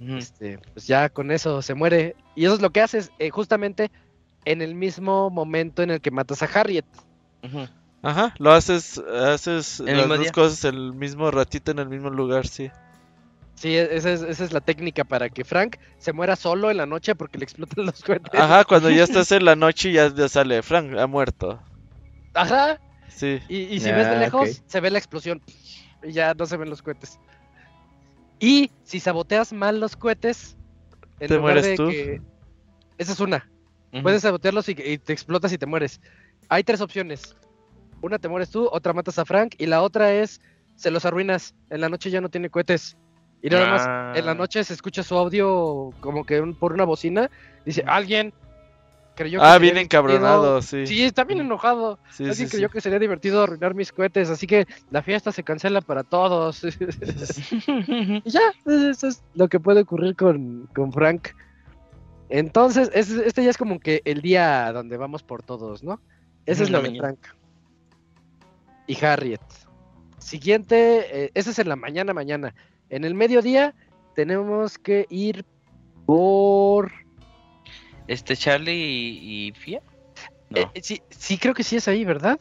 S1: este, pues ya con eso se muere. Y eso es lo que haces eh, justamente en el mismo momento en el que matas a Harriet.
S4: Ujú.
S3: Ajá. Lo haces, haces las dos
S4: día.
S3: cosas el mismo ratito en el mismo lugar, sí.
S1: Sí, e- esa es, esa es la técnica para que Frank se muera solo en la noche porque le explotan los cohetes.
S3: Ajá, cuando ya [laughs] estás en la noche ya, ya sale Frank, ha muerto.
S1: Ajá.
S3: Sí.
S1: Y, y si ves de
S2: Ah,
S1: lejos, se ve la explosión. Y ya no se ven los cohetes. Y si saboteas mal los cohetes, en
S3: ¿Te
S1: lugar
S3: mueres
S1: de
S3: tú?
S1: que- Esa es una. Puedes sabotearlos y, y te explotas y te mueres. Hay tres opciones. Una te mueres tú, otra matas a Frank y la otra es se los arruinas. En la noche ya no tiene cohetes. Y nada más en la
S4: Ah.
S1: noche se escucha su audio como que un- por una bocina. Dice, alguien creyó que
S3: Ah, bien
S1: divertido".
S3: encabronado, sí.
S1: Sí, está bien enojado.
S3: Sí,
S1: Alguien
S3: sí,
S1: creyó
S3: sí.
S1: que sería divertido arruinar mis cohetes, así que la fiesta se cancela para todos. [laughs] [laughs] y ya, eso es lo que puede ocurrir con, con Frank. Entonces, es- este ya es como que el día donde vamos por todos, ¿no? Ese es
S4: la
S1: de. Frank. Y Harriet. Siguiente, eh, ese es en la mañana, mañana. En el mediodía tenemos que ir por...
S4: Este Charlie y, y Fia. No.
S1: eh, sí, sí, creo que sí es ahí, ¿verdad?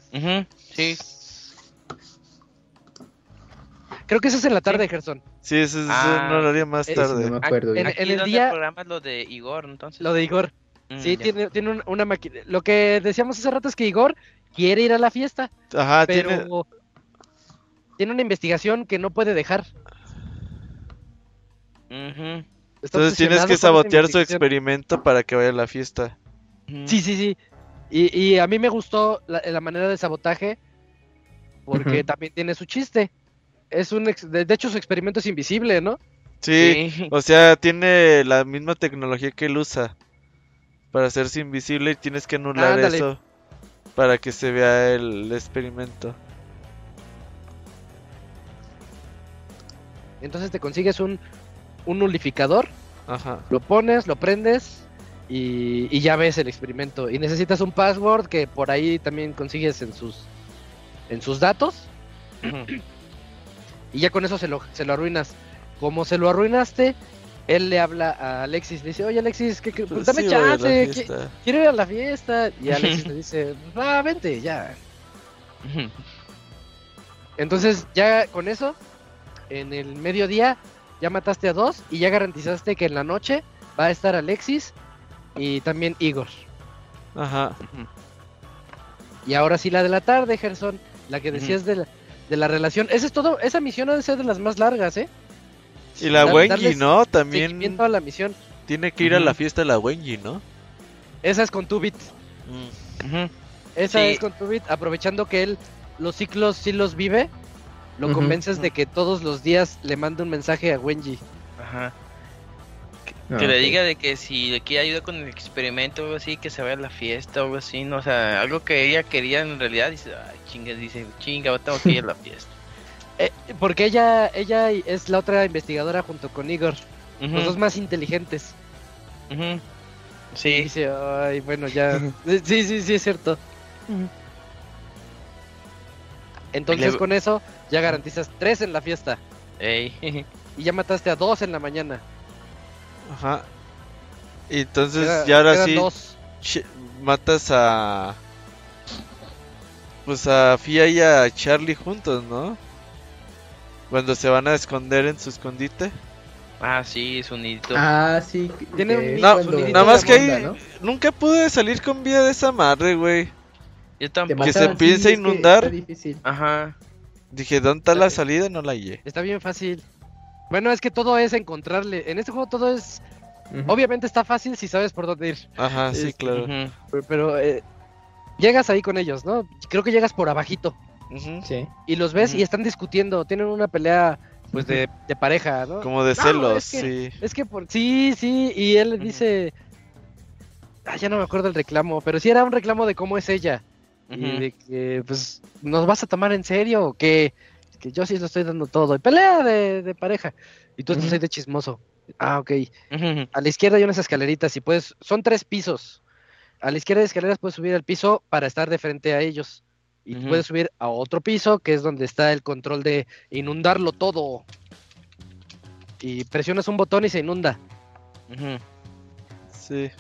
S4: Sí.
S1: Creo que ese es en la tarde, Gerson.
S3: Sí, ese es
S4: Ah,
S3: un horario más
S1: ese
S3: tarde.
S2: no me acuerdo.
S1: en- el día-
S4: programa es lo de Igor, entonces.
S1: Lo de Igor.
S4: Mm,
S1: Sí,
S4: ya.
S1: tiene, tiene un- una máquina. Lo que decíamos hace rato es que Igor quiere ir a la fiesta,
S3: Ajá,
S1: pero
S3: tiene...
S1: tiene... una investigación que no puede dejar. Está
S3: Entonces tienes que sabotear su experimento para que vaya a la fiesta.
S1: Sí, sí, sí. Y, y a mí me gustó la, la manera de sabotaje porque también tiene su chiste. Es un ex- de, de hecho su experimento es invisible, ¿no?
S3: Sí,
S4: Sí.
S3: o sea, tiene la misma tecnología que él usa para hacerse invisible y tienes que anular
S1: Ándale.
S3: eso para que se vea el experimento.
S1: Entonces te consigues un, un nulificador,
S3: Ajá.
S1: lo pones, lo prendes y, y ya ves el experimento. Y necesitas un password que por ahí también consigues en sus en sus datos. Y ya con eso se lo, se lo arruinas. Como se lo arruinaste, él le habla a Alexis, le dice, oye Alexis, que, que-
S3: Pues
S1: dame
S3: sí,
S1: chance, quiero ir a la fiesta. Y Alexis le dice, va, vente, ya. Entonces ya con eso, en el mediodía, ya mataste a dos y ya garantizaste que en la noche va a estar Alexis y también Igor.
S3: Ajá.
S1: Y ahora sí la de la tarde, Gerson, la que decías de, la, de la relación. Esa es todo, esa misión ha de ser de las más largas, ¿eh?
S3: Y la
S1: Dar-
S3: Wenji, ¿no? También
S1: Seguimiento a la misión.
S3: tiene que ir a la fiesta de la Wenji, ¿no?
S1: Esa es con Tubit.
S3: Mm.
S1: Esa
S4: Sí.
S1: es con Tubit, aprovechando que él los ciclos sí los vive, lo convences de que todos los días le manda un mensaje a Wenji.
S4: Ajá.
S2: Ah,
S4: Que le diga de que si le quiere ayudar con el experimento o algo así, que se vaya a la fiesta o algo así, no, o sea, algo que ella quería en realidad, dice, ay, chinga, dice, chinga, tengo que ir a la fiesta. [laughs]
S1: Eh, porque ella, ella es la otra investigadora junto con Igor, los dos más inteligentes.
S4: Sí.
S1: dice, ay, bueno, ya. Eh, sí, sí, sí, es cierto. Entonces
S4: Le-
S1: con eso ya garantizas tres en la fiesta.
S4: Ey. [laughs]
S1: Y ya mataste a dos en la mañana.
S3: Ajá. Y entonces ya ahora sí
S1: dos.
S3: matas a pues a Fia y a Charlie juntos, ¿no? Cuando se van a esconder en su escondite.
S4: ah, sí, es un hito.
S2: Ah, sí.
S1: Tiene un
S3: No, nada más que ahí
S2: ¿no?
S3: nunca pude salir con vida de esa madre, güey.
S4: Yo tampoco.
S3: Que se piensa inundar.
S4: Ajá.
S3: Dije, ¿dónde está la salida? No la hallé.
S1: Está bien fácil. Bueno, es que todo es encontrarle. En este juego todo es. Obviamente está fácil si sabes por dónde ir.
S3: Ajá, sí,
S1: Este,
S3: claro.
S1: Pero, pero, eh, llegas ahí con ellos, ¿no? Creo que llegas por abajito.
S2: Sí.
S1: Y los ves y están discutiendo. Tienen una pelea, pues, de, de pareja, ¿no?
S3: Como de
S1: No,
S3: celos,
S1: es que-
S3: sí.
S1: Es que por. Sí, sí. Y él dice. Ah, ya no me acuerdo el reclamo. Pero sí era un reclamo de cómo es ella. Y de que, pues, ¿nos vas a tomar en serio o qué? Que yo sí lo estoy dando todo. Y pelea de, de pareja. Y tú estás
S2: Ujú.
S1: ahí de chismoso. Ah, ok. A la izquierda hay unas escaleritas y puedes. Son tres pisos. A la izquierda de escaleras puedes subir al piso para estar de frente a ellos. Y puedes subir a otro piso que es donde está el control de inundarlo todo. Y presionas un botón y se inunda.
S3: Sí.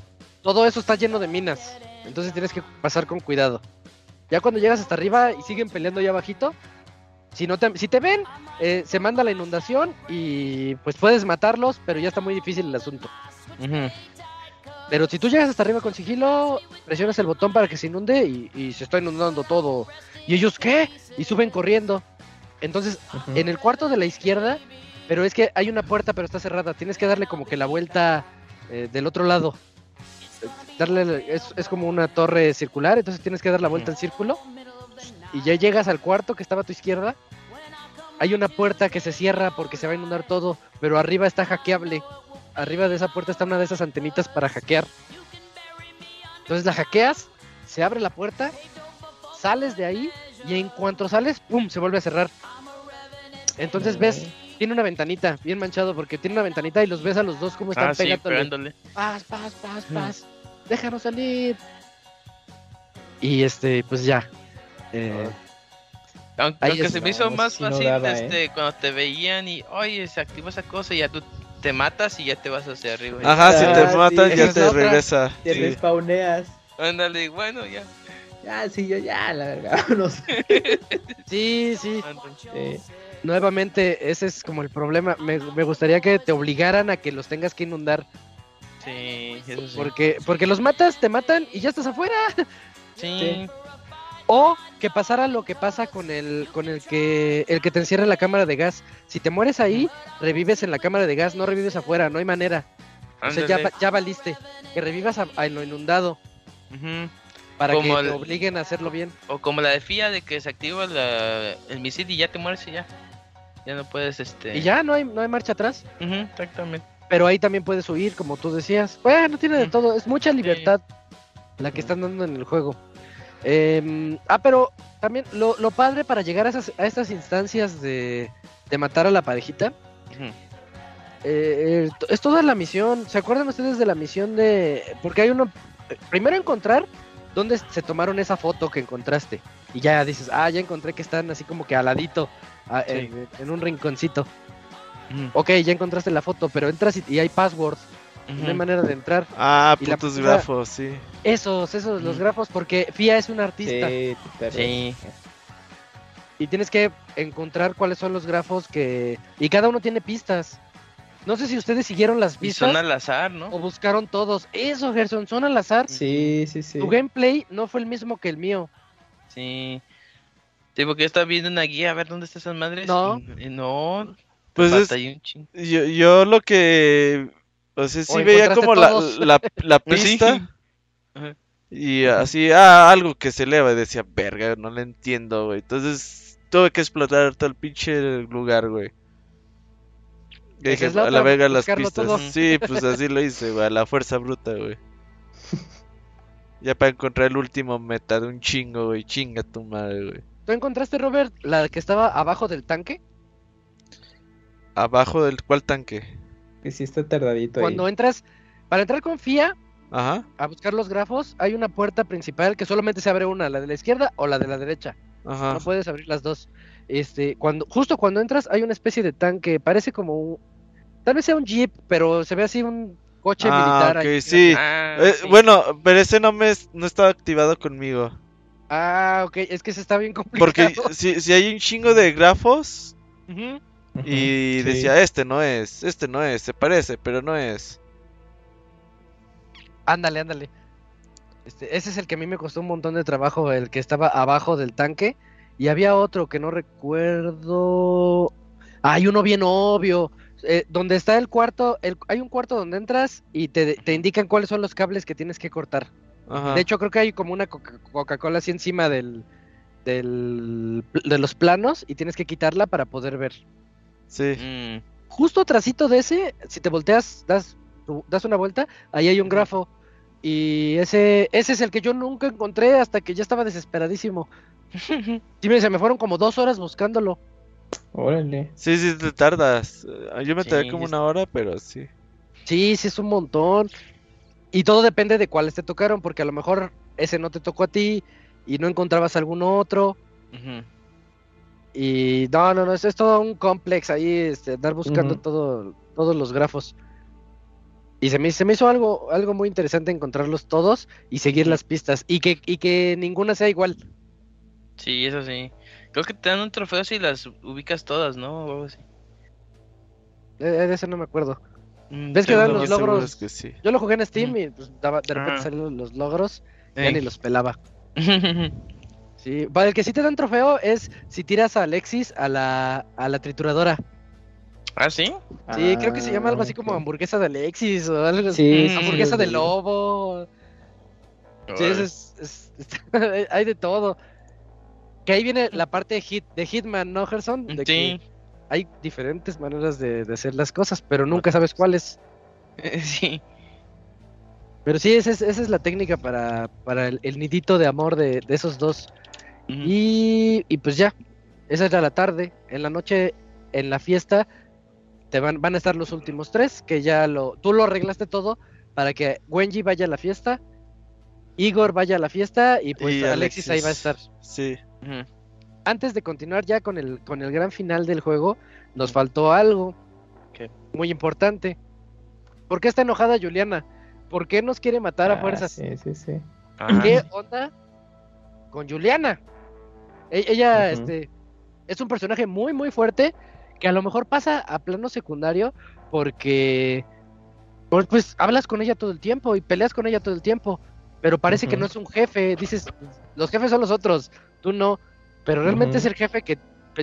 S1: Todo eso está lleno de minas. Entonces tienes que pasar con cuidado. Ya cuando llegas hasta arriba y siguen peleando ya bajito, si no te, si te ven, eh, se manda la inundación y pues puedes matarlos, pero ya está muy difícil el asunto. Pero si tú llegas hasta arriba con sigilo, presionas el botón para que se inunde y, y se está inundando todo. ¿Y ellos qué? Y suben corriendo. Entonces, en el cuarto de la izquierda, pero es que hay una puerta pero está cerrada. Tienes que darle como que la vuelta eh, del otro lado. Eh, Darle, es, es como una torre circular, entonces tienes que dar la vuelta en círculo. Y ya llegas al cuarto que estaba a tu izquierda. Hay una puerta que se cierra porque se va a inundar todo, pero arriba está hackeable. Arriba de esa puerta está una de esas antenitas para hackear. Entonces la hackeas, se abre la puerta, sales de ahí y en cuanto sales, ¡pum! se vuelve a cerrar. Entonces ves, tiene una ventanita, bien manchado, porque tiene una ventanita y los ves a los dos como están
S4: Ah, sí,
S1: pegándole. Paz, paz, paz, paz. Déjanos salir. Y este, pues ya. Eh,
S4: Aunque, se me hizo más
S2: sí no
S4: fácil
S2: daba, ¿eh?
S4: este, cuando te veían y, oye, se activó esa cosa y ya tú te matas y ya te vas hacia arriba.
S3: Ajá, si
S2: Ah,
S3: te
S2: sí,
S3: matan
S1: esa
S3: ya te
S1: otra.
S3: regresa.
S2: Te
S3: sí.
S2: respawneas.
S4: Ándale, bueno, ya.
S2: Ya, sí, yo ya, la verdad. No sé.
S1: sí, sí.
S2: Sí.
S1: Nuevamente, ese es como el problema. Me, me gustaría que te obligaran a que los tengas que inundar.
S4: Sí, eso sí.
S1: Porque, porque los matas, te matan y ya estás afuera.
S4: Sí.
S1: O que pasara lo que pasa con el, con el que el que te encierra en la cámara de gas. Si te mueres ahí, revives en la cámara de gas, no revives afuera, no hay manera. O sea, ya, ya valiste. Que revivas a, a lo inundado para
S4: Como
S1: que
S4: el-
S1: te obliguen a hacerlo bien.
S4: O como la de FIA de que se activa la- el misil y ya te mueres y ya. Ya no puedes, este...
S1: Y ya no hay, no hay marcha atrás.
S4: Exactamente.
S1: Pero ahí también puedes huir, como tú decías. Bueno, tiene de todo. Es mucha libertad la que están dando en el juego. Em, ah, pero también lo, lo padre para llegar a, esas, a estas instancias de, de matar a la parejita eh, es toda la misión. ¿Se acuerdan ustedes de la misión de.? Porque hay uno. eh, Primero encontrar dónde se tomaron esa foto que encontraste. Y ya dices, ah, ya encontré que están así como que al ladito, ah,
S4: Sí.
S1: en, en un rinconcito. Ok, ya encontraste la foto, pero entras y, y hay No hay manera de entrar.
S3: Ah,
S1: Y
S3: putos grafos, sí.
S1: Esos, esos, los grafos, porque FIA es un artista.
S2: Sí,
S4: Sí.
S1: Y tienes que encontrar cuáles son los grafos que... Y cada uno tiene pistas. No sé si ustedes siguieron las
S4: Y
S1: pistas
S4: son al azar, ¿no?
S1: o buscaron todos. Eso, Gerson, son al azar.
S2: Sí, sí, sí.
S1: Tu gameplay no fue el mismo que el mío.
S4: Sí. Sí, porque yo estaba viendo una guía a ver dónde están esas madres.
S1: No.
S4: y- y no.
S3: Pues es,
S4: un chingo.
S3: yo, yo lo que... O sea, sí
S1: O
S3: veía como la, la, [laughs] la
S4: sí.
S3: pista y así, ah, algo que se eleva y decía, verga, no le entiendo, güey. Entonces tuve que explotar todo el pinche lugar, güey. Y dije,
S1: la
S3: a la verga las pistas.
S1: todo.
S3: Sí, pues así lo hice, güey, a la fuerza bruta, güey. [laughs] Ya para encontrar el último meta de un chingo, güey. Chinga tu madre, güey.
S1: ¿Tú encontraste, Robert, la que estaba abajo del tanque?
S3: Abajo del cuál tanque.
S2: Que sí está tardadito
S1: Cuando
S2: ahí.
S1: entras, para entrar con FIA
S3: Ajá,
S1: a buscar los grafos, hay una puerta principal que solamente se abre una, la de la izquierda o la de la derecha.
S3: ajá.
S1: No puedes abrir las dos. Este, cuando, justo cuando entras hay una especie de tanque, parece como un, tal vez sea un jeep, pero se ve así un coche
S3: Ah,
S1: militar.
S3: ok,
S1: ahí.
S3: sí.
S4: Ah,
S3: Eh,
S4: sí.
S3: Bueno, pero ese no me no estaba activado conmigo.
S1: Ah, ok, es que se está bien complicado.
S3: Porque si, si hay un chingo de grafos Y
S2: sí.
S3: decía, este no es, este no es, se parece, pero no es.
S1: Ándale, ándale. Este, ese es el que a mí me costó un montón de trabajo, el que estaba abajo del tanque. Y había otro que no recuerdo. Ah, Hay uno bien obvio. eh, donde está el cuarto, el- hay un cuarto donde entras y te, te indican cuáles son los cables que tienes que cortar.
S3: Ajá.
S1: De hecho, creo que hay como una Coca- Coca-Cola así encima del, del, de los planos y tienes que quitarla para poder ver.
S3: Sí.
S4: Mm,
S1: Justo atrásito de ese, si te volteas, das, tu- das una vuelta, ahí hay un grafo. Y ese, ese es el que yo nunca encontré hasta que ya estaba desesperadísimo. [laughs] Sí, me, se me fueron como dos horas buscándolo.
S2: Órale.
S3: Sí, sí, te tardas. Eh, Yo me tardé como una hora, pero sí.
S1: Sí, sí es un montón. Y todo depende de cuáles te tocaron, porque a lo mejor ese no te tocó a ti y no encontrabas algún otro. Y no, no, no, es, es todo un complex ahí, este, andar buscando
S2: Ujú.
S1: todo, todos los grafos. Y se me, se me hizo algo, algo muy interesante encontrarlos todos y seguir las pistas. Y que, y que ninguna sea igual.
S4: Sí, eso sí. Creo que te dan un trofeo si las ubicas todas, ¿no? O algo así.
S1: De, de ese no me acuerdo.
S4: Mm,
S1: ¿Ves que dan
S3: Lo
S1: los logros?
S3: es que sí.
S1: Yo lo jugué en Steam y pues, daba- de repente
S4: Ajá.
S1: salían los logros, ya
S4: Ey.
S1: ni los pelaba. [laughs] Sí, para el que sí te dan trofeo es si tiras a Alexis a la, a la trituradora.
S4: ¿Ah, sí?
S1: Sí, creo que se llama algo así
S2: Ah,
S1: como
S2: ok.
S1: hamburguesa de Alexis o algo así.
S2: Sí,
S1: hamburguesa
S2: sí,
S1: de lobo. Sí, es, es- está- [laughs] hay de todo. Que ahí viene la parte de, hit, de Hitman, ¿no, Gerson? De
S4: Sí.
S1: que hay diferentes maneras de, de hacer las cosas, pero nunca sabes cuáles. [laughs]
S4: Sí.
S1: Pero sí, esa es, esa es la técnica para, para el, el nidito de amor de, de esos dos. Y, y pues ya, esa era la tarde. En la noche, en la fiesta, te van, van a estar los últimos tres, que ya lo, tú lo arreglaste todo para que Wenji vaya a la fiesta, Igor vaya a la fiesta y pues
S3: Y
S1: Alexis, ahí va a estar.
S3: Sí.
S1: Antes de continuar ya con el, con el gran final del juego, nos faltó algo
S4: ¿Qué?
S1: muy importante. ¿Por qué está enojada Juliana? ¿Por qué nos quiere matar a
S2: Ah,
S1: fuerzas?
S2: Sí, sí, sí.
S4: Ah,
S1: ¿Qué onda con Juliana? E- ella, este, es un personaje muy, muy fuerte que a lo mejor pasa a plano secundario porque, pues, pues, hablas con ella todo el tiempo y peleas con ella todo el tiempo, pero parece que no es un jefe. Dices, los jefes son los otros, tú no, pero realmente es el jefe que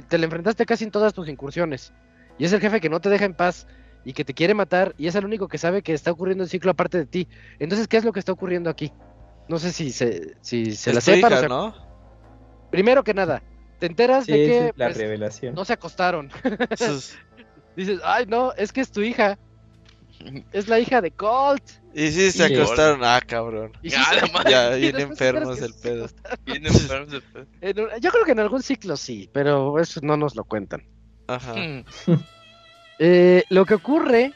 S1: te le enfrentaste casi en todas tus incursiones y es el jefe que no te deja en paz. Y que te quiere matar, y es el único que sabe que está ocurriendo un ciclo aparte de ti. Entonces, ¿qué es lo que está ocurriendo aquí? No sé si se, si se la
S3: Es
S1: sea,
S3: ¿no?
S1: Primero que nada, te enteras
S2: Sí,
S1: de que
S2: es la
S1: pues,
S2: revelación.
S1: no se acostaron.
S3: Sus- [laughs] [laughs]
S1: Dices, ay, no, es que es tu hija. Es la hija de Colt.
S3: Y sí, se
S2: Y-
S3: acostaron. Ah, cabrón.
S1: Y sí se-
S4: la madre.
S3: Ya, bien enfermos el pedo.
S4: bien enfermos de pedo. [laughs]
S1: Yo creo que en algún ciclo sí, pero eso no nos lo cuentan.
S3: Ajá.
S4: Mm.
S1: Eh, lo que ocurre.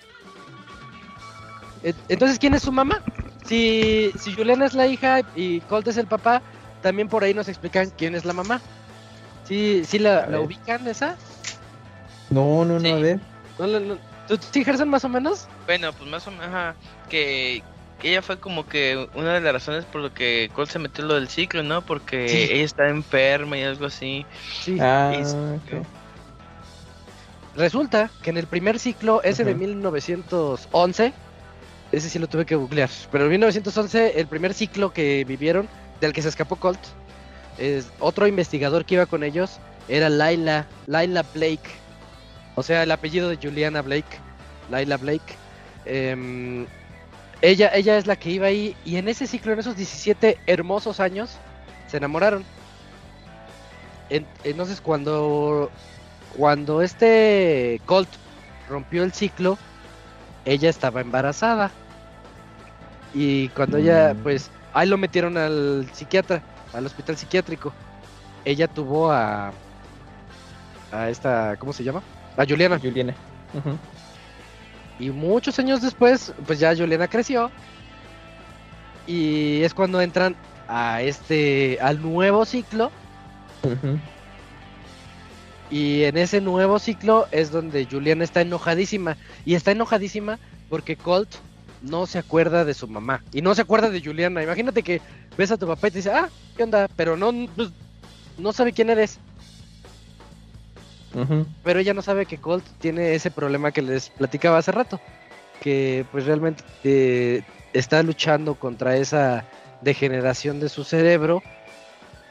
S1: Entonces, ¿quién es su mamá? Si, si Juliana es la hija y Colt es el papá, también por ahí nos explican quién es la mamá. ¿Sí, sí la, la ubican esa?
S2: No, no, no,
S4: Sí.
S2: a ver.
S1: ¿No, le- no- ¿Tú sí ejercen más o menos?
S4: Bueno, pues más o menos, ajá, que, que ella fue como que una de las razones por lo que Cole se metió en lo del ciclo, ¿no? Porque
S1: Sí.
S4: ella está enferma y algo así.
S1: Sí.
S2: Ah,
S4: Y-
S2: ok.
S1: Resulta que en el primer ciclo, ese de
S2: Ujú.
S1: 1911, ese sí lo tuve que googlear, pero en 1911, el primer ciclo que vivieron, del que se escapó Colt, es otro investigador que iba con ellos, era Laila, Laila Blake, o sea, el apellido de Juliana Blake, Laila Blake. Em, ella, ella es la que iba ahí, y en ese ciclo, en esos 17 hermosos años, se enamoraron. En- entonces, cuando cuando este Colt rompió el ciclo, ella estaba embarazada. Y cuando ella,
S2: Mm.
S1: pues, ahí lo metieron al psiquiatra, al hospital psiquiátrico. Ella tuvo a. a esta. ¿Cómo se llama? A Juliana.
S2: Juliana. Ujú.
S1: Y muchos años después, pues ya Juliana creció. Y es cuando entran a este. al nuevo ciclo.
S2: Ujú.
S1: Y en ese nuevo ciclo es donde Juliana está enojadísima. Y está enojadísima porque Colt no se acuerda de su mamá. Y no se acuerda de Juliana. Imagínate que ves a tu papá y te dice, ah, ¿qué onda? Pero no, pues, no sabe quién eres. Pero ella no sabe que Colt tiene ese problema que les platicaba hace rato. Que pues realmente eh, está luchando contra esa degeneración de su cerebro.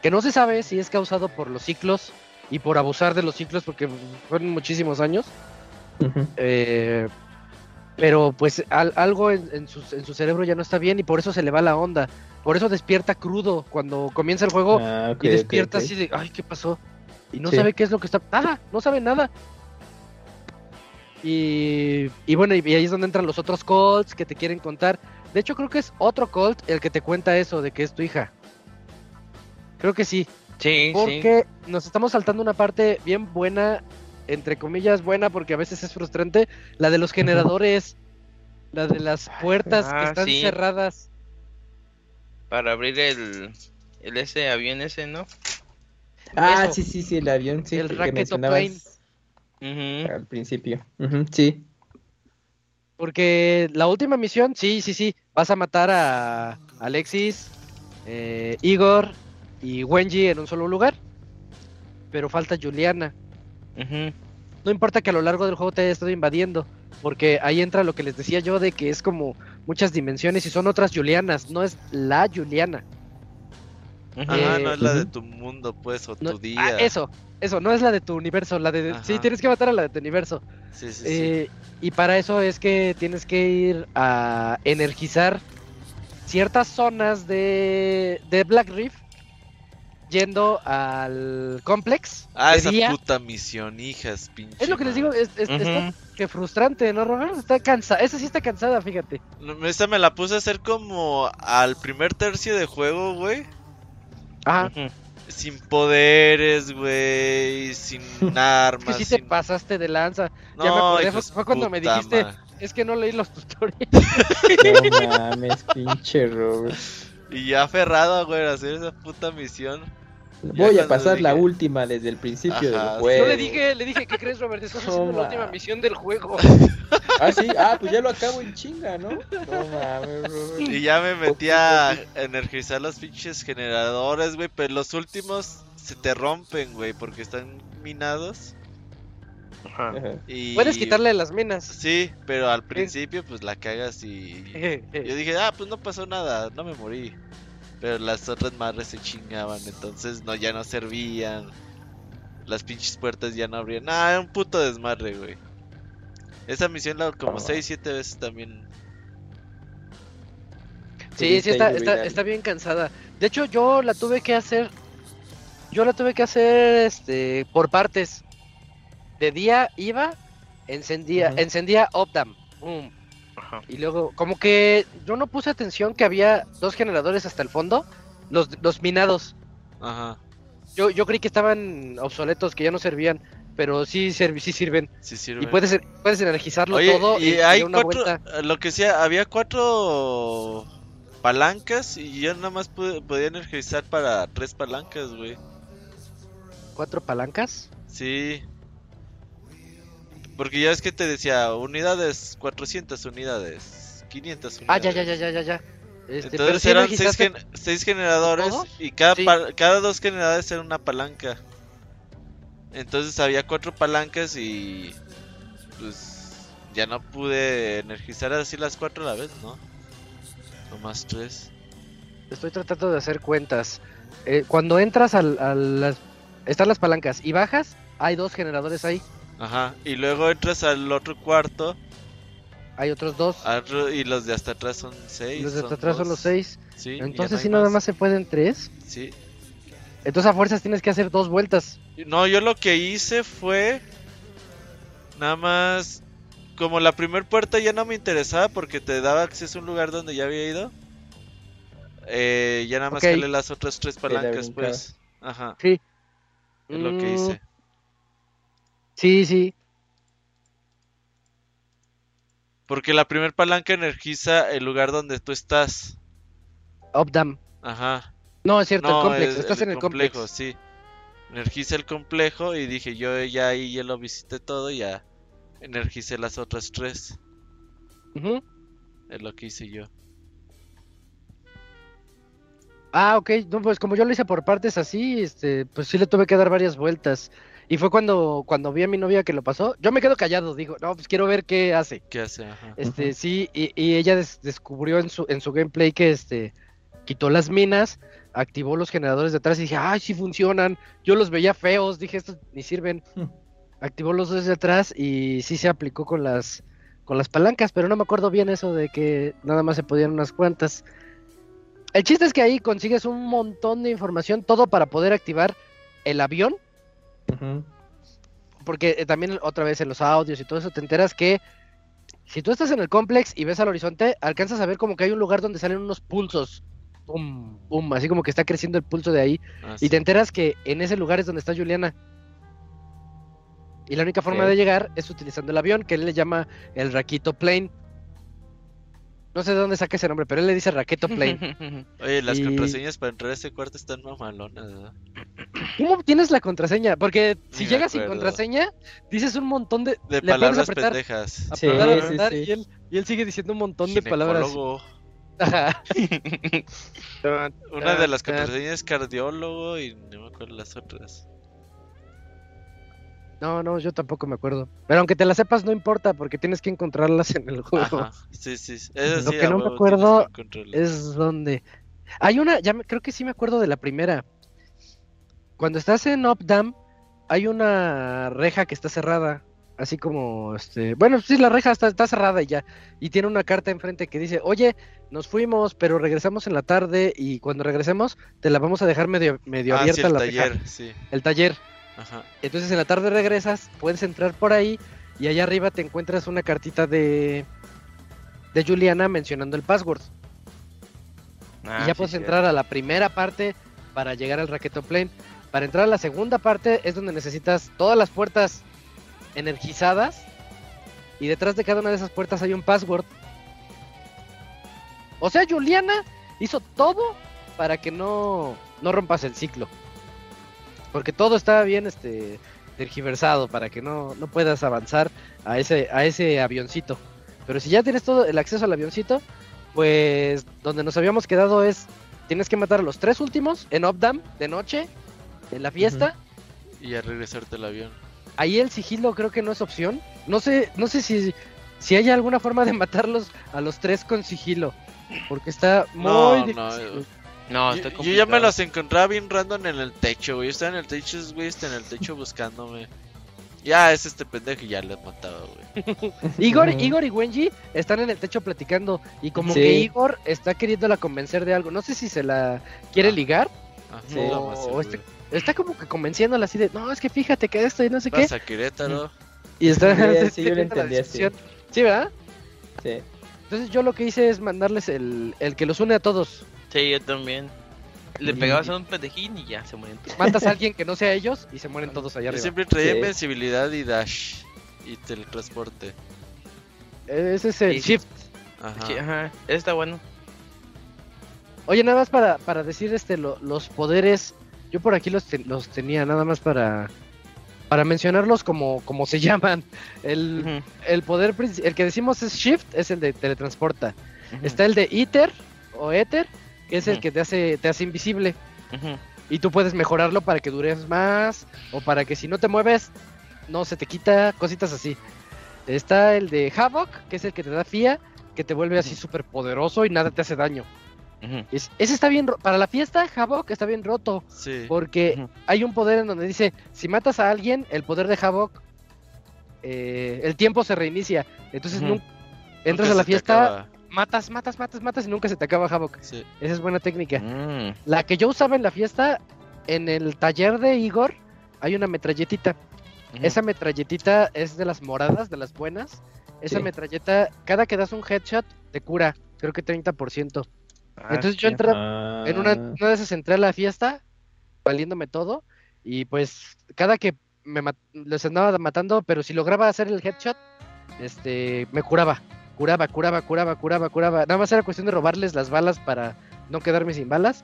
S1: Que no se sabe si es causado por los ciclos y por abusar de los ciclos porque fueron muchísimos años. Eh, pero pues al- algo en, en su, en su cerebro ya no está bien y por eso se le va la onda. Por eso despierta crudo cuando comienza el juego
S2: Ah,
S1: y despierta
S2: ok.
S1: así de, ay, ¿qué pasó? Y no
S2: Sí.
S1: sabe qué es lo que está... Nada, no sabe nada. Y, y bueno, y, y ahí es donde entran los otros Colts que te quieren contar. De hecho, creo que es otro Colt el que te cuenta eso de que es tu hija. Creo que sí.
S4: Sí, sí.
S1: Porque nos estamos saltando una parte bien buena, entre comillas buena, porque a veces es frustrante, la de los generadores, la de las puertas que
S4: Ah,
S1: están
S4: sí.
S1: cerradas.
S4: Para abrir el, el ese avión ese, ¿no?
S2: Ah,
S1: Eso.
S2: sí, sí, sí, el avión, sí,
S1: El
S2: que mencionabas
S4: Ujú.
S2: al principio. Sí.
S1: Porque la última misión, sí, sí, sí, vas a matar a Alexis, eh, Igor y Wenji en un solo lugar. Pero falta Juliana. No importa que a lo largo del juego te haya estado invadiendo, porque ahí entra lo que les decía yo de que es como muchas dimensiones y son otras Julianas, no es la Juliana.
S3: Ajá,
S1: Eh,
S3: no es la de
S2: ujú.
S3: tu mundo, pues, o
S1: No-
S3: tu día.
S1: ah, eso, eso, no es la de tu universo, la de... Sí, tienes que matar a la de tu universo.
S3: Sí, sí, sí.
S1: Eh, y para eso es que tienes que ir a energizar ciertas zonas de, de Black Reef yendo al complex.
S3: ah, esa
S1: día.
S3: puta misión, hijas, pinche.
S1: Es lo que les digo, es, es- está que frustrante, ¿no, Robert? Está cansada, esa sí está cansada, fíjate.
S3: No, Esta me la puse a hacer como al primer tercio de juego, güey.
S1: Ajá.
S3: Sin poderes, güey. Sin [laughs]
S1: Que
S3: armas.
S1: sí te pasaste de lanza. ya me
S3: No,
S1: acordé, fue, cuando me dijiste,
S3: madre.
S1: es que no leí los tutoriales.
S2: No [laughs] mames, pinche Robert.
S3: Y ya aferrado, güey, a hacer esa puta misión.
S2: Voy a pasar la última desde el principio
S3: Ajá,
S2: del juego.
S1: Yo le dije, le dije, ¿qué crees, Robert? Estás haciendo la
S2: Toma.
S1: última misión del juego.
S2: Ah, sí, ah, pues ya lo acabo en chinga, ¿no? No mames, Robert.
S3: Y ya me metí a energizar los pinches generadores, güey. Pero los últimos se te rompen, güey, porque están minados.
S4: Ajá.
S2: Ajá.
S3: Y...
S1: Puedes quitarle las minas.
S3: Sí, pero al principio pues la cagas y... [laughs] Yo dije, ah, pues no pasó nada, no me morí. Pero las otras madres se chingaban, entonces no, ya no servían. Las pinches puertas ya no abrían. Ah, era un puto desmadre, güey. Esa misión la hago como
S2: Ah.
S3: 6, 7 veces también.
S1: Sí, sí, está, está, está bien cansada. De hecho, yo la tuve que hacer. Yo la tuve que hacer este por partes. De día iba, encendía, encendía Opdam.
S4: Ajá.
S1: Y luego, como que yo no puse atención que había dos generadores hasta el fondo, los, los minados.
S3: Ajá,
S1: Yo, yo creí que estaban obsoletos, que ya no servían, pero sí, sí sirven.
S3: sí sirve.
S1: Y puedes, puedes energizarlo
S3: Oye,
S1: todo
S3: y
S1: y,
S3: hay
S1: una
S3: cuatro,
S1: vuelta.
S3: lo que sea, había cuatro palancas y yo nada más pude- podía energizar para tres palancas, güey.
S1: ¿Cuatro palancas?
S3: Sí, Porque ya es que te decía unidades, 400 unidades, 500 unidades.
S1: Ah, ya, ya, ya, ya, ya, ya. Este,
S3: Entonces eran
S1: registraste-
S3: 6 seis generadores y cada,
S1: Sí.
S3: cada dos generadores era una palanca. Entonces había cuatro palancas y pues ya no pude energizar así las cuatro a la vez, ¿no? Nomás tres.
S1: Estoy tratando de hacer cuentas. Eh, cuando entras al, a las... Están las palancas y bajas, hay dos generadores ahí.
S3: Ajá. Y luego entras al otro cuarto
S1: Hay otros dos.
S3: otro- y los de hasta atrás son seis.
S1: los de hasta atrás son los seis.
S3: Sí,
S1: Entonces
S3: no
S1: si nada más se pueden tres.
S3: Sí.
S1: Entonces a fuerzas tienes que hacer dos vueltas.
S3: No, yo lo que hice fue nada más como la primer puerta ya no me interesaba porque te daba acceso a un lugar donde ya había ido. Eh, ya nada más
S1: Ok.
S3: jalé las otras tres
S2: la
S3: palancas, pues. Ajá,
S1: Sí.
S3: es lo que
S1: Mm,
S3: hice.
S1: Sí, sí.
S3: Porque la primer palanca energiza el lugar donde tú estás.
S1: Updam.
S3: Ajá.
S1: No, es cierto,
S3: No,
S1: el complex.
S3: es
S1: Estás en el
S3: complejo,
S1: complex.
S3: sí. Energiza el complejo y dije yo ya ahí ya lo visité todo y ya energicé las otras tres.
S1: Ujú.
S3: Es lo que hice yo.
S1: Ah, ok. No, pues como yo lo hice por partes así, este, pues sí le tuve que dar varias vueltas. Y fue cuando, cuando vi a mi novia que lo pasó. Yo me quedo callado, digo, no, pues quiero ver qué hace.
S3: ¿Qué hace? Ajá.
S1: Este, sí, y, y ella des- descubrió en su, en su gameplay que este quitó las minas, activó los generadores de atrás y dije, ay, sí funcionan. Yo los veía feos, dije, estos ni sirven.
S2: Hmm.
S1: Activó los dos de atrás y sí se aplicó con las con las palancas, pero no me acuerdo bien eso de que nada más se podían unas cuantas. El chiste es que ahí consigues un montón de información, todo para poder activar el avión Porque eh, también otra vez en los audios y todo eso te enteras que si tú estás en el complex y ves al horizonte, alcanzas a ver como que hay un lugar donde salen unos pulsos. Pum, pum, así como que está creciendo el pulso de ahí.
S3: Ah,
S1: Y
S3: sí.
S1: te enteras que en ese lugar es donde está Juliana. Y la única forma de llegar es utilizando el avión, que él le llama el Raquito Plane. No sé de dónde saca ese nombre, pero él le dice Raqueto Plane. [laughs]
S3: Oye, las
S1: Y-
S3: contraseñas para entrar a ese cuarto están mamalonas.
S1: ¿Cómo tienes la contraseña? Porque si llegas sin contraseña, dices un montón de...
S3: De palabras
S1: apretar,
S3: pendejas.
S2: Sí,
S1: apretar,
S2: sí,
S1: apretar,
S2: sí.
S1: Y, él, y él sigue diciendo un montón de palabras. [laughs]
S3: Una de las contraseñas es cardiólogo y no me acuerdo las otras.
S1: No, no, yo tampoco me acuerdo. Pero aunque te las sepas, no importa, porque tienes que encontrarlas en el juego.
S3: Ajá, sí, sí. Esas
S1: Lo
S3: sí,
S1: que no me acuerdo. Es donde. Hay una, ya me- creo que sí me acuerdo de la primera. Cuando estás en Updam, hay una reja que está cerrada. Así como, este. Bueno, sí, la reja está, está cerrada y ya. Y tiene una carta enfrente que dice: Oye, nos fuimos, pero regresamos en la tarde. Y cuando regresemos, te la vamos a dejar medio, medio
S3: Ah, sí,
S1: abierta
S3: el
S1: la
S3: taller,
S1: reja.
S3: sí.
S1: El taller.
S3: Ajá.
S1: Entonces en la tarde regresas, puedes entrar por ahí y allá arriba te encuentras una cartita de de Juliana mencionando el password.
S4: Ah,
S1: y ya
S4: sí,
S1: puedes
S4: sí.
S1: entrar a la primera parte para llegar al Raqueto Plane. Para entrar a la segunda parte es donde necesitas todas las puertas energizadas y detrás de cada una de esas puertas hay un password. O sea, Juliana hizo todo para que no, no rompas el ciclo. Porque todo está bien este tergiversado para que no, no puedas avanzar a ese, a ese avioncito. Pero si ya tienes todo el acceso al avioncito, pues donde nos habíamos quedado es tienes que matar a los tres últimos en Opdam de noche en la fiesta.
S3: Y ya regresarte al avión.
S1: Ahí el sigilo creo que no es opción. No sé, no sé si si hay alguna forma de [laughs] matarlos a los tres con sigilo, porque está muy
S3: No,
S1: difícil.
S3: no,
S4: No,
S3: Yo, yo ya me los encontraba bien random en el techo, güey. Yo estaba en el techo, güey, está en el techo buscándome. Ya, es este pendejo y ya lo he matado, güey. [laughs]
S1: Igor. Igor y Wenji están en el techo platicando y como
S2: Sí.
S1: que Igor está queriéndola convencer de algo. No sé si se la quiere
S3: Ah.
S1: ligar.
S3: Ah,
S2: Sí.
S1: O-
S3: más
S1: o
S3: seguro.
S1: este- Está como que convenciéndola así de, no, es que fíjate que esto y no sé qué.
S3: A Querétaro. [laughs]
S1: Y está
S2: Sí, sí, [laughs] yo lo entendí así.
S1: Sí, ¿verdad?
S2: Sí.
S1: Entonces yo lo que hice es mandarles el, el que los une a todos.
S4: Sí, yo también. Le pegabas a un pendejín y ya se mueren todos.
S1: Matas a [laughs] alguien que no sea ellos y se mueren todos allá
S3: Yo
S1: arriba.
S3: siempre traía
S2: Sí.
S3: invencibilidad y dash. Y teletransporte.
S1: Ese es el shift.
S3: Ajá.
S4: Sí, ajá, ese está bueno.
S1: Oye, nada más para, para decir este lo- los poderes. Yo por aquí los, te- los tenía, nada más para, para mencionarlos como, como se [laughs] llaman. El, el poder, el que decimos es Shift, es el de teletransporta. Está el de Ether o Ether, que es el que te hace, te hace invisible. Y tú puedes mejorarlo para que dures más, o para que si no te mueves, no se te quita, cositas así. Está el de Havoc, que es el que te da FIA, que te vuelve así súper poderoso y nada te hace daño. ese está bien, para la fiesta, Havoc está bien roto. Porque hay un poder en donde dice, si matas a alguien, el poder de Havoc, eh, el tiempo se reinicia. Entonces entras a la fiesta, matas, matas, matas, matas y nunca se te acaba Havoc. Esa es buena técnica. Mm. La que yo usaba en la fiesta, en el taller de Igor, hay una metralletita. Esa metralletita es de las moradas, de las buenas. Esa metralleta, cada que das un headshot, te cura, creo que 30%. Ah, Entonces yo entré, en una, una, de esas entré a la fiesta, valiéndome todo, y pues cada que me los andaba matando, pero si lograba hacer el headshot, este, me curaba curaba, curaba, curaba, curaba, curaba. Nada más era cuestión de robarles las balas para no quedarme sin balas.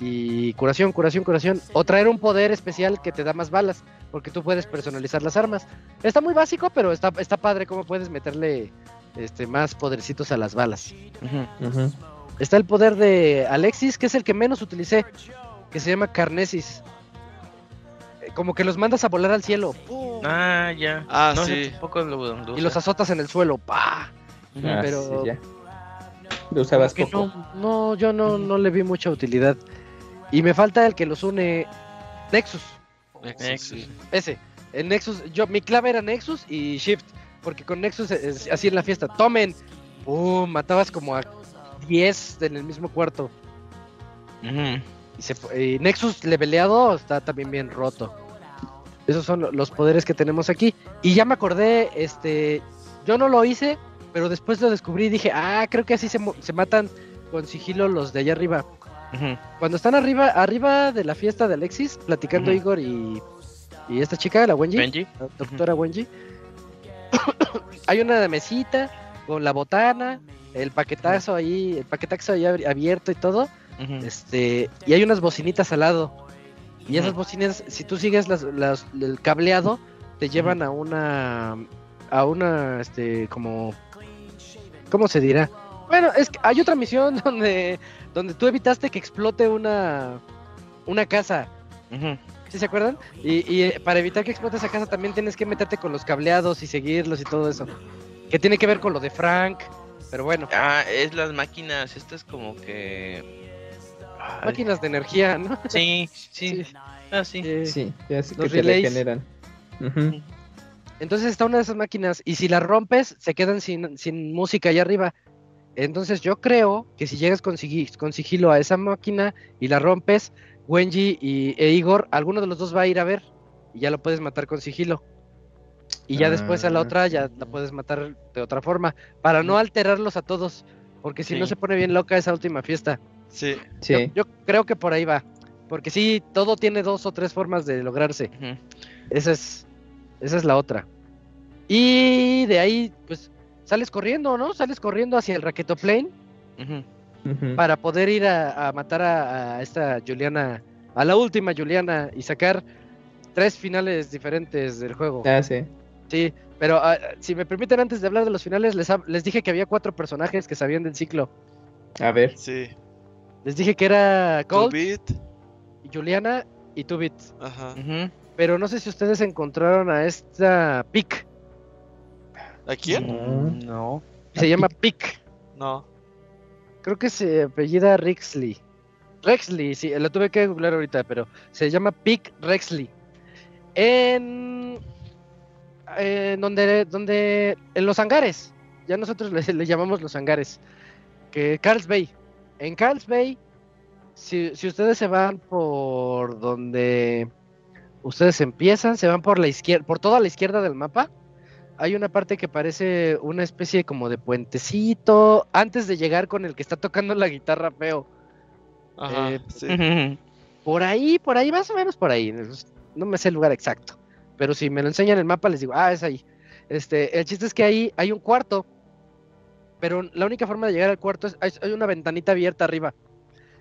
S1: Y curación, curación, curación. O traer un poder especial que te da más balas. Porque tú puedes personalizar las armas. Está muy básico, pero está, está padre cómo puedes meterle este, más podercitos a las balas. Está el poder de Alexis, que es el que menos utilicé. Que se llama Carnesis. Eh, como que los mandas a volar al cielo.
S4: Ah, ya.
S3: Ah, sí.
S1: y los azotas en el suelo. ¡Pah!
S2: Ah, pero lo usabas poco.
S1: No, yo no, no le vi mucha utilidad. Y me falta el que los une Nexus.
S3: Nexus.
S1: Ese. El Nexus, yo, mi clave era Nexus y Shift. Porque con Nexus así en la fiesta. Tomen. ¡Pum! Matabas como a 10 en el mismo cuarto. y, se, y, Nexus leveleado está también bien roto. Esos son los poderes que tenemos aquí. Y ya me acordé, este. Yo no lo hice, pero después lo descubrí y dije, ah, creo que así se, se matan con sigilo los de allá arriba. Cuando están arriba, arriba de la fiesta de Alexis, platicando Igor y, y, esta chica, la Wenji, la doctora Wenji, [coughs] hay una mesita con la botana, el paquetazo ahí, el paquetazo ahí abierto y todo, este, y hay unas bocinitas al lado. Y esas bocinas, si tú sigues las, las, el cableado, te llevan a una, a una, este, como ¿Cómo se dirá? Bueno, es que hay otra misión [laughs] donde, donde tú evitaste que explote una, una casa. ¿Sí se acuerdan? Y, eh, para evitar que explote esa casa también tienes que meterte con los cableados y seguirlos y todo eso. Que tiene que ver con lo de Frank, pero bueno.
S4: Ah, es las máquinas, estas como que...
S1: Máquinas de energía, ¿no?
S4: Sí, sí. Ah, sí.
S2: sí, que te regeneran.
S1: Entonces está una de esas máquinas y si la rompes se quedan sin, sin música allá arriba. Entonces yo creo que si llegas con, con, sigilo a esa máquina y la rompes, Wenji y, e Igor, alguno de los dos va a ir a ver y ya lo puedes matar con sigilo. Y ya después a la ah. otra ya la puedes matar de otra forma, para no alterarlos a todos, porque si no se pone bien loca esa última fiesta.
S3: Sí,
S1: sí. Yo, creo que por ahí va, porque sí, todo tiene dos o tres formas de lograrse. Esa es esa es la otra. Y de ahí, pues, sales corriendo, ¿no? Sales corriendo hacia el Raquetoplane para poder ir a, matar a, esta Juliana, a la última Juliana y sacar tres finales diferentes del juego.
S2: Ah, sí.
S1: Sí, pero ah, si me permiten, antes de hablar de los finales, les, les dije que había cuatro personajes que sabían del ciclo.
S2: A ver.
S3: Sí.
S1: Les dije que era Colt, Juliana y Tubit.
S3: Ajá.
S1: Pero no sé si ustedes encontraron a esta Pick.
S3: ¿A quién?
S1: No. Se llama Pick.
S3: No.
S1: Creo que se apellida Rexley. Rexley, sí, lo tuve que googlear ahorita, pero se llama Pick Rexley. En, en donde, donde, en los hangares, ya nosotros le, llamamos los hangares, que Carls Bay. En Carls Bay, si, si ustedes se van por donde ustedes empiezan, se van por la izquierda, por toda la izquierda del mapa. Hay una parte que parece una especie como de puentecito antes de llegar con el que está tocando la guitarra feo.
S3: Ajá, eh, sí. [laughs]
S1: Por ahí, por ahí, más o menos por ahí. No me sé el lugar exacto. Pero si me lo enseñan el mapa, les digo, ah, es ahí. Este, el chiste es que ahí hay un cuarto. Pero la única forma de llegar al cuarto es hay una ventanita abierta arriba.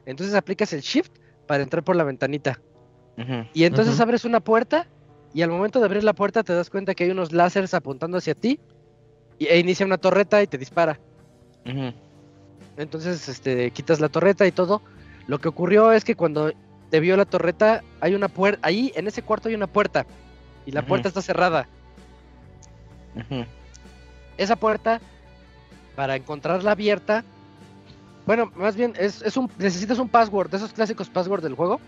S1: Entonces aplicas el shift para entrar por la ventanita. Y entonces abres una puerta y al momento de abrir la puerta te das cuenta que hay unos láseres apuntando hacia ti y, e inicia una torreta y te dispara. Entonces, este, quitas la torreta y todo. Lo que ocurrió es que cuando te vio la torreta, hay una puerta, ahí en ese cuarto hay una puerta y la puerta está cerrada. Esa puerta, para encontrarla abierta, bueno, más bien es, es, un, necesitas un password, de esos clásicos password del juego.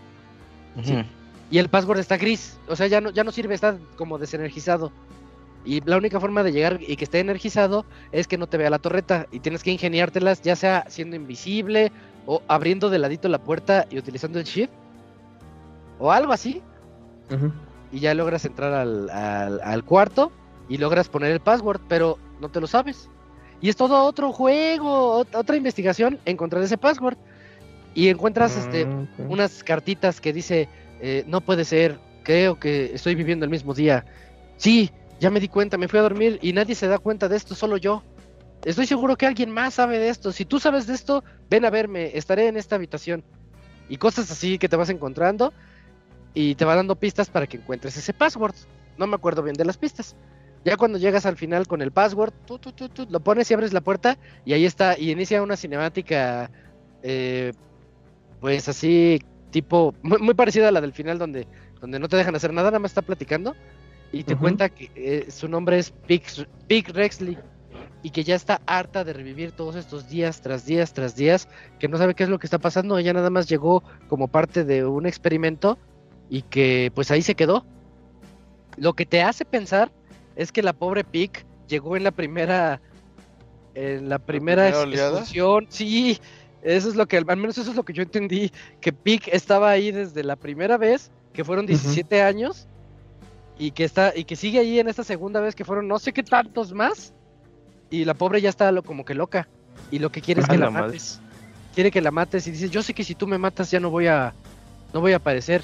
S1: Y el password está gris, o sea, ya no, ya no sirve, está como desenergizado. Y la única forma de llegar y que esté energizado es que no te vea la torreta y tienes que ingeniártelas, ya sea siendo invisible o abriendo de ladito la puerta y utilizando el shift o algo así. Y ya logras entrar al, al, cuarto y logras poner el password, pero no te lo sabes. Y es todo otro juego, otra investigación, encontrar ese password. Y encuentras este, ah, unas cartitas que dice, eh, no puede ser, creo que estoy viviendo el mismo día. Sí, ya me di cuenta, me fui a dormir y nadie se da cuenta de esto, solo yo. Estoy seguro que alguien más sabe de esto. Si tú sabes de esto, ven a verme, estaré en esta habitación. Y cosas así que te vas encontrando y te va dando pistas para que encuentres ese password. No me acuerdo bien de las pistas. Ya cuando llegas al final con el password, lo pones y abres la puerta y ahí está, y inicia una cinemática, eh, pues así, tipo, muy, parecida a la del final donde, donde no te dejan hacer nada, nada más está platicando y te cuenta que eh, su nombre es Pig, Rexley y que ya está harta de revivir todos estos días tras días tras días, que no sabe qué es lo que está pasando, ella nada más llegó como parte de un experimento y que pues ahí se quedó. Lo que te hace pensar es que la pobre Pig llegó en la primera en la primera, explosión, sí, eso es lo que al menos eso es lo que yo entendí, que Pig estaba ahí desde la primera vez, que fueron 17 años y que está y que sigue ahí en esta segunda vez que fueron no sé qué tantos más y la pobre ya está lo, como que loca y lo que quiere es que la, mates. Quiere que la mates y dices, "Yo sé que si tú me matas ya no voy a no voy a aparecer."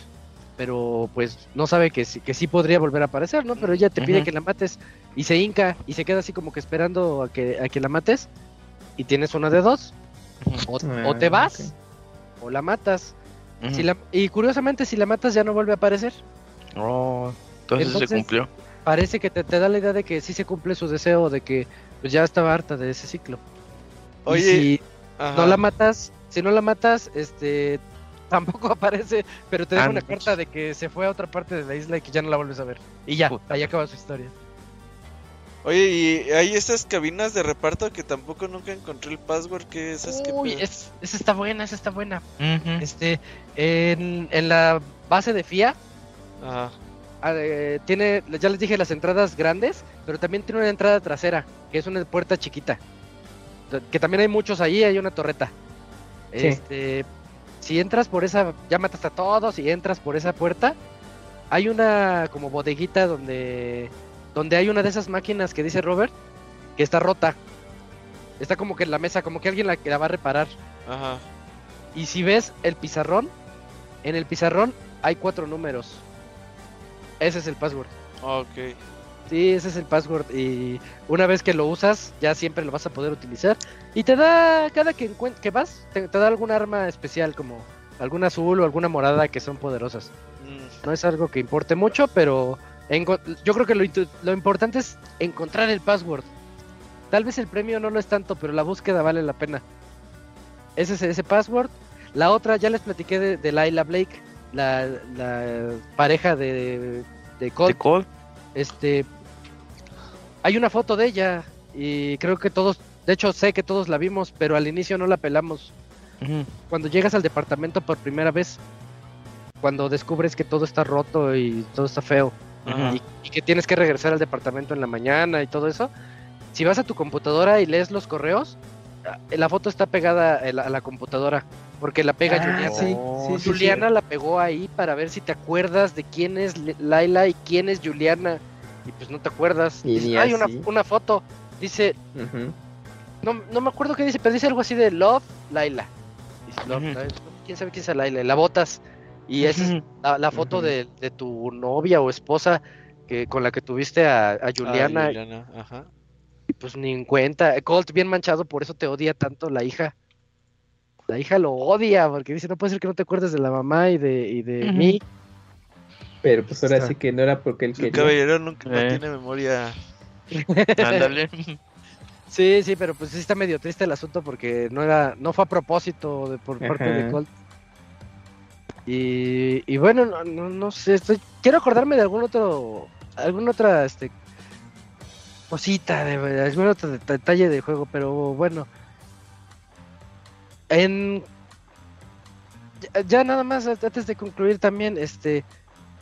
S1: Pero pues no sabe que, que sí podría volver a aparecer, ¿no? Pero ella te pide que la mates y se hinca y se queda así como que esperando a que a que la mates y tienes una de dos. O, te ah, vas o la matas. si la, y curiosamente si la matas ya no vuelve a aparecer.
S4: Oh. Entonces, se cumplió.
S1: Parece que te, da la idea de que sí se cumple su deseo, de que pues ya estaba harta de ese ciclo. Oye, si no la matas, si no la matas, este [laughs] tampoco aparece, pero te da una carta de que se fue a otra parte de la isla y que ya no la vuelves a ver. Y ya, ahí acaba su historia.
S3: Oye, y hay estas cabinas de reparto que tampoco nunca encontré el password que es
S1: Uy, esa está buena, esa está buena. Este, en, en la base de FIA, Ajá. Ah, eh, tiene, ya les dije, las entradas grandes, pero también tiene una entrada trasera, que es una puerta chiquita. Que también hay muchos ahí, hay una torreta. Este, si entras por esa, ya matas a todos y entras por esa puerta, hay una como bodeguita donde donde hay una de esas máquinas que dice Robert que está rota. Está como que en la mesa, como que alguien la, la va a reparar. Ajá. Y si ves el pizarrón, en el pizarrón hay cuatro números. Ese es el password.
S3: Ok.
S1: Sí, ese es el password y una vez que lo usas ya siempre lo vas a poder utilizar y te da cada que que vas te, da algún arma especial como algún azul o alguna morada que son poderosas. Mm. No es algo que importe mucho, pero yo creo que lo, lo, importante es encontrar el password. Tal vez el premio no lo es tanto, pero la búsqueda vale la pena. Ese es ese password. La otra ya les platiqué de, de Laila Blake la, pareja de, de Colt. Este, hay una foto de ella y creo que todos, de hecho sé que todos la vimos, pero al inicio no la pelamos. Cuando llegas al departamento por primera vez, cuando descubres que todo está roto y todo está feo y, que tienes que regresar al departamento en la mañana y todo eso, si vas a tu computadora y lees los correos, la foto está pegada a la computadora porque la pega ah, Juliana. Juliana la pegó ahí para ver si te acuerdas de quién es Laila y quién es Juliana. Y pues no te acuerdas. Y hay una, una, foto. Dice. no, no me acuerdo qué dice, pero dice algo así de Love Laila. Dice Love, ¿Quién sabe quién es Laila? La botas. Y esa es la, foto de, de, tu novia o esposa que con la que tuviste a, a Juliana. Juliana. Ajá. Y pues ni en cuenta. Colt bien manchado, por eso te odia tanto la hija la hija lo odia porque dice, no puede ser que no te acuerdes de la mamá y de, y de mí.
S2: Pero pues ahora sí que no era porque él
S3: El
S2: quería.
S3: caballero nunca no
S4: Eh.
S3: tiene memoria. [laughs]
S4: Ándale.
S1: Sí, sí, pero pues sí está medio triste el asunto porque no era, no fue a propósito de, por parte de. Colt. Y, bueno, no, no, no sé, estoy, quiero acordarme de algún otro, alguna otra, este, cosita, de, algún otro det- detalle del juego, pero bueno. En, ya, ya nada más antes de concluir también, este,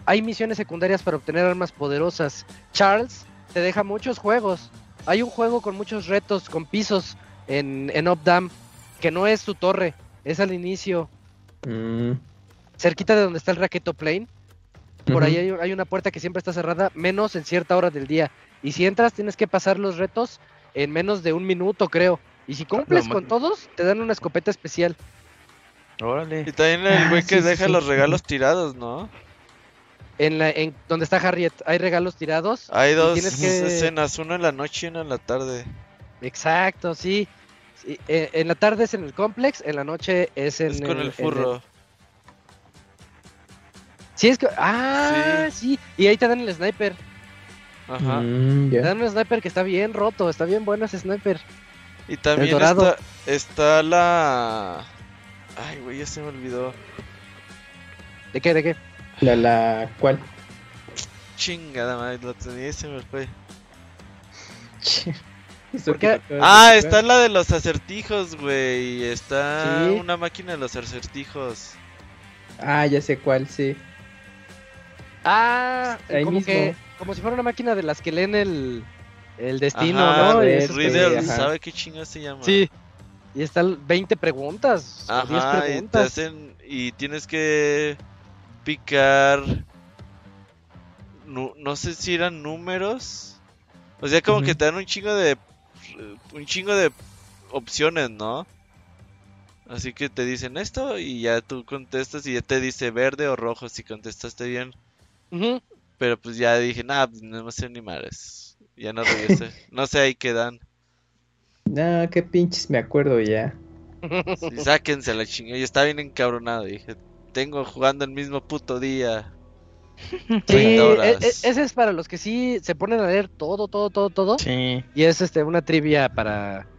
S1: hay misiones secundarias para obtener armas poderosas. Charles te deja muchos juegos. Hay un juego con muchos retos, con pisos en, en Updam, que no es tu torre, es al inicio,
S2: Mm,
S1: cerquita de donde está el Raqueto Plane. Por ahí hay, hay una puerta que siempre está cerrada, menos en cierta hora del día. Y si entras, tienes que pasar los retos en menos de un minuto, creo. Y si cumples
S4: no
S1: con todos, te dan una escopeta especial.
S3: Y
S4: Órale.
S3: también el
S2: Ah,
S3: güey que
S2: sí, sí,
S3: deja
S2: sí.
S3: los regalos tirados, ¿no?
S1: En, la, en donde está Harriet, hay regalos tirados.
S3: Hay
S1: y
S3: dos
S1: que-
S3: escenas, una en la noche y una en la tarde.
S1: Exacto, sí. Sí, eh, en la tarde es en el complex, en la noche es en
S3: es con el
S1: en
S3: furro.
S1: Sí, es que. Ah, sí. Y ahí te dan el sniper.
S3: Ajá.
S2: Mm,
S1: Te dan un sniper que está bien roto, está bien bueno ese sniper.
S3: Y también está, está la... Ay, güey, ya se me olvidó.
S1: ¿De qué? ¿De qué?
S2: La, la, ¿cuál?
S3: Chingada madre, lo tenía y se me fue. Ah, está la de los acertijos, güey. Está
S1: Sí.
S3: una máquina de los acertijos.
S2: Ah, ya sé cuál, sí.
S1: Ah,
S2: Ahí
S1: como
S2: mismo.
S1: que. Como si fuera una máquina de las que leen el. El destino,
S3: Ajá,
S1: ¿no?
S2: Red,
S1: esos-
S3: Reader,
S2: ajá.
S3: ¿sabe qué chingas se llama?
S1: Sí. Y están 20 preguntas. 10
S3: Ajá, y te
S1: preguntas.
S3: hacen. Y tienes que picar. nu- no sé si eran números. O sea, como que te dan un chingo de. Un chingo de opciones, ¿no? Así que te dicen esto y ya tú contestas y ya te dice verde o rojo si contestaste bien. Pero pues ya dije, nah, pues no sé ni madres. Ya no regresé. [laughs] no sé ahí quedan.
S2: No, qué pinches me acuerdo ya.
S3: Sí, sáquense la chingada. Yo estaba bien encabronado. Dije, tengo jugando el mismo puto día.
S1: Sí,
S3: 30 horas.
S1: e- e- ese es para los que sí se ponen a leer todo, todo, todo, todo.
S4: Sí.
S1: Y es este una trivia para.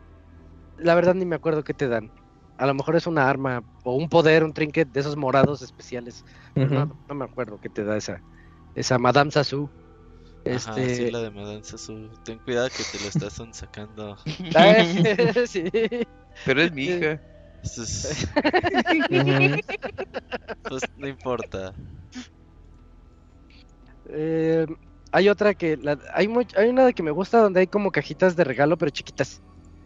S1: La verdad ni me acuerdo qué te dan. A lo mejor es una arma o un poder, un trinket de esos morados especiales. No, no me acuerdo qué te da esa. Esa Madame Sasu.
S3: Ajá,
S1: Este.
S3: sí, la de Madame Sasu. Ten cuidado que te lo estás sacando. [laughs]
S1: Ah, [laughs] sí.
S4: Pero es mi hija.
S3: Eso es-
S2: Ujú.
S3: pues no importa.
S1: Eh, hay otra que. la- hay, much- hay una que me gusta donde hay como cajitas de regalo, pero chiquitas.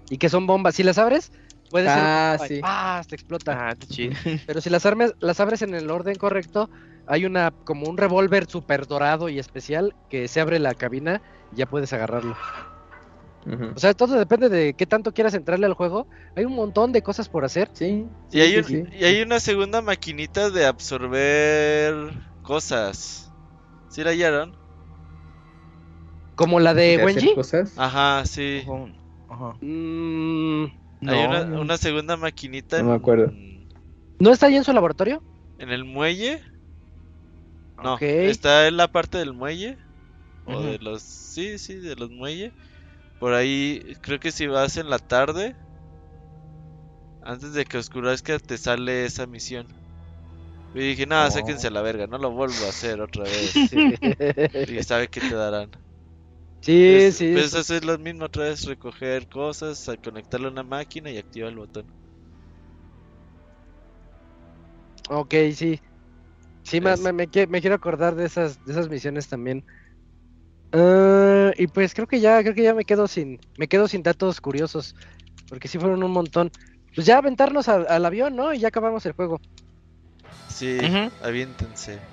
S1: Y que son bombas. Si las abres, puede ser.
S2: Ah, sí.
S1: ¡paz! Te explota.
S4: Ah, está chido. [laughs]
S1: Pero si las, armes, las abres en el orden correcto, hay una como un revólver super dorado y especial que se abre la cabina y ya puedes agarrarlo. O sea, todo depende de qué tanto quieras entrarle al juego. Hay un montón de cosas por hacer.
S2: Sí.
S3: Y hay,
S2: sí,
S3: un-
S2: sí.
S3: y hay una segunda maquinita de absorber cosas. ¿Sí la hallaron?
S1: Como la de
S2: ¿De hacer
S1: Wenji.
S2: cosas?
S3: Ajá, sí.
S4: Ajá.
S1: Mm,
S3: hay una,
S2: no.
S3: una segunda maquinita
S2: No me acuerdo.
S1: ¿No está ahí en su laboratorio?
S3: en el muelle. No, está en la parte del muelle. O de los... Sí, sí, de los muelles. Por ahí, creo que si vas en la tarde, antes de que oscurezca, te sale esa misión. Y dije, nada,
S4: Oh.
S3: sáquense a la verga, no lo vuelvo a hacer otra vez. [laughs] y sabe qué te darán.
S1: Sí,
S3: Pues-
S1: sí.
S3: Pues eso es lo mismo otra vez, recoger cosas, a conectarlo a una máquina y activar el botón.
S1: Ok, sí. Sí, me,
S3: Es-
S1: me- me qui- me quiero acordar de esas, de esas misiones también. Ah, y pues creo que ya, creo que ya me quedo sin, me quedo sin datos curiosos, porque sí fueron un montón. Pues ya aventarnos al, al avión, ¿no? Y ya acabamos el juego.
S3: Sí,
S4: Ujú.
S3: aviéntense.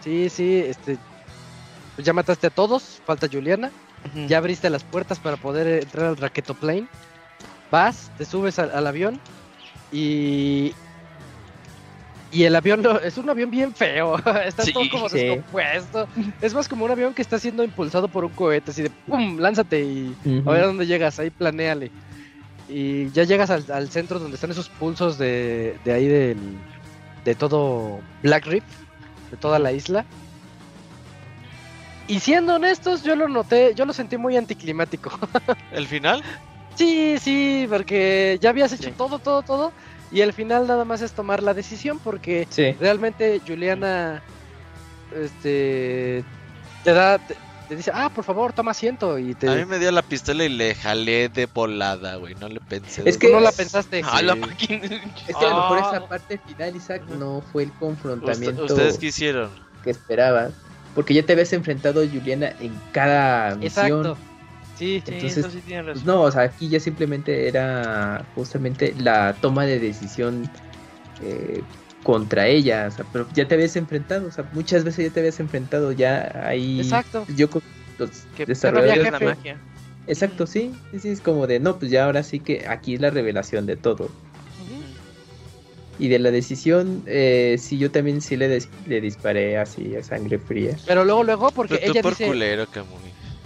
S1: Sí, sí, este, pues ya mataste a todos, falta Juliana. Ya abriste las puertas para poder entrar al raquetoplane. Vas, te subes al, al avión y. Y el avión lo- es un avión bien feo. [laughs] Está
S4: Sí,
S1: todo como
S2: sí.
S1: descompuesto. Es más como un avión que está siendo impulsado por un cohete, así de ¡pum! Lánzate y a ver a dónde llegas, ahí planeale. Y ya llegas al, al centro donde están esos pulsos de, de ahí del, de todo Black Reef, de toda la isla. Y siendo honestos, yo lo noté, yo lo sentí muy anticlimático. [laughs]
S3: ¿El final?
S1: sí, sí, porque ya habías hecho
S4: Sí.
S1: todo, todo, todo. Y el final nada más es tomar la decisión porque
S2: Sí.
S1: realmente Juliana este te da te, te dice ah por favor toma asiento y te
S3: A mí me dio la pistola y le jalé de volada, güey. No le pensé.
S2: Es que-
S1: no la pensaste
S4: Ah, la
S3: Sí.
S4: máquina.
S2: Es que a lo mejor
S1: Ah.
S2: esa parte final, Isaac, no fue el confrontamiento
S3: ¿Ustedes qué hicieron?
S2: que esperabas. Porque ya te habías enfrentado a Juliana en cada misión.
S1: exacto sí
S4: Sí,
S2: Entonces,
S4: eso sí tiene
S2: Pues
S4: razón.
S2: no, o sea, aquí ya simplemente era justamente la toma de decisión eh, contra ella, o sea, pero ya te habías enfrentado, o sea, muchas veces ya te habías enfrentado, ya ahí...
S1: Exacto.
S2: Yo con los
S4: Que
S2: desarrolladores...
S1: había
S4: la magia.
S2: Exacto, sí, sí, es como de, no, pues ya ahora sí que aquí es la revelación de todo. Y de la decisión, eh, sí, yo también sí le, le disparé así a sangre fría.
S1: pero luego luego porque
S3: tú
S1: ella
S3: por
S1: dice
S3: culero,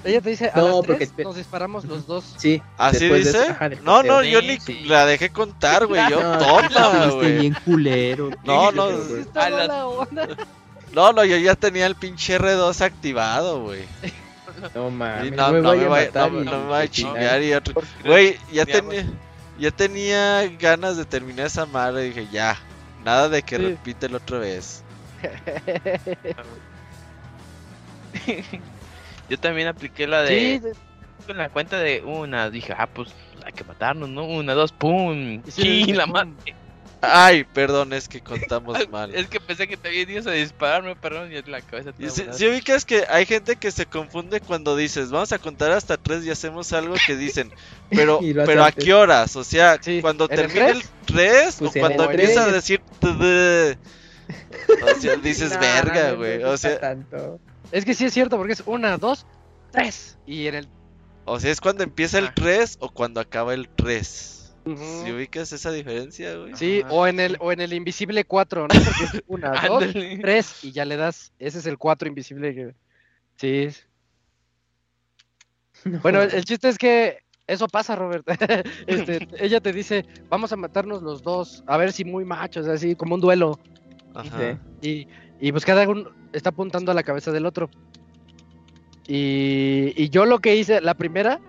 S1: ella te dice a
S2: No,
S1: las
S2: porque
S1: tres nos disparamos los dos
S2: Sí.
S3: ¿Así
S2: de
S3: dice?
S2: eso- ajá, del
S3: no, no, yo
S4: Sí,
S3: ni
S4: sí.
S3: la dejé contar, güey. Yo, [laughs]
S2: No,
S3: toma, güey.
S2: bien culero.
S3: No, no,
S2: güey.
S4: A la-. [laughs]
S3: No, no, yo ya tenía el pinche R2 activado, güey.
S2: No mames,
S3: no,
S2: me
S3: no
S2: voy
S3: me
S2: a
S3: va,
S2: matar
S3: no,
S2: y-
S3: no me va a chingar y otro. Güey, ya
S4: Ya,
S3: tenía, ya tenía ganas de terminar esa madre. Dije, ya, nada de que
S1: Sí.
S3: repítelo otra vez. [laughs]
S4: Yo también apliqué la
S1: sí,
S4: de.
S1: de-
S4: Con la cuenta de una. Dije, ah, pues hay que matarnos, ¿no? Una, dos, pum. [laughs]
S1: Y sí,
S4: Sí,
S1: sí,
S4: la
S1: pum.
S3: Ay, perdón, es que contamos [laughs] mal.
S4: Es que pensé que te habían ido a dispararme, perdón, y en la cabeza
S3: Y
S4: toda
S3: Si, si ubicas que hay gente que se confunde cuando dices, vamos a contar hasta tres y hacemos algo que dicen, [laughs] pero, pero ¿a qué horas? O sea,
S1: Sí,
S3: cuando
S1: ¿en el
S3: termina el
S1: tres?
S3: 3
S2: Pues
S3: o cuando empieza a decir... [laughs] O sea, dices
S2: No,
S3: verga, güey.
S2: no
S3: O sea,
S2: tanto.
S1: es que sí es cierto porque es una dos tres y en el
S3: o sea, es cuando empieza el
S4: Ah.
S3: 3 o cuando acaba el 3. Si ubicas esa diferencia, güey.
S1: Sí,
S4: Ajá.
S1: o en el o en el invisible 4, ¿no? Porque es una, [laughs] dos, tres y ya le das, ese es el 4 invisible que Sí. Bueno, el, el chiste es que eso pasa, Robert. [laughs] Este, [laughs] ella te dice, "Vamos a matarnos los dos, a ver si muy machos, así como un duelo."
S3: Ajá.
S1: Y, y pues cada uno está apuntando a la cabeza del otro. Y, y yo lo que hice, la primera,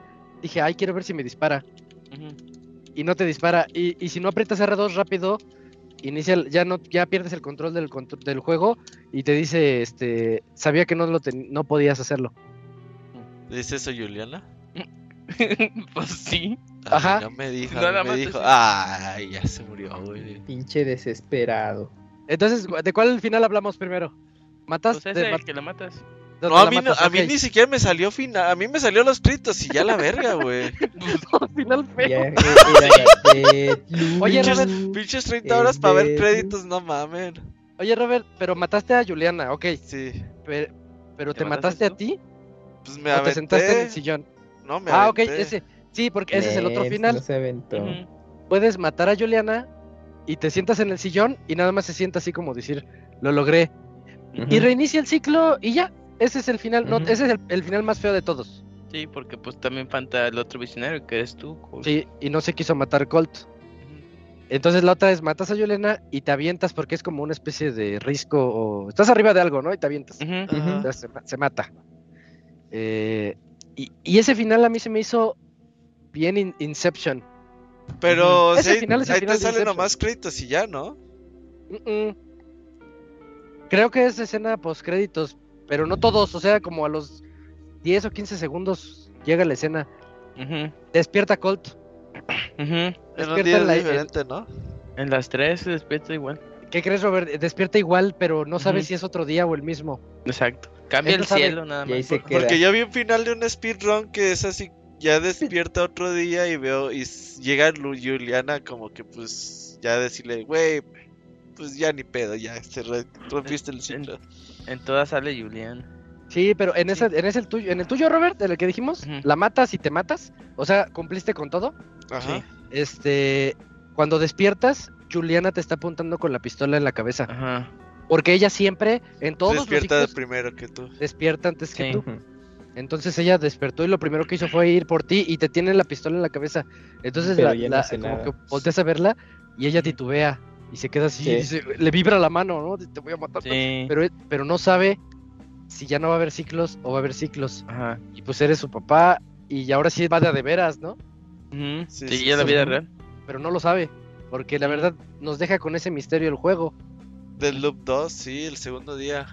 S1: dije, ay, quiero ver si me dispara.
S4: Ujú.
S1: Y no te dispara. Y, y si no aprietas R2 rápido, inicia, ya no, ya pierdes el control del, del juego y te dice, este, sabía que no, lo ten- no podías hacerlo.
S3: ¿Dice eso Juliana? [laughs]
S4: pues sí.
S3: Ay,
S1: Ajá.
S3: No me dijo,
S4: Nada
S3: no me
S4: más
S3: dijo. Ay, ya se murió, güey.
S2: Pinche desesperado.
S1: Entonces, ¿de cuál final hablamos primero? ¿Matas?
S4: Pues ese, el que la matas.
S1: ¿Dónde
S3: No, a mí, no- a ni siquiera me salió final. A mí me salió los créditos y ya la verga, güey. [laughs]
S1: final feo. Oye,
S3: Pinches,
S1: Robert.
S3: pinches 30 horas para ver créditos, no mamen.
S1: Oye, Robert, pero mataste a Juliana, ok.
S3: Sí,
S1: Pero, pero
S4: ¿Te
S1: ¿te mataste a ti
S3: pues me
S1: o te sentaste en el sillón?
S3: No, me
S1: Ah, ok, ese. Sí, porque ese es el otro final.
S2: No se aventó.
S4: Ujú.
S1: Puedes matar a Juliana y te sientas en el sillón y nada más se sienta así como decir, lo logré. Y reinicia el ciclo y ya. Ese es el final, no, ese es el, el final más feo de todos.
S4: Sí, porque pues también falta el otro visionario que eres tú. Colt.
S1: Sí, y no se quiso matar Colt. Entonces la otra es matas a Juliana y te avientas porque es como una especie de risco o estás arriba de algo, ¿no? Y te avientas. Entonces se, ma- se mata. Eh, y, y ese final a mí se me hizo bien in- Inception.
S3: Pero
S1: Ese
S3: sí,
S1: final es el
S3: ahí
S1: final
S3: te
S1: de
S3: salen nomás créditos y ya, ¿no?
S1: Creo que es escena post créditos, pero no todos, o sea, como a los 10 o 15 segundos llega la escena. Despierta Colt.
S3: En un
S1: Despierta
S3: día
S1: en la-
S3: diferente, ¿no?
S4: En las tres se despierta igual.
S1: ¿Qué crees, Robert? Despierta igual, pero no sabe
S4: Ujú.
S1: si es otro día o el mismo.
S4: Exacto. Cambia
S1: Él
S4: el
S1: sabe.
S4: cielo nada más. por-.
S3: Porque yo vi un final de un speedrun que es así, ya despierta otro día y veo, y llega Juliana como que pues ya decirle, güey, pues ya ni pedo, ya se re- rompiste el ciclo.
S4: En todas sale Julián.
S1: Sí, pero en ese, en ese el tuyo, en el tuyo, Robert, en el que dijimos, la matas y te matas. O sea, cumpliste con todo.
S3: Ajá.
S4: Sí.
S1: Este, cuando despiertas, Juliana te está apuntando con la pistola en la cabeza.
S4: Ajá.
S1: Porque ella siempre, en todos
S3: Despierta
S1: los ciclos,
S3: primero que tú.
S1: despierta antes que
S4: Sí.
S1: tú. Entonces ella despertó y lo primero que hizo fue ir por ti y te tiene la pistola en la cabeza. Entonces
S2: Pero
S1: la,
S2: ya no
S1: la-
S2: hace
S1: como
S2: nada.
S1: que volteas a verla y ella titubea y se queda así,
S2: Sí.
S1: y dice- le vibra la mano, ¿no? Te voy a matar.
S4: Sí.
S1: Pero, pero no sabe si ya no va a haber ciclos o va a haber ciclos.
S4: Ajá.
S1: Y pues eres su papá y ahora sí va de a de veras, ¿no?
S4: Ujú.
S3: Sí,
S4: Sí,
S3: sí,
S4: ya la vida real.
S1: Pero no lo sabe, porque la verdad nos deja con ese misterio el juego.
S3: Del Loop 2, sí, el segundo día.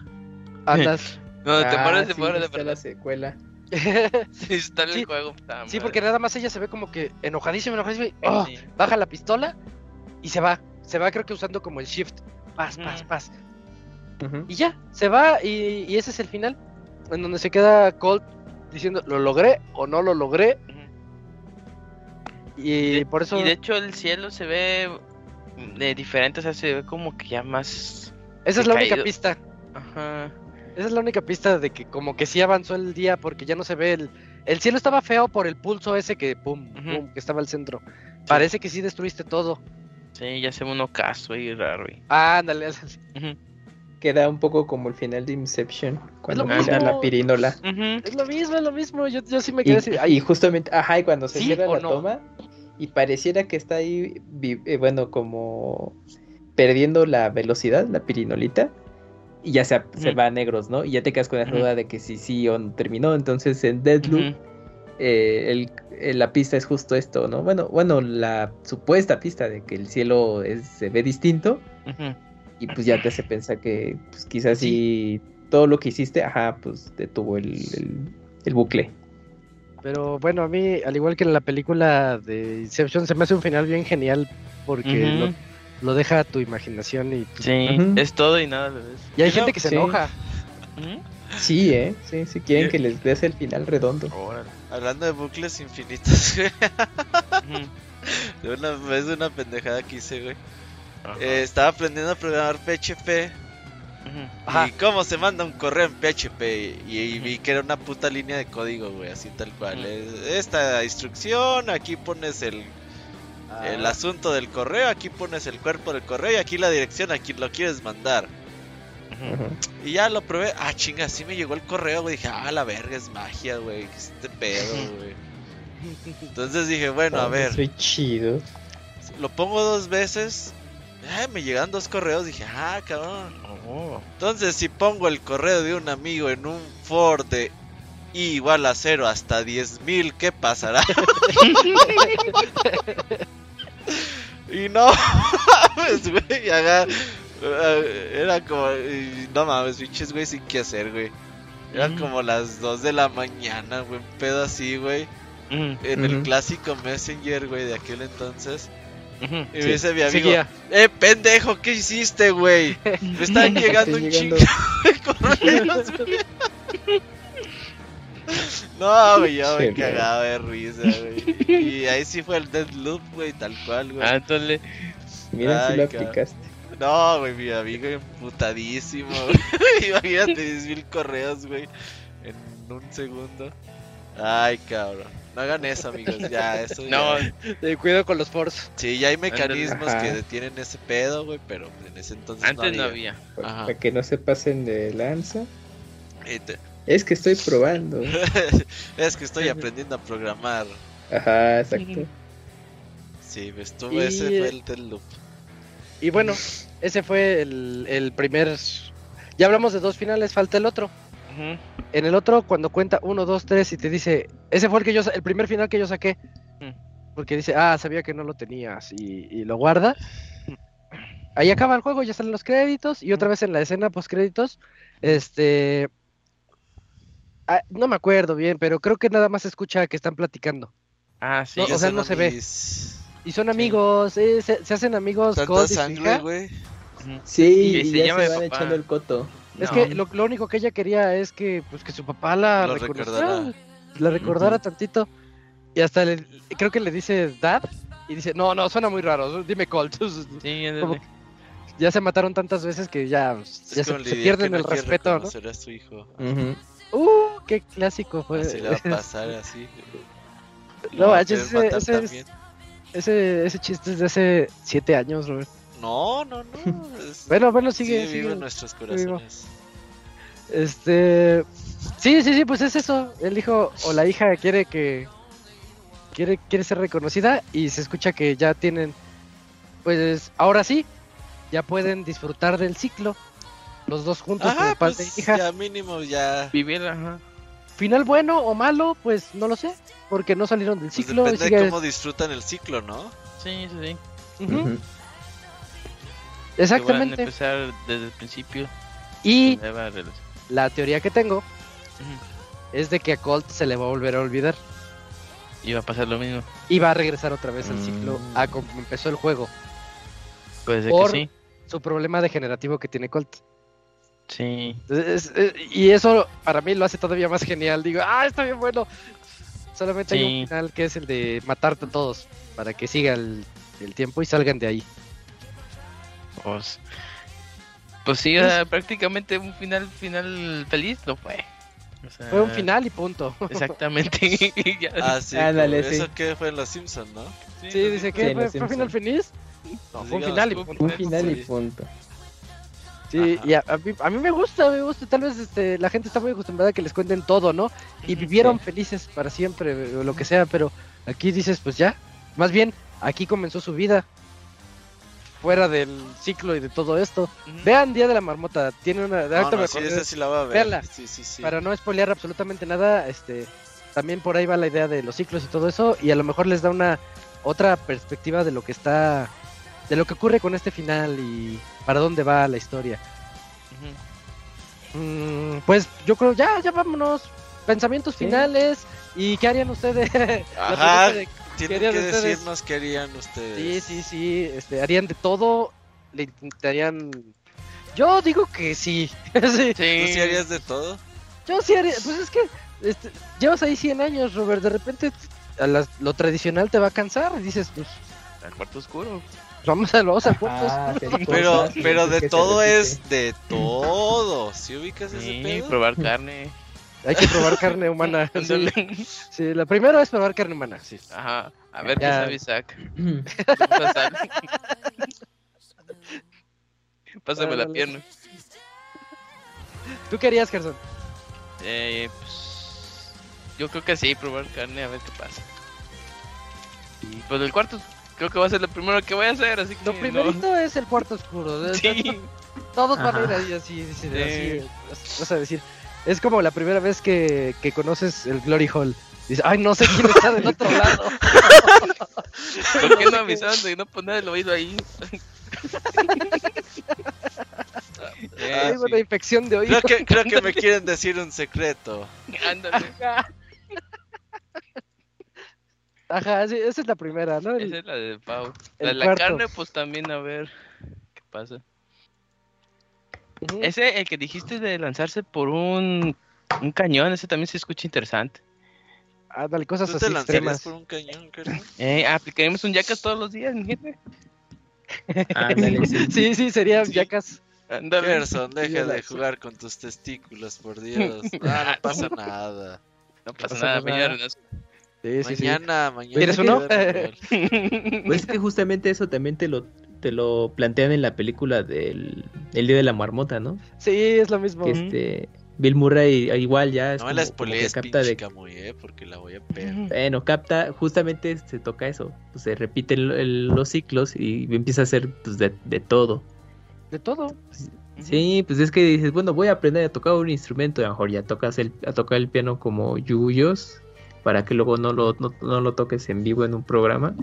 S1: Andas. [laughs]
S4: No, te
S2: Ah,
S4: mueres de
S2: sí,
S4: mueres de
S2: está la
S4: verdad.
S2: secuela. [laughs]
S4: Sí, está en
S1: Sí.
S4: el juego.
S1: sí, porque nada más ella se ve como que enojadísima, enojadísima. y, ¡oh!
S4: Sí.
S1: baja la pistola y se va. Se va creo que usando como el shift. Paz, paz, paz. Y ya, se va y, y ese es el final. En donde se queda Colt diciendo, ¿lo logré o no lo logré? Y,
S4: de-
S1: por eso...
S4: Y de hecho el cielo se ve eh, diferente, o sea, se ve como que ya más...
S1: esa es la única pista.
S4: Ajá.
S1: Esa es la única pista de que como que sí avanzó el día porque ya no se ve el... El cielo estaba feo por el pulso ese que, pum,
S4: Ujú.
S1: pum, que estaba al centro. Parece que sí destruiste todo.
S4: Sí, ya se ve un ocaso y raro. y-
S1: Ah, ándale, ándale.
S4: Ujú.
S2: Queda un poco como el final de Inception, cuando mira la pirinola.
S1: Es lo mismo, es lo mismo. Yo, yo sí me
S2: Y,
S1: quedé así.
S2: y justamente, ajá, y cuando se
S1: ¿Sí
S2: cierra la
S1: no?
S2: toma, y pareciera que está ahí, vi- eh, bueno, como perdiendo la velocidad, la pirinolita, y ya se, se va a negros, ¿no? Y ya te quedas con la duda de que si sí o no terminó. Entonces en Deadloop. Eh, el- eh, la pista es justo esto, ¿no? Bueno, bueno, la supuesta pista de que el cielo es- se ve distinto, y pues ya te hace pensar que pues, quizás sí. todo lo que hiciste, ajá, pues detuvo el, el- el bucle.
S1: Pero bueno, a mí, al igual que en la película de Inception, se me hace un final bien genial porque lo, lo deja a tu imaginación y,
S4: Sí,
S2: Ujú.
S4: es todo y nada vez.
S1: y hay
S3: Yo
S1: gente
S3: no-
S1: que se
S2: sí.
S1: enoja.
S2: Sí, ¿eh? Sí, sí quieren
S3: Yo-
S2: que les des el final redondo.
S4: Órale.
S3: Hablando de bucles infinitos, güey. De una vez de una pendejada que hice, güey. Eh, estaba aprendiendo a programar PHP.
S1: Ajá.
S3: Y cómo se manda un correo en PHP. Y, y vi que era una puta línea de código, güey. Así tal cual. Esta instrucción, aquí pones el, el
S1: Ah,
S3: asunto del correo, aquí pones el cuerpo del correo y aquí la dirección a quien lo quieres mandar. Y ya lo probé. Ah, chinga, así me llegó el correo, güey. Dije, ah, la verga, es magia, güey. que Este pedo, güey. Entonces dije, bueno, a ver.
S2: Soy chido.
S3: Lo pongo dos veces. Me llegan dos correos. Dije, ah, cabrón.
S4: Oh.
S3: Entonces, si pongo el correo de un amigo en un Ford de I igual a cero hasta 10.000, ¿qué pasará? [laughs] [laughs] y no [laughs] mames, güey. haga- Era como. No mames, pinches, güey, sin qué hacer, güey. Eran
S4: Ujú.
S3: como las 2 de la mañana, güey. Un pedo así, güey. En el clásico Messenger, güey, de aquel entonces. Y
S2: Sí.
S3: me dice mi amigo,
S1: Seguía.
S3: eh, pendejo, ¿qué hiciste, güey? Me [laughs] están llegando un chingo de [laughs] correos, güey. [laughs] No, güey, yo me cagaba de risa, güey. Y ahí sí fue el Deadloop, güey, tal cual, güey.
S4: Ah, entonces,
S2: Mira si lo aplicaste.
S3: No, güey, mi amigo emputadísimo, [laughs] güey. [laughs] Imagínate 10 mil correos, güey, en un segundo. Ay, cabrón. No hagan eso, amigos, ya, eso ya.
S4: no,
S1: Eh, cuidado con los force.
S3: Sí, ya hay mecanismos
S2: Ajá.
S3: que detienen ese pedo, güey, pero en ese entonces
S4: antes no
S3: había.
S4: había.
S2: Para,
S3: Ajá.
S2: para que no se pasen de lanza.
S3: Te-
S2: Es que estoy probando. [laughs]
S3: es que estoy aprendiendo a programar.
S2: Ajá, exacto.
S3: Sí, tú,
S1: Y-
S3: ese fue el Deadloop.
S1: Y bueno, ese fue el, el primer... Ya hablamos de dos finales, falta el otro. En el otro, cuando cuenta uno, dos, tres y te dice... Ese fue el, que yo, el primer final que yo saqué.
S4: Mm.
S1: Porque dice, ah, sabía que no lo tenías. Y, y lo guarda. Ahí acaba el juego, ya salen los créditos. Y otra vez en la escena post créditos. Este... ah, no me acuerdo bien, pero creo que nada más se escucha que están platicando.
S4: Ah, sí.
S1: No, o sea, no se ve. Y son amigos, eh, se, se hacen amigos.
S3: Tanta sangre, güey.
S2: Sí,
S4: Y
S2: y,
S4: se
S2: ya se van
S4: papá.
S2: echando el coto.
S1: Es que lo, lo único que ella quería es que, pues, que su papá la
S3: Lo recordara.
S1: la recordara tantito. Y hasta le, creo que le dice dad y dice, no, no, suena muy raro, dime Colt. [laughs]
S4: Sí.
S1: Como- ya se mataron tantas veces que ya, se, se pierden
S3: que
S1: el respeto, ¿no?
S3: a su hijo.
S1: Uh, qué clásico fue.
S3: Así le va a [laughs] pasar, así.
S1: No, ese- ese es-
S3: también.
S1: Ese, ese chiste es de hace siete años, Robert.
S3: No, no, no. es-
S1: Bueno, bueno, sigue,
S3: sigue vivo
S1: sigue.
S3: en nuestros
S1: vivo.
S3: corazones.
S1: Este, sí, sí, sí, pues es eso. El hijo o la hija quiere que quiere quiere ser reconocida y se escucha que ya tienen, pues ahora sí, ya pueden disfrutar del ciclo. los dos juntos
S3: Ajá,
S1: como padre
S3: pues,
S1: e hija.
S3: ya mínimo ya.
S4: Vivir, ajá.
S1: Final bueno o malo, pues no lo sé, porque no salieron del
S3: Pues
S1: ciclo.
S3: depende
S1: sigue-
S3: de cómo disfrutan el ciclo, ¿no?
S4: Sí, sí, sí. Que van a
S1: Exactamente.
S4: empezar desde el principio.
S1: Y
S4: la
S1: teoría que tengo es de que a Colt se le va a volver a olvidar
S4: Y va a pasar lo mismo.
S1: y va a regresar otra vez al
S2: Mm.
S1: ciclo a como empezó el juego.
S4: Puede ser
S1: Por-
S4: que sí.
S1: Su problema degenerativo que tiene Colt.
S4: Sí.
S1: Es- es- y eso para mí lo hace todavía más genial. Digo, ah, está bien bueno. Solamente hay
S4: Sí.
S1: un final que es el de matarte a todos para que siga el, el tiempo y salgan de ahí.
S4: Pues, pues sí, o sea, prácticamente un final final feliz no fue. O sea,
S1: Fue un final y punto. [laughs]
S4: Exactamente. [laughs] Ya.
S3: Ah, sí.
S2: Ándale,
S3: como-
S2: sí.
S3: ¿Eso qué fue en Los Simpsons, no?
S1: Sí, dice que
S2: Sí,
S1: fue, fue final feliz. No,
S3: Pues
S1: fue un final y punto.
S2: Un final y
S3: Sí.
S2: punto.
S1: Sí,
S3: Ajá.
S1: y a, a mí, a mí me gusta, me gusta. Tal vez este, la gente está muy acostumbrada a que les cuenten todo, ¿no? Y vivieron felices para siempre, o lo que sea, pero aquí dices, pues ya. Más bien, aquí comenzó su vida. Fuera del ciclo y de todo esto. Vean Día de la Marmota. Tiene una.
S3: No,
S1: ahorita
S3: no,
S1: me
S3: sí, esa sí la va a ver. Sí.
S1: Para no spoilear absolutamente nada, este. También por ahí va la idea de los ciclos y todo eso. Y a lo mejor les da una otra perspectiva de lo que está. De lo que ocurre con este final y para dónde va la historia. Mm, pues yo creo, ya, ya vámonos. Pensamientos
S2: Sí.
S1: finales. ¿Y qué harían ustedes? [laughs] La
S3: Ajá.
S1: de-
S3: Tienen
S1: ¿Querían
S3: que
S1: ustedes?
S3: decirnos qué harían ustedes.
S1: Sí, sí, sí. Este, ¿Harían de todo? ¿Le intentarían.? Yo digo que sí. [laughs] sí.
S3: ¿Tú
S4: Sí.
S3: harías de todo?
S1: Yo sí haría. Pues es que este, llevas ahí 100 años, Robert. De repente a las- lo tradicional te va a cansar. Y dices, pues
S4: Al cuarto oscuro.
S1: Vamos a vamos.
S2: Ah, hacer
S3: Pero,
S2: cosas,
S3: pero de todo es de todo. ¿Sí ubicas ese
S4: Sí,
S3: pedo?
S4: probar [laughs] carne.
S1: Hay que probar carne [laughs] humana. sí. Sí, la primera es probar carne humana. Sí.
S4: Ajá. A ver qué sabe Isaac. [laughs] Pásame la pierna.
S1: ¿Tú qué harías, Gerson?
S4: Eh, pues, yo creo que sí, probar carne, a ver qué pasa. Y pues el cuarto creo que va a ser lo primero que voy a hacer, así que
S1: Lo
S4: no-
S1: primerito es el cuarto oscuro.
S4: Sí, [laughs]
S1: Todos van a ir ahí así, dice,
S4: Sí.
S1: así, vas a decir. Es como la primera vez que, que conoces el Glory Hall. Dices, ay, no sé quién está del otro [laughs] lado.
S4: ¿por qué no avisaron de no poner el oído ahí? Eh, [laughs]
S1: Hay
S4: sí.
S1: una infección de oído.
S3: Creo que, creo que me quieren decir un secreto.
S4: Ándale,
S1: Ajá, sí, esa es la primera, ¿no? El-
S4: esa es la de Pau. La de la carne, pues también a ver qué pasa. Ese, el que dijiste de lanzarse por un, un cañón, ese también se escucha interesante.
S1: Ándale, cosas
S3: ¿Tú te
S1: así extremas.
S3: por un cañón, Carlos?
S4: Eh, aplicaremos un yacas todos los días, gente.
S2: Ándale, sí. [laughs]
S1: Sí, sí, serían
S3: Sí.
S1: yacas.
S4: Ándale.
S3: Gerson, deja de jugar con tus testículos, por Dios. Ah, no [laughs] pasa nada.
S4: No pasa
S1: pasa
S4: nada,
S1: nada.
S4: Mañana.
S1: Sí, sí.
S3: mañana, mañana.
S1: ¿Quieres
S3: te
S1: uno? [laughs]
S2: Pues es que justamente eso también te lo, te lo plantean en la película del el Día de la Marmota, ¿no?
S1: Sí, es lo mismo.
S2: Que este Bill Murray igual ya es
S3: No la
S2: como- que
S3: spoilees,
S2: capta de
S3: Camuy, eh, porque la voy a ver.
S2: Bueno, capta, justamente se toca eso, pues se repiten los ciclos y empieza a hacer pues, de, de todo.
S1: De todo.
S2: Sí, pues es que dices, bueno, voy a aprender a tocar un instrumento, y a lo mejor ya tocas el, a tocar el piano como yuyos, para que luego no lo, no, no lo toques en vivo en un programa,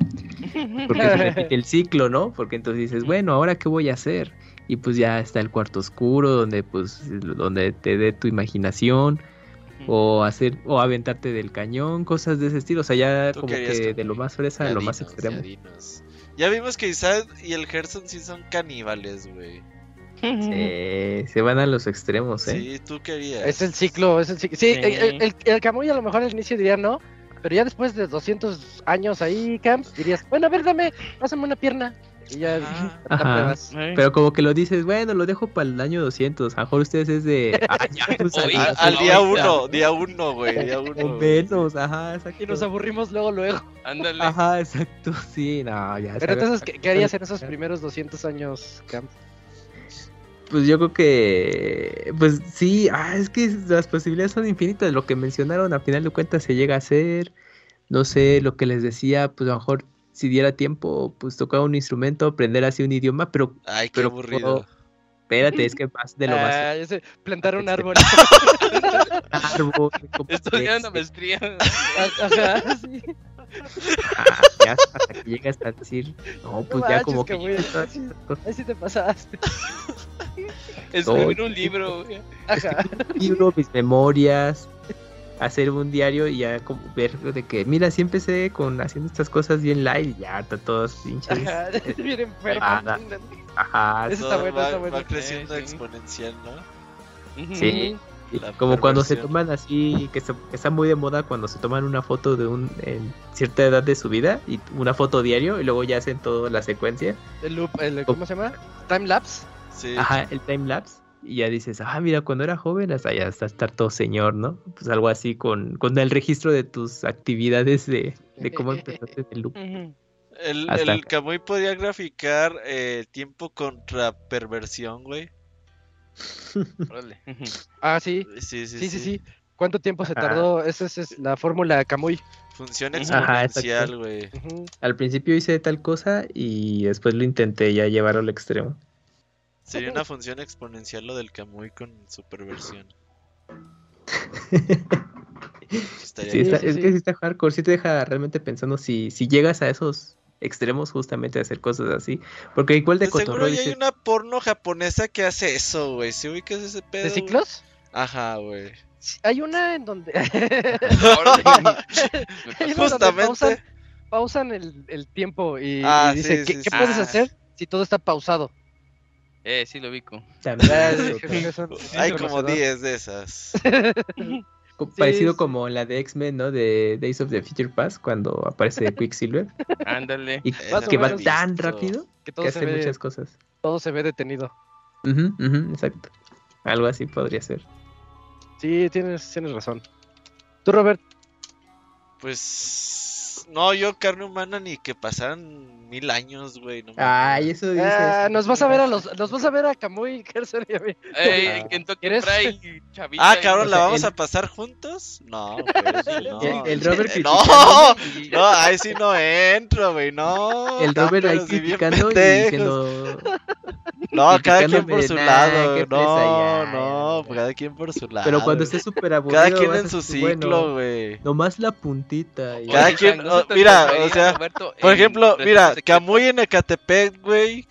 S2: porque se repite el [laughs] ciclo, ¿no? Porque entonces dices, bueno, ¿ahora qué voy a hacer? Y pues ya está el cuarto oscuro, donde pues, donde te dé tu imaginación, o hacer, o aventarte del cañón, cosas de ese estilo, o sea, ya
S3: ¿Tú
S2: como que de lo más fresa a lo más extremo.
S3: Ya vimos que Isaac y el Gerson sí son caníbales, güey.
S2: Sí, [laughs] se van a los extremos, ¿eh?
S3: Sí, ¿tú querías?
S1: Es el ciclo, es el ciclo. Sí,
S4: Sí.
S1: El, el, el, Camuy a lo mejor al inicio diría no, pero ya después de 200 años ahí, Camp, dirías, bueno, a ver, dame, pásame una pierna. Y ya [laughs]
S3: Ajá.
S1: la
S2: Ajá.
S4: Eh,
S2: Pero como que lo dices, bueno, lo dejo para el año 200. A lo mejor ustedes es de. [laughs] Ah, ya, pues,
S4: Oye,
S3: Al, día uno, día uno, güey, día uno.
S2: o menos, ajá, exacto.
S1: Y nos aburrimos luego, luego.
S4: Ándale.
S2: Ajá, exacto, sí, no, ya.
S1: Pero
S2: sabe-
S1: entonces, ¿qué, qué harías en esos primeros 200 años, Camp?
S2: Pues yo creo que. Pues sí, ah, es que las posibilidades son infinitas. Lo que mencionaron, a final de cuentas, se llega a hacer. No sé, lo que les decía, pues a lo mejor si diera tiempo, pues tocar un instrumento, aprender así un idioma, pero
S3: Ay, qué
S2: Pero
S3: aburrido.
S2: Espérate, es que más de lo más.
S1: Ah, sé, [laughs] plantar un árbol.
S2: árbol, como
S4: Estudiando una maestría. [laughs]
S1: Ajá, [laughs] sí.
S2: Ah, ya hasta que llegas a decir, no, pues ya
S1: manches,
S2: como que.
S1: Ahí sí te pasaste. [laughs]
S4: Escribir un libro, güey.
S1: Ajá.
S2: libro, mis memorias, hacer un diario y ya como ver de que, mira, sí empecé con haciendo estas cosas bien light y ya está todos pinches.
S1: Ajá. [laughs] Bien enfermo.
S2: Ah, Ajá,
S1: Eso está bueno,
S3: va,
S1: está bueno.
S3: va creciendo
S4: Sí,
S3: exponencial, ¿no?
S2: Sí. Como cuando se toman así, que, se- que está muy de moda cuando se toman una foto de un en cierta edad de su vida y una foto diario y luego ya hacen toda la secuencia.
S1: El loop, el, ¿cómo se llama? Time lapse.
S3: Sí.
S2: Ajá, el time lapse. Y ya dices, ah, mira, cuando era joven hasta ya hasta estar todo señor, ¿no? Pues algo así con, con el registro de tus actividades de, de cómo empezaste el loop.
S3: El,
S2: Hasta
S3: el. Camuy podría graficar eh, tiempo contra perversión, güey. [laughs]
S1: Ah, sí.
S3: Sí, sí,
S1: Sí, sí, sí. ¿Cuánto tiempo se tardó? Esa es, es la fórmula Camuy.
S3: Función exponencial, güey.
S2: Al principio hice tal cosa y después lo intenté ya llevar al extremo.
S3: Sería una función exponencial lo del Camuy con su perversión. [laughs] Estaría
S2: Sí,
S3: bien.
S2: está-
S1: sí,
S2: es que sí está hardcore, sí te deja realmente pensando si, si llegas a esos extremos justamente de hacer cosas así. Porque igual de
S3: seguro hay una porno japonesa que hace eso, güey. ¿Sí ubicas ese pedo?
S1: ¿De ciclos?
S3: Ajá, güey.
S1: Hay una en [laughs] [laughs] donde.
S3: Justamente.
S1: pausan, pausan el, el tiempo y,
S3: Ah,
S1: y dice:
S3: sí,
S1: ¿qué,
S3: sí,
S1: qué
S3: sí.
S1: puedes
S4: Ah.
S1: hacer si todo está pausado?
S4: Eh, sí lo ubico.
S1: Ah,
S3: Hay como
S1: conocedor.
S3: 10 de esas. [laughs]
S2: co-
S1: Sí,
S2: parecido
S1: sí.
S2: como la de X-Men, ¿no? De Days of the Future Past, cuando aparece [laughs] Quicksilver.
S4: Ándale.
S2: Y
S3: Esa
S2: que va tan
S3: Visto.
S2: rápido
S1: Que
S2: que
S1: todo se,
S2: hace
S1: ve,
S2: muchas cosas.
S1: todo se ve detenido.
S2: Ujú, ujú, exacto. Algo así podría ser.
S1: Sí, tienes, tienes razón. Tú, Robert,
S3: Pues. No, yo carne humana ni que pasaran mil años, güey. No
S2: Ay, eso dices.
S1: ah, nos vas a ver a los, nos vas a ver a Camuy, Kerser [laughs] y a mí.
S4: Ey,
S2: Ah.
S4: Kentucky
S1: ¿Quieres?
S4: Fried Chavita.
S3: Ah, cabrón, ¿la vamos
S2: el-
S3: a pasar juntos? No, [laughs] pues, no.
S2: El- el Robert
S3: Eh, No,
S2: y-
S3: no, ahí sí no entro, güey, no.
S2: El Robert ahí criticando y diciendo.
S3: No, cada quien por su
S2: "Nah,
S3: lado. No,
S2: ya,
S3: no,
S2: ya".
S3: cada quien por su lado.
S2: Pero cuando esté súper aburrido.
S3: Cada quien en su ciclo,
S2: bueno,
S3: güey.
S2: Nomás la puntita. y-
S3: Cada
S4: Oye,
S3: quien-
S4: ¿no se
S3: oh,
S4: te
S3: mira, o sea,
S4: Roberto,
S3: Por ejemplo, mira? Camuy en Ecatepec, güey.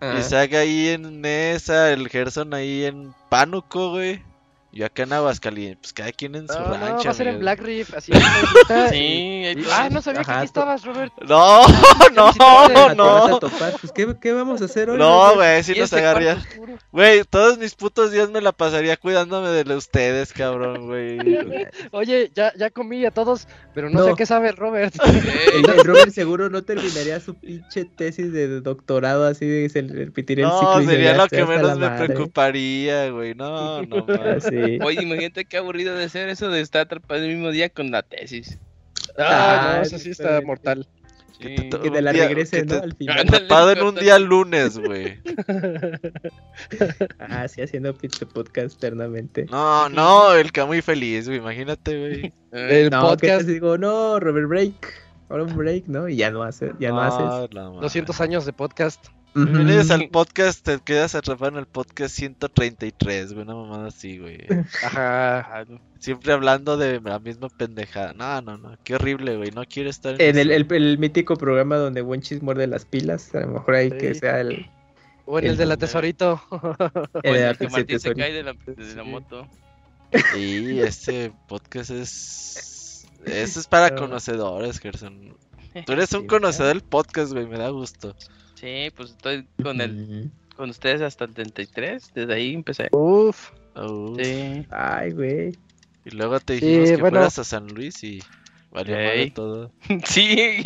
S2: Ajá.
S3: Isaac ahí en Nesa, el Gerson ahí en Pánuco, güey. Yo acá en Aguascalientes, pues cada quien en su
S1: No, no,
S3: rancho.
S1: va a ser en. Black Reef, así. [laughs]
S4: Sí,
S1: Y-
S4: ahí
S1: Ah, no sabía que aquí
S2: to-
S1: estabas, Robert.
S3: No, [laughs] no, no. [laughs]
S2: Pues, ¿qué, ¿qué vamos a hacer hoy?
S3: No, güey, sí nos
S1: este
S3: agarría. Güey, todos mis putos días me la pasaría cuidándome de ustedes, cabrón, güey.
S1: Oye, ya, ya comí a todos, pero no, sé
S2: No.
S1: qué sabe el Robert.
S4: Ey,
S2: El, el Robert seguro no terminaría su pinche tesis de doctorado así de repetiría el ciclo.
S3: No, sería lo
S2: "Ya
S3: que menos me
S2: madre".
S3: preocuparía, güey. No, no,
S2: Ah,
S3: no.
S2: Sí.
S4: Oye, imagínate qué aburrido de ser eso de estar atrapado el mismo día con la tesis.
S1: Ah,
S2: Ah,
S1: no, eso sí está mortal.
S4: Sí.
S3: te
S2: Que te la
S3: día-
S2: regrese,
S3: que
S2: ¿no? Al final.
S3: Atrapado en un día lunes, güey. [laughs]
S2: Ah, sí, haciendo pinche podcast eternamente.
S3: No, no, el Camuy feliz, güey. Imagínate, güey.
S1: El
S2: no,
S1: podcast,
S2: que te digo, no, Robert Break. Ahora un break, ¿no? Y ya no hace, ya no, haces.
S3: no, mames.
S1: 200 años de podcast.
S3: Bienvenidos
S2: Ujú.
S3: al podcast, te quedas atrapado en el podcast 133, güey, una mamada así, güey. [laughs]
S1: Ajá.
S4: ah.
S3: Siempre hablando de la misma pendejada. No, no, no, qué horrible, güey, no quiero estar en
S2: En el, el, el mítico programa donde Wenchis muerde las pilas, a lo mejor ahí que
S1: Sí.
S2: sea el,
S1: O en el
S2: El-
S1: de la tesorito. [laughs]
S2: el,
S4: Oye,
S2: el
S4: que Martín se cae de la, de la moto.
S3: Y este podcast es... Este es para [laughs] conocedores, Gerson. [laughs] Tú eres un
S2: Sí,
S3: conocedor del podcast, güey, me da gusto.
S4: Sí, pues estoy con el
S2: Mm.
S4: con ustedes hasta el 33, desde ahí empecé.
S1: Uf.
S3: Oh,
S4: Sí.
S2: Ay, güey.
S3: Y luego te
S1: Sí,
S3: dijimos que
S1: bueno.
S3: fueras a San Luis y valió todo. [laughs]
S4: Sí,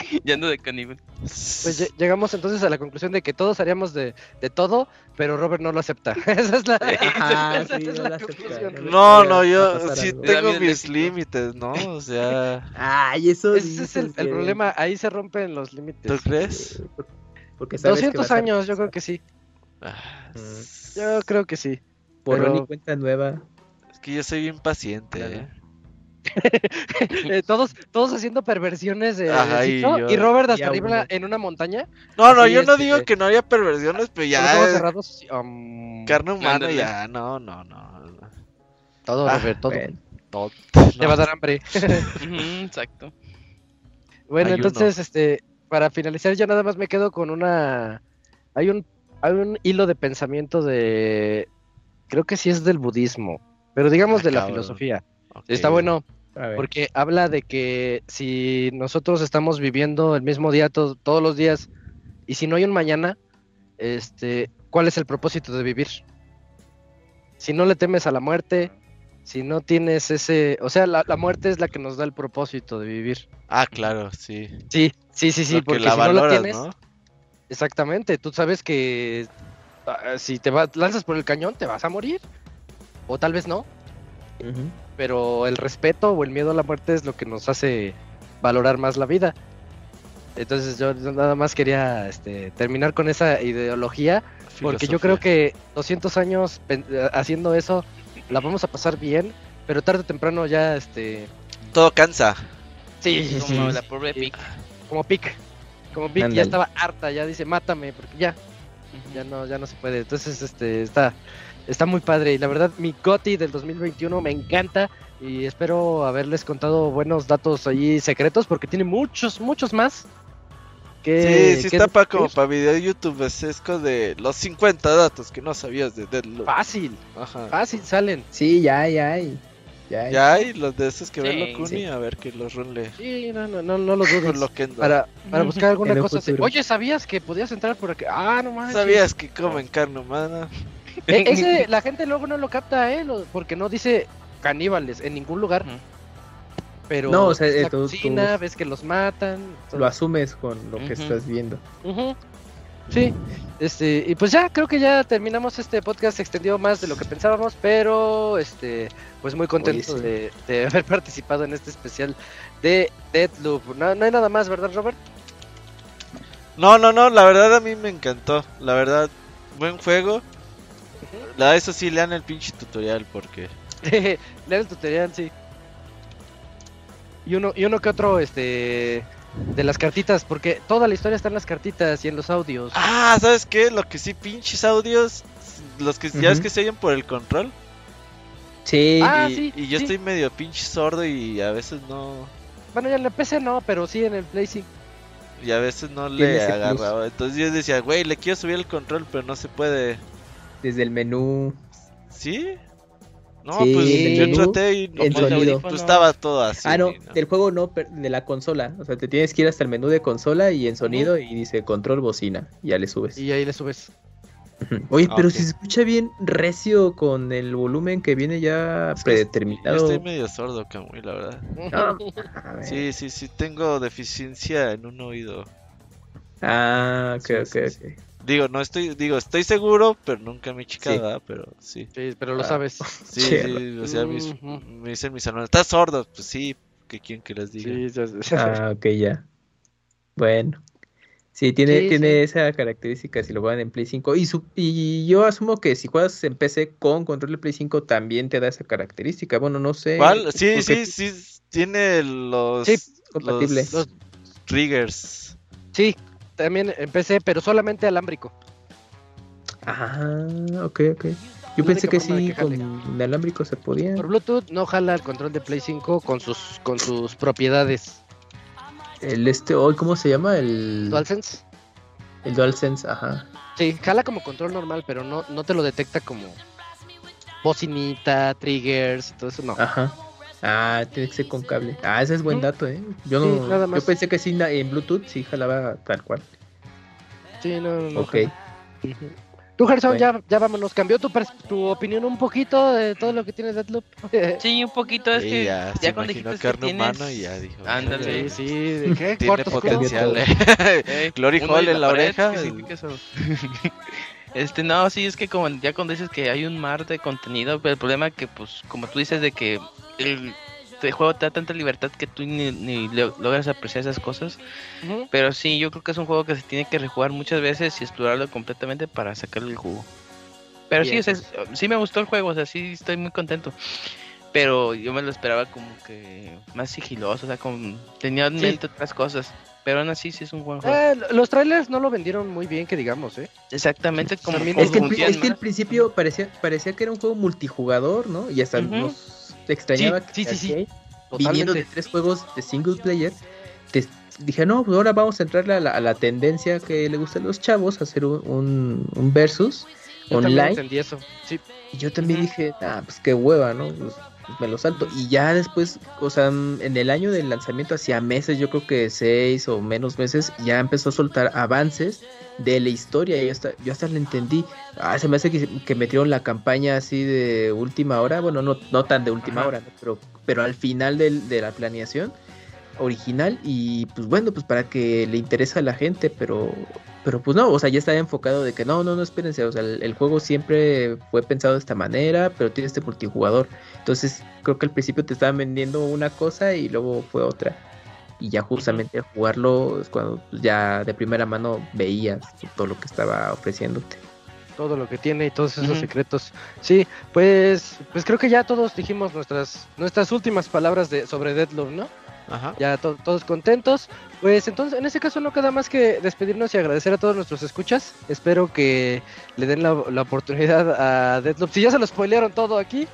S4: [laughs] ya, ando de caníbal.
S1: Pues lle- llegamos entonces a la conclusión de que todos haríamos de, de todo, pero Robert no lo acepta. [laughs] Esa es la,
S2: Ajá, [laughs]
S1: esa
S2: sí,
S1: es
S2: no
S1: la conclusión.
S2: no
S3: yo sí tengo mis
S4: éxito.
S3: límites, ¿no? O sea,
S2: Ay, eso
S1: Ese es el, problema, ahí se rompen los límites.
S3: ¿tú crees?
S2: Porque sabes que
S1: 200
S2: vas a-
S1: años, yo creo que sí.
S3: Ah.
S1: Yo creo que sí.
S2: Borrón
S1: pero-
S2: y cuenta nueva.
S3: Es que yo soy bien paciente,
S2: Claro.
S3: ¿eh? [laughs]
S1: Eh, todos, todos haciendo perversiones de
S3: Ajá, y
S1: Cito,
S3: yo-
S1: y Robert hasta arriba en una montaña.
S3: No, no, yo no
S1: este,
S3: digo que no haya perversiones, pero ya es
S1: cerrados. um,
S3: carne humana, ya, no, no, no.
S1: Todo,
S3: Ah,
S1: Robert, todo.
S2: Bueno,
S3: todo.
S1: Te va a dar hambre. [laughs] [laughs]
S4: Exacto.
S1: Bueno, entonces, este, para finalizar, yo nada más me quedo con una. Hay un, hay un hilo de pensamiento de. Creo que sí es del budismo, pero digamos
S3: Ah,
S1: de la filosofía. Está bueno, porque habla de que si nosotros estamos viviendo el mismo día to- todos los días, y si no hay un mañana, este, ¿cuál es el propósito de vivir? Si no le temes a la muerte, si no tienes ese, o sea, la, la muerte es la que nos da el propósito de vivir.
S3: Ah, claro, sí.
S1: Sí, sí, sí, sí,
S3: Lo
S1: porque
S3: la
S1: si no la tienes,
S3: ¿no?
S1: exactamente, tú sabes que ah, si te vas, lanzas por el cañón te vas a morir, o tal vez no, Pero el respeto o el miedo a la muerte es lo que nos hace valorar más la vida. Entonces yo nada más quería este, terminar con esa ideología, porque yo creo que 200 años eh, haciendo eso la vamos a pasar bien, pero tarde o temprano ya, este,
S3: Todo cansa.
S1: sí,
S4: Como la pobre Pic.
S1: como Pic, como Pic ya estaba harta, ya dice mátame, porque ya, ya no, ya no se puede. Entonces, este, está, está muy padre. Y la verdad, mi Goti del 2021 me encanta. Y espero haberles contado buenos datos ahí secretos, porque tiene muchos, muchos más. Que,
S3: Sí, sí
S1: que
S3: está para como para video de YouTube, es esco de los 50 datos que no sabías de Deadloop.
S1: Fácil,
S3: Ajá.
S1: fácil salen.
S2: Sí, ya hay, ya hay. Ya hay.
S3: Ya hay los de esos que
S4: Sí,
S3: ven Locuni,
S2: sí.
S3: a ver que los runle.
S1: Sí, no, no, no, no los
S3: Loquendo.
S1: Para, para [laughs] buscar alguna cosa así. Oye, ¿sabías que podías entrar por aquí? Ah, no manches.
S3: ¿Sabías que comen carne humana?
S1: E- [laughs] ese, la gente luego no lo capta, ¿eh? Lo- porque no dice caníbales en ningún lugar. Pero
S2: No, o sea,
S1: ves la
S2: tú-
S1: cocina,
S2: tú-
S1: ves que los matan. todo.
S2: Lo asumes con lo que estás viendo.
S1: Sí, este, y pues ya creo que ya terminamos este podcast, se extendió más de lo que pensábamos, pero este, pues muy contento
S2: sí.
S1: de, de [laughs] haber participado en este especial de Deadloop. No, no hay nada más, ¿verdad, Robert?
S3: No, no, no, la verdad a mí me encantó. La verdad, buen juego. La eso sí, lean el pinche tutorial porque. [laughs]
S1: Leer el tutorial, sí. Y uno, y uno que otro, este, de las cartitas, porque toda la historia está en las cartitas y en los audios.
S3: Ah, ¿sabes qué? Lo que sí, pinches audios. Los que ya es que se oyen por el control.
S2: Sí,
S1: Ah,
S3: y,
S1: sí,
S3: y yo
S1: sí.
S3: estoy medio pinche sordo y a veces no.
S1: Bueno, ya en la PC no, pero sí en el Play sí.
S3: Y a veces no le
S2: plus.
S3: agarraba. Entonces yo decía, güey, le quiero subir el control, pero no se puede.
S2: Desde el menú.
S3: ¿Sí? No,
S2: Sí,
S3: pues
S1: en
S3: yo
S1: el
S2: menú,
S3: traté y no,
S2: en sonido.
S3: pues, estaba todo así.
S2: ah, no,
S3: ¿no?
S2: del juego no, de la consola. O sea, te tienes que ir hasta el menú de consola y en sonido y dice control bocina. Y ya le subes.
S1: Y ahí le subes.
S2: Oye,
S3: Ah,
S2: pero
S3: ok.
S2: si se escucha bien recio con el volumen que viene ya
S3: Es que Yo
S2: predeterminado.
S3: estoy medio sordo, Camuy, la verdad. [laughs] Sí, sí, sí, tengo deficiencia en un oído.
S2: Ah, ok,
S3: Sí,
S2: ok,
S3: sí, sí.
S2: ok.
S3: Digo, no estoy, digo, estoy seguro, pero nunca me he checado,
S2: Sí.
S3: ¿verdad? pero sí.
S1: Sí, pero lo
S2: Ah.
S1: sabes.
S3: Sí,
S2: Sí.
S3: sí, o sea, mis- me dicen mis hermanos, ¿estás sordo? Pues sí, que quieren que les diga.
S1: Sí, ya- ya-
S2: Ah, ok, ya. Bueno. Sí, tiene,
S1: Sí,
S2: tiene
S1: sí.
S2: esa característica si lo juegan en Play 5. Y, su- y yo asumo que si juegas en PC con control de Play 5 también te da esa característica. Bueno, no sé.
S3: ¿Cuál? Sí,
S2: porque
S3: sí, sí, tiene los,
S1: Sí,
S2: compatible.
S3: los
S1: Los-
S3: triggers.
S1: Sí, también empecé, pero solamente alámbrico.
S2: Ah, ok, ok. Yo pensé que sí,
S1: que
S2: con inalámbrico se podía.
S1: Por Bluetooth no jala el control de Play 5 con sus con sus propiedades.
S2: El este, hoy, ¿cómo se llama? El
S1: DualSense.
S2: el DualSense, ajá.
S1: Sí, jala como control normal, pero no, no te lo detecta como bocinita, triggers, todo eso no.
S2: Ajá. Ah, tiene que ser con cable. Ah, ese es buen dato, ¿eh? Yo
S1: Sí,
S2: no,
S1: nada
S2: yo
S1: más.
S2: pensé que sí en Bluetooth sí jalaba tal cual.
S1: Sí, no, no, no
S2: ok.
S1: Tú, Gerson,
S2: Bueno.
S1: ya, ya vámonos. ¿Cambió tu, tu opinión un poquito de todo lo que tiene Deadloop? [laughs]
S4: Sí, un poquito, es
S3: Sí,
S4: que
S3: ya,
S4: ya, cuando dijiste que
S3: carne
S4: tienes...
S3: humana y ya dijo.
S4: Ándale.
S1: sí, sí, ¿de qué?
S3: Tiene potencial, [laughs] eh. [laughs] Glory Hall en la
S4: pared,
S3: oreja.
S4: ¿qué significa eso? Este, no, sí, es que como ya cuando dices que hay un mar de contenido, pero el problema es que, pues, como tú dices de que el, el juego te da tanta libertad que tú ni, ni lo- logras apreciar esas cosas. Pero sí, yo creo que es un juego que se tiene que rejugar muchas veces y explorarlo completamente para sacarle el jugo. Pero sí,
S1: Bien,
S4: o sea, es- sí me gustó el juego, o sea, sí estoy muy contento. pero yo me lo esperaba como que más sigiloso, o sea, con, tenía en mente otras cosas. Pero aún así sí es un buen juego.
S1: Eh, los trailers no lo vendieron muy bien, que digamos, ¿eh?
S4: Exactamente como
S2: es que, es que al principio parecía, parecía que era un juego multijugador, ¿no? Y hasta nos extrañaba
S1: sí, sí, sí,
S2: viniendo de tres juegos de single player, te dije, no, pues ahora vamos a entrarle a la, tendencia que le gusta a los chavos, hacer un, un, versus online.
S1: eso. Sí.
S2: Y yo también dije, ah, pues qué hueva, ¿no? Pues, me lo salto. Y ya después, o sea, en el año del lanzamiento, hacía meses, yo creo que seis o menos meses, ya empezó a soltar avances de la historia. Y hasta, yo hasta le entendí. Ah, se me hace que, metieron la campaña así de última hora. Bueno, no, no tan de última hora, pero, pero al final de la planeación original. Y pues bueno, pues para que le interese a la gente, pero pero pues no, o sea, ya está enfocado de que no, no, no, espérense, o sea, el, juego siempre fue pensado de esta manera, pero tiene este multijugador. Entonces, creo que al principio te estaban vendiendo una cosa y luego fue otra. Y ya justamente al jugarlo es cuando ya de primera mano veías todo lo que estaba ofreciéndote.
S1: Todo lo que tiene y todos esos secretos. Sí, pues pues creo que ya todos dijimos nuestras nuestras últimas palabras de sobre Deadloop, ¿no? Ya todos contentos. Pues entonces, en ese caso no queda más que despedirnos y agradecer a todos nuestros escuchas. Espero que le den la, oportunidad a Deadloop. Si ya se lo spoilearon todo aquí,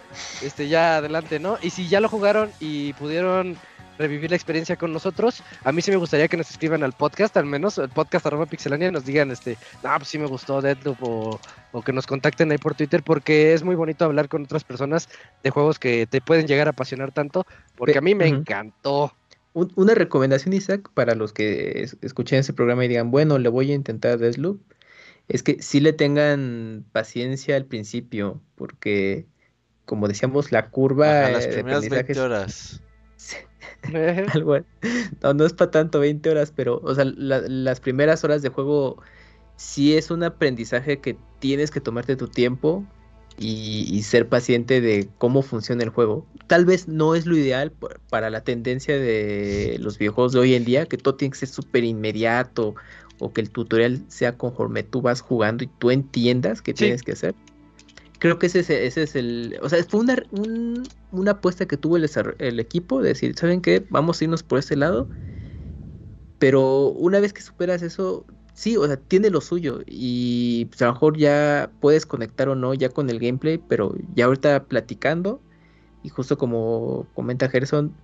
S1: este ya adelante, ¿no? Y si ya lo jugaron y pudieron revivir la experiencia con nosotros, a mí sí me gustaría que nos escriban al podcast, al menos el podcast arroba pixelania, y nos digan, este, no, pues sí me gustó Deadloop o, o que nos contacten ahí por Twitter, porque es muy bonito hablar con otras personas de juegos que te pueden llegar a apasionar tanto, porque a mí me encantó
S2: una recomendación, Isaac, para los que escuchen ese programa y digan, bueno, le voy a intentar Deathloop, es que sí le tengan paciencia al principio, porque, como decíamos, la curva.
S3: las primeras 20 horas. [laughs] [laughs]
S2: no, no es para tanto 20 horas, pero, o sea, las primeras horas de juego sí es un aprendizaje que tienes que tomarte tu tiempo y, ser paciente de cómo funciona el juego. Tal vez no es lo ideal para la tendencia de los videojuegos de hoy en día, que todo tiene que ser súper inmediato o que el tutorial sea conforme tú vas jugando y tú entiendas qué tienes que hacer. Creo que ese es, ese es el... O sea, fue una, una apuesta que tuvo el, el equipo de decir, ¿saben qué? Vamos a irnos por este lado. Pero una vez que superas eso, sí, o sea, tiene lo suyo y pues, a lo mejor ya puedes conectar o no ya con el gameplay, pero ya ahorita platicando y justo como comenta Gerson,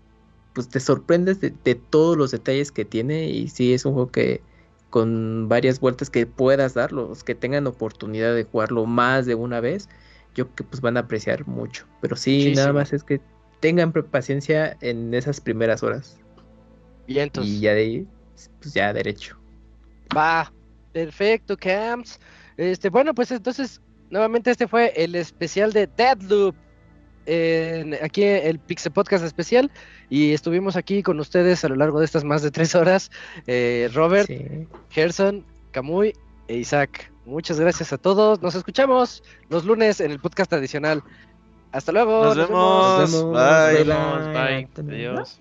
S2: pues te sorprendes de, todos los detalles que tiene y sí es un juego que con varias vueltas que puedas dar, los que tengan oportunidad de jugarlo más de una vez, yo creo que pues van a apreciar mucho, pero sí, nada más es que tengan paciencia en esas primeras horas.
S1: Y entonces.
S2: Y ya de ahí, pues ya derecho.
S1: Va, perfecto, Camps. Este, bueno, pues entonces, nuevamente este fue el especial de Deadloop. En, aquí el Pixel Podcast especial y estuvimos aquí con ustedes a lo largo de estas más de tres horas eh, Robert, Gerson, Camuy e Isaac. Muchas gracias a todos. Nos escuchamos los lunes en el podcast tradicional. Hasta luego.
S3: Nos, vemos. bye,
S4: bye. adiós